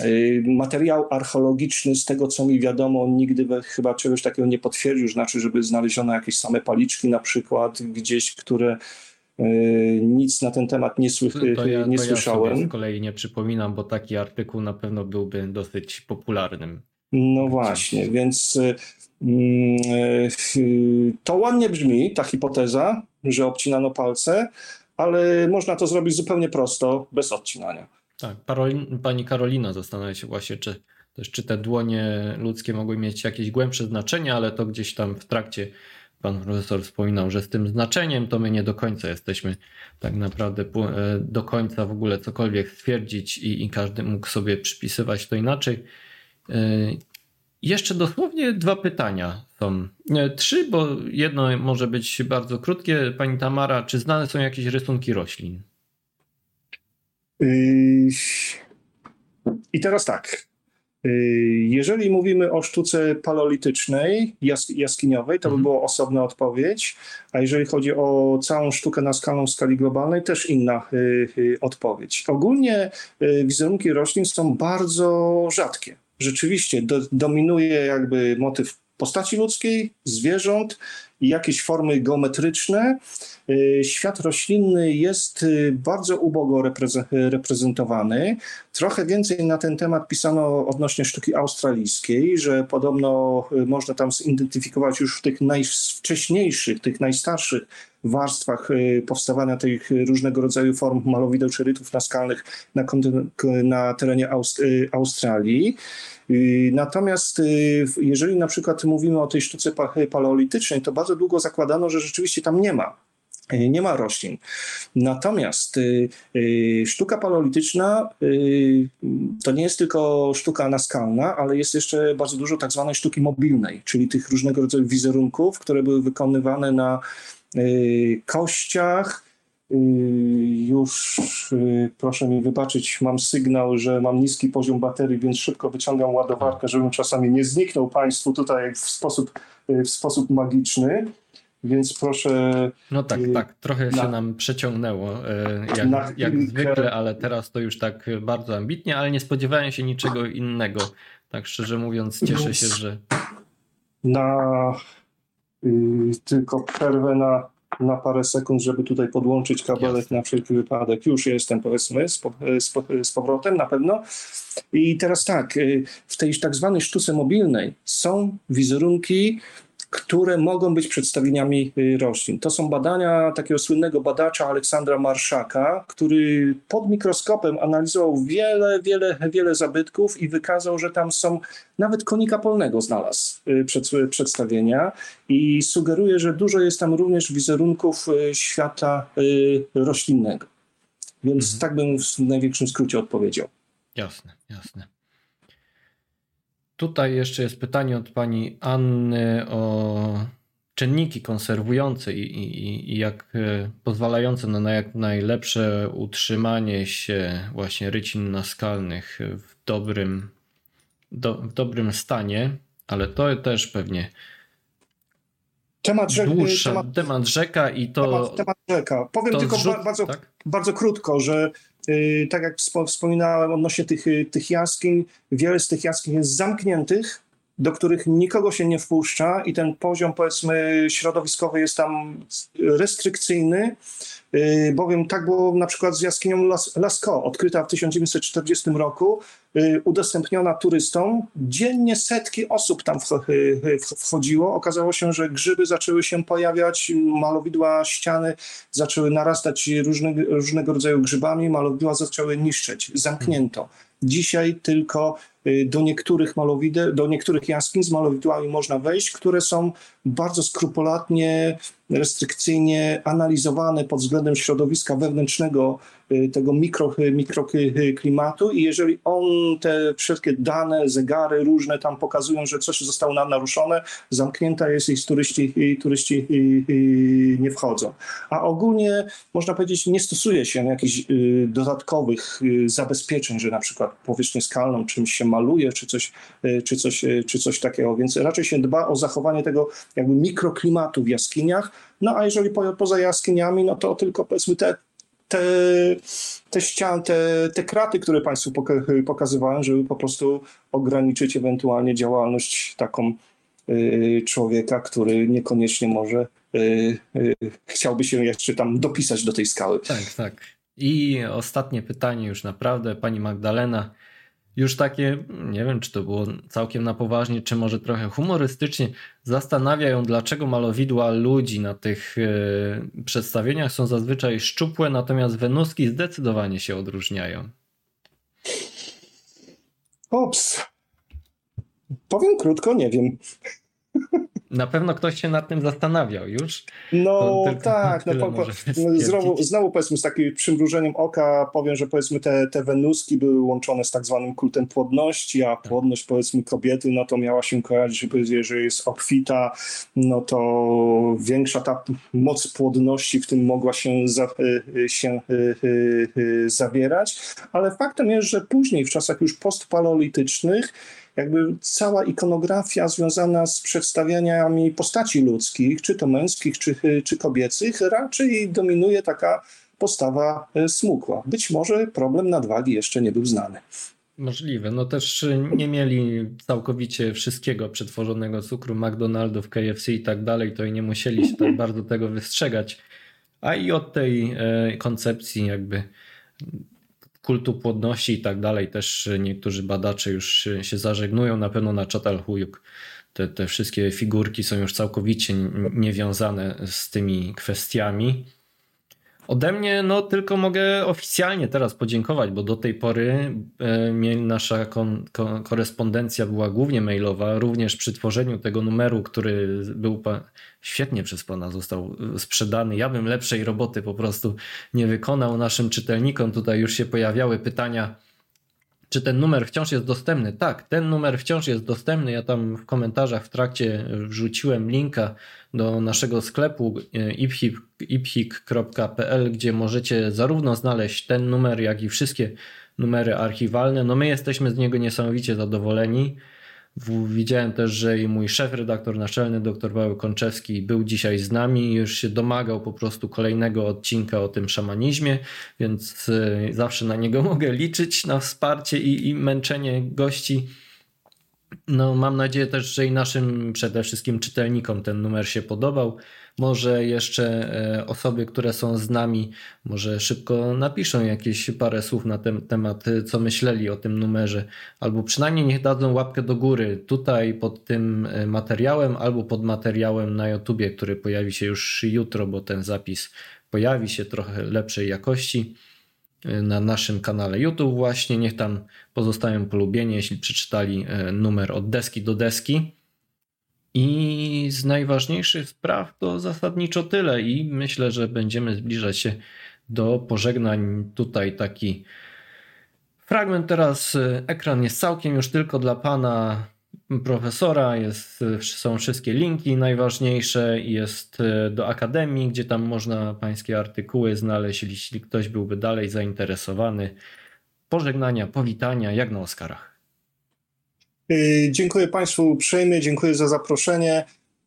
Y, materiał archeologiczny, z tego co mi wiadomo, nigdy chyba czegoś takiego nie potwierdził, znaczy, żeby znaleziono jakieś same paliczki na przykład gdzieś, które y, nic na ten temat nie, słych, to ja, nie to słyszałem. Ja z kolei nie przypominam, bo taki artykuł na pewno byłby dosyć popularnym. No właśnie, więc y, to ładnie brzmi, ta hipoteza, że obcinano palce, ale można to zrobić zupełnie prosto, bez odcinania. Tak, Parolin, pani Karolina zastanawia się właśnie, czy też czy te dłonie ludzkie mogły mieć jakieś głębsze znaczenie, ale to gdzieś tam w trakcie pan profesor wspominał, że z tym znaczeniem to my nie do końca jesteśmy tak naprawdę e, do końca w ogóle cokolwiek stwierdzić i, i każdy mógł sobie przypisywać to inaczej. E, jeszcze dosłownie dwa pytania są. Trzy, bo jedno może być bardzo krótkie. Pani Tamara, czy znane są jakieś rysunki roślin? Yy, I teraz tak. Yy, jeżeli mówimy o sztuce paleolitycznej, jaskiniowej, to by mhm. była osobna odpowiedź, a jeżeli chodzi o całą sztukę na skalę w skali globalnej, też inna yy, odpowiedź. Ogólnie wizerunki roślin są bardzo rzadkie. Rzeczywiście do, dominuje jakby motyw postaci ludzkiej, zwierząt i jakieś formy geometryczne. Y, świat roślinny jest y, bardzo ubogo reprezentowany. Trochę więcej na ten temat pisano odnośnie sztuki australijskiej, że podobno y, można tam zidentyfikować już w tych najwcześniejszych, tych najstarszych warstwach powstawania tych różnego rodzaju form malowideł czy rytów naskalnych na, na terenie Aust Australii. Natomiast jeżeli na przykład mówimy o tej sztuce paleolitycznej, to bardzo długo zakładano, że rzeczywiście tam nie ma E, nie ma roślin. Natomiast y, y, sztuka paleolityczna y, to nie jest tylko sztuka naskalna, ale jest jeszcze bardzo dużo tak zwanej sztuki mobilnej, czyli tych różnego rodzaju wizerunków, które były wykonywane na kościach. Już proszę mi wybaczyć, mam sygnał, że mam niski poziom baterii, więc szybko wyciągam ładowarkę, żebym czasami nie zniknął Państwu tutaj w sposób, w sposób magiczny. Więc proszę. No tak, y, tak. Trochę na, się nam przeciągnęło, y, jak, jak zwykle, ale teraz to już tak bardzo ambitnie, ale nie spodziewałem się niczego innego. Tak szczerze mówiąc, cieszę się, że. Na y, tylko przerwę na, na parę sekund, żeby tutaj podłączyć kabelek Jasne. na wszelki wypadek. Już jestem, powiedzmy, z, z, z powrotem na pewno. I teraz tak, y, w tej tak zwanej sztuce mobilnej są wizerunki które mogą być przedstawieniami y, roślin. To są badania takiego słynnego badacza Aleksandra Marszaka, który pod mikroskopem analizował wiele, wiele, wiele zabytków i wykazał, że tam są, nawet konika polnego znalazł y, przed, przedstawienia i sugeruje, że dużo jest tam również wizerunków y, świata roślinnego. Więc mhm. tak bym w największym skrócie odpowiedział. Jasne, jasne. Tutaj jeszcze jest pytanie od pani Anny o czynniki konserwujące i, i, i jak e, pozwalające na jak najlepsze utrzymanie się właśnie rycin naskalnych w dobrym, do, w dobrym stanie, ale to też pewnie temat, rzek, dłuższa, temat, temat rzeka i to... Temat, temat rzeka. Powiem tylko zrzut, bardzo, tak? bardzo krótko, że tak jak wspominałem odnośnie tych, y, tych jaskiń, wiele z tych jaskiń jest zamkniętych, do których nikogo się nie wpuszcza i ten poziom powiedzmy środowiskowy jest tam restrykcyjny, y, bowiem tak było na przykład z jaskinią Las Lascaux, odkryta w 1940 roku, udostępniona turystom. Dziennie setki osób tam wchodziło. Okazało się, że grzyby zaczęły się pojawiać, malowidła ściany zaczęły narastać różnego rodzaju grzybami, malowidła zaczęły niszczyć. Zamknięto. Dzisiaj tylko y, do niektórych malowideł, do niektórych jaskiń z malowidłami można wejść, które są bardzo skrupulatnie, restrykcyjnie analizowane pod względem środowiska wewnętrznego y, tego mikro, y, mikroklimatu i jeżeli on te wszystkie dane, zegary różne tam pokazują, że coś zostało nam naruszone, zamknięta jest i turyści, turyści nie wchodzą. A ogólnie można powiedzieć, nie stosuje się jakichś dodatkowych zabezpieczeń, że na przykład powierzchnię skalną czymś się maluje, czy coś, czy coś, czy coś takiego, więc raczej się dba o zachowanie tego jakby mikroklimatu w jaskiniach, no a jeżeli po, poza jaskiniami, no to tylko powiedzmy te, te, te ściany, te, te kraty, które Państwu pokazywałem, żeby po prostu ograniczyć ewentualnie działalność taką y, człowieka, który niekoniecznie może chciałby się jeszcze tam dopisać do tej skały. Tak, tak. I ostatnie pytanie już naprawdę, pani Magdalena już takie, nie wiem czy to było całkiem na poważnie, czy może trochę humorystycznie, zastanawiają, dlaczego malowidła ludzi na tych e, przedstawieniach są zazwyczaj szczupłe, natomiast wenuski zdecydowanie się odróżniają. Ops. Powiem krótko, nie wiem. Na pewno ktoś się nad tym zastanawiał już. No tak, no, po, po, znowu, znowu powiedzmy z takim przymrużeniem oka powiem, że powiedzmy te, te Wenuski były łączone z tak zwanym kultem płodności, a tak. płodność powiedzmy kobiety, no to miała się kojarzyć, że jeżeli jest obfita, no to większa ta moc płodności w tym mogła się, za, się zawierać, ale faktem jest, że później w czasach już postpaleolitycznych jakby cała ikonografia związana z przedstawianiami postaci ludzkich, czy to męskich, czy, czy kobiecych, raczej dominuje taka postawa e, smukła. Być może problem nadwagi jeszcze nie był znany. Możliwe. No też nie mieli całkowicie wszystkiego przetworzonego cukru, McDonaldów, KFC i tak dalej, to i nie musieli się tak bardzo tego wystrzegać. A i od tej e, koncepcji jakby kultu płodności i tak dalej też niektórzy badacze już się zażegnują. Na pewno na Chatalhuyuk te, te wszystkie figurki są już całkowicie niewiązane z tymi kwestiami. Ode mnie no tylko mogę oficjalnie teraz podziękować, bo do tej pory e, nasza kon, kon, korespondencja była głównie mailowa, również przy tworzeniu tego numeru, który był świetnie przez Pana został sprzedany. Ja bym lepszej roboty po prostu nie wykonał naszym czytelnikom. Tutaj już się pojawiały pytania czy ten numer wciąż jest dostępny? Tak, ten numer wciąż jest dostępny. Ja tam w komentarzach w trakcie wrzuciłem linka do naszego sklepu e, iphik.pl, gdzie możecie zarówno znaleźć ten numer, jak i wszystkie numery archiwalne. No my jesteśmy z niego niesamowicie zadowoleni. Widziałem też, że i mój szef, redaktor naczelny, dr Paweł Konczewski, był dzisiaj z nami i już się domagał po prostu kolejnego odcinka o tym szamanizmie, więc e, zawsze na niego *laughs* mogę liczyć, na wsparcie i, i męczenie gości. No, mam nadzieję też, że i naszym przede wszystkim czytelnikom ten numer się podobał. Może jeszcze e, osoby, które są z nami, może szybko napiszą jakieś parę słów na ten temat, co myśleli o tym numerze, albo przynajmniej niech dadzą łapkę do góry tutaj pod tym e, materiałem, albo pod materiałem na YouTubie, który pojawi się już jutro, bo ten zapis pojawi się trochę lepszej jakości e, na naszym kanale YouTube właśnie. Niech tam pozostają polubieni, jeśli przeczytali numer od deski do deski. I z najważniejszych spraw to zasadniczo tyle, i myślę, że będziemy zbliżać się do pożegnań. Tutaj taki fragment teraz. Ekran jest całkiem już tylko dla pana profesora. Jest, są wszystkie linki najważniejsze. Jest do akademii, gdzie tam można pańskie artykuły znaleźć, jeśli ktoś byłby dalej zainteresowany. Pożegnania, powitania, jak na Oscarach. Y, dziękuję Państwu uprzejmie, dziękuję za zaproszenie.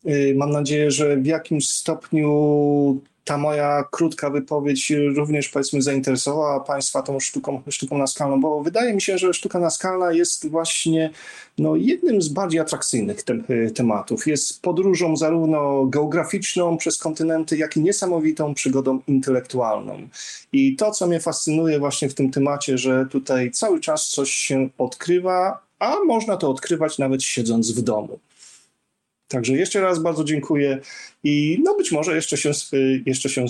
Y, mam nadzieję, że w jakimś stopniu ta moja krótka wypowiedź również powiedzmy zainteresowała Państwa tą sztuką, sztuką naskalną, bo wydaje mi się, że sztuka naskalna jest właśnie no, jednym z bardziej atrakcyjnych te, y, tematów. Jest podróżą zarówno geograficzną przez kontynenty, jak i niesamowitą przygodą intelektualną. I to, co mnie fascynuje właśnie w tym temacie, że tutaj cały czas coś się odkrywa, a można to odkrywać nawet siedząc w domu. Także jeszcze raz bardzo dziękuję i no być może jeszcze się, jeszcze się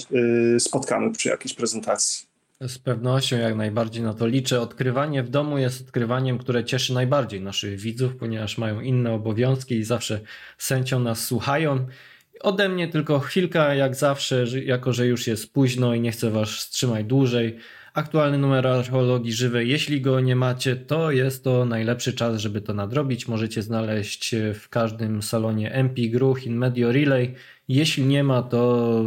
y, spotkamy przy jakiejś prezentacji. Z pewnością jak najbardziej na to liczę. Odkrywanie w domu jest odkrywaniem, które cieszy najbardziej naszych widzów, ponieważ mają inne obowiązki i zawsze sęcią nas słuchają. Ode mnie tylko chwilka, jak zawsze, jako że już jest późno i nie chcę Was wstrzymać dłużej. Aktualny numer archeologii żywej, jeśli go nie macie, to jest to najlepszy czas, żeby to nadrobić. Możecie znaleźć w każdym salonie MP, Gruch, In Medio Relay. Jeśli nie ma, to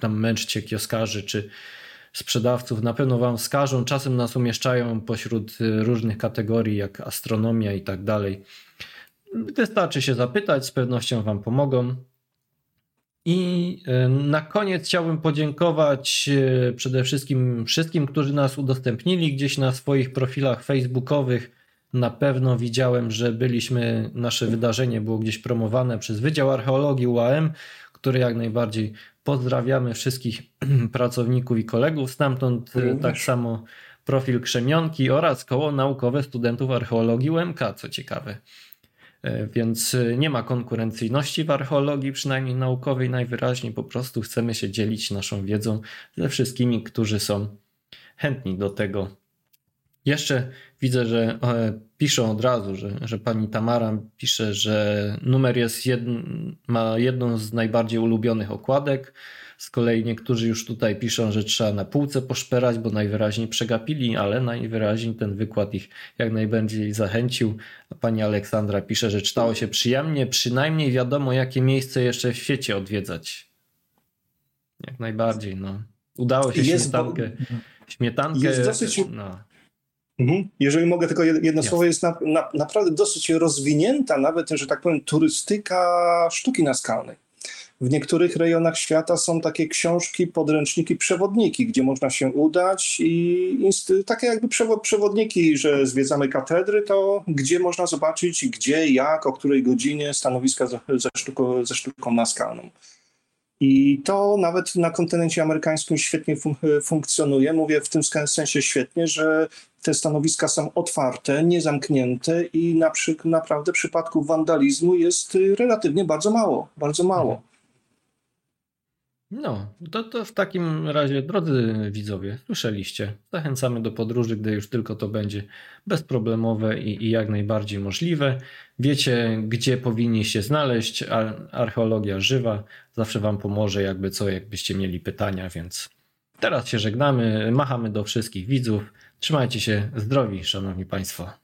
tam męczcie kioskarzy czy sprzedawców. Na pewno Wam wskażą. Czasem nas umieszczają pośród różnych kategorii, jak astronomia i tak dalej. Wystarczy się zapytać, z pewnością Wam pomogą. I e, na koniec chciałbym podziękować e, przede wszystkim wszystkim, którzy nas udostępnili gdzieś na swoich profilach facebookowych. Na pewno widziałem, że byliśmy, nasze wydarzenie było gdzieś promowane przez Wydział Archeologii UAM, który jak najbardziej pozdrawiamy wszystkich *clears throat* pracowników i kolegów. Stamtąd e, tak samo profil Krzemionki oraz koło naukowe studentów archeologii UMK, co ciekawe. E, więc e, nie ma konkurencyjności w archeologii, przynajmniej naukowej najwyraźniej. Po prostu chcemy się dzielić naszą wiedzą ze wszystkimi, którzy są chętni do tego. Jeszcze widzę, że e, piszą od razu, że, że pani Tamara pisze, że numer jest ma jedną z najbardziej ulubionych okładek. Z kolei niektórzy już tutaj piszą, że trzeba na półce poszperać, bo najwyraźniej przegapili, ale najwyraźniej ten wykład ich jak najbardziej zachęcił. A pani Aleksandra pisze, że czytało się przyjemnie, przynajmniej wiadomo, jakie miejsce jeszcze w świecie odwiedzać. Jak najbardziej, no. Udało się jest śmietankę. Bo... Śmietankę. Jest dosyć. No. Mhm. Jeżeli mogę tylko jedno słowo, jest na, na, naprawdę dosyć rozwinięta, nawet, że tak powiem, turystyka sztuki naskalnej. W niektórych rejonach świata są takie książki, podręczniki, przewodniki, gdzie można się udać i takie jakby przewodniki, że zwiedzamy katedry, to gdzie można zobaczyć, gdzie, jak, o której godzinie stanowiska ze, sztuką, ze sztuką naskalną. I to nawet na kontynencie amerykańskim świetnie fun funkcjonuje. Mówię w tym sensie świetnie, że te stanowiska są otwarte, niezamknięte i na przy, naprawdę przypadków wandalizmu jest relatywnie bardzo mało, bardzo mało. No, to, to w takim razie, drodzy widzowie, słyszeliście. Zachęcamy do podróży, gdy już tylko to będzie bezproblemowe i, i jak najbardziej możliwe. Wiecie, gdzie powinni się znaleźć. Archeologia żywa zawsze Wam pomoże, jakby co, jakbyście mieli pytania, więc teraz się żegnamy. Machamy do wszystkich widzów. Trzymajcie się zdrowi, Szanowni Państwo.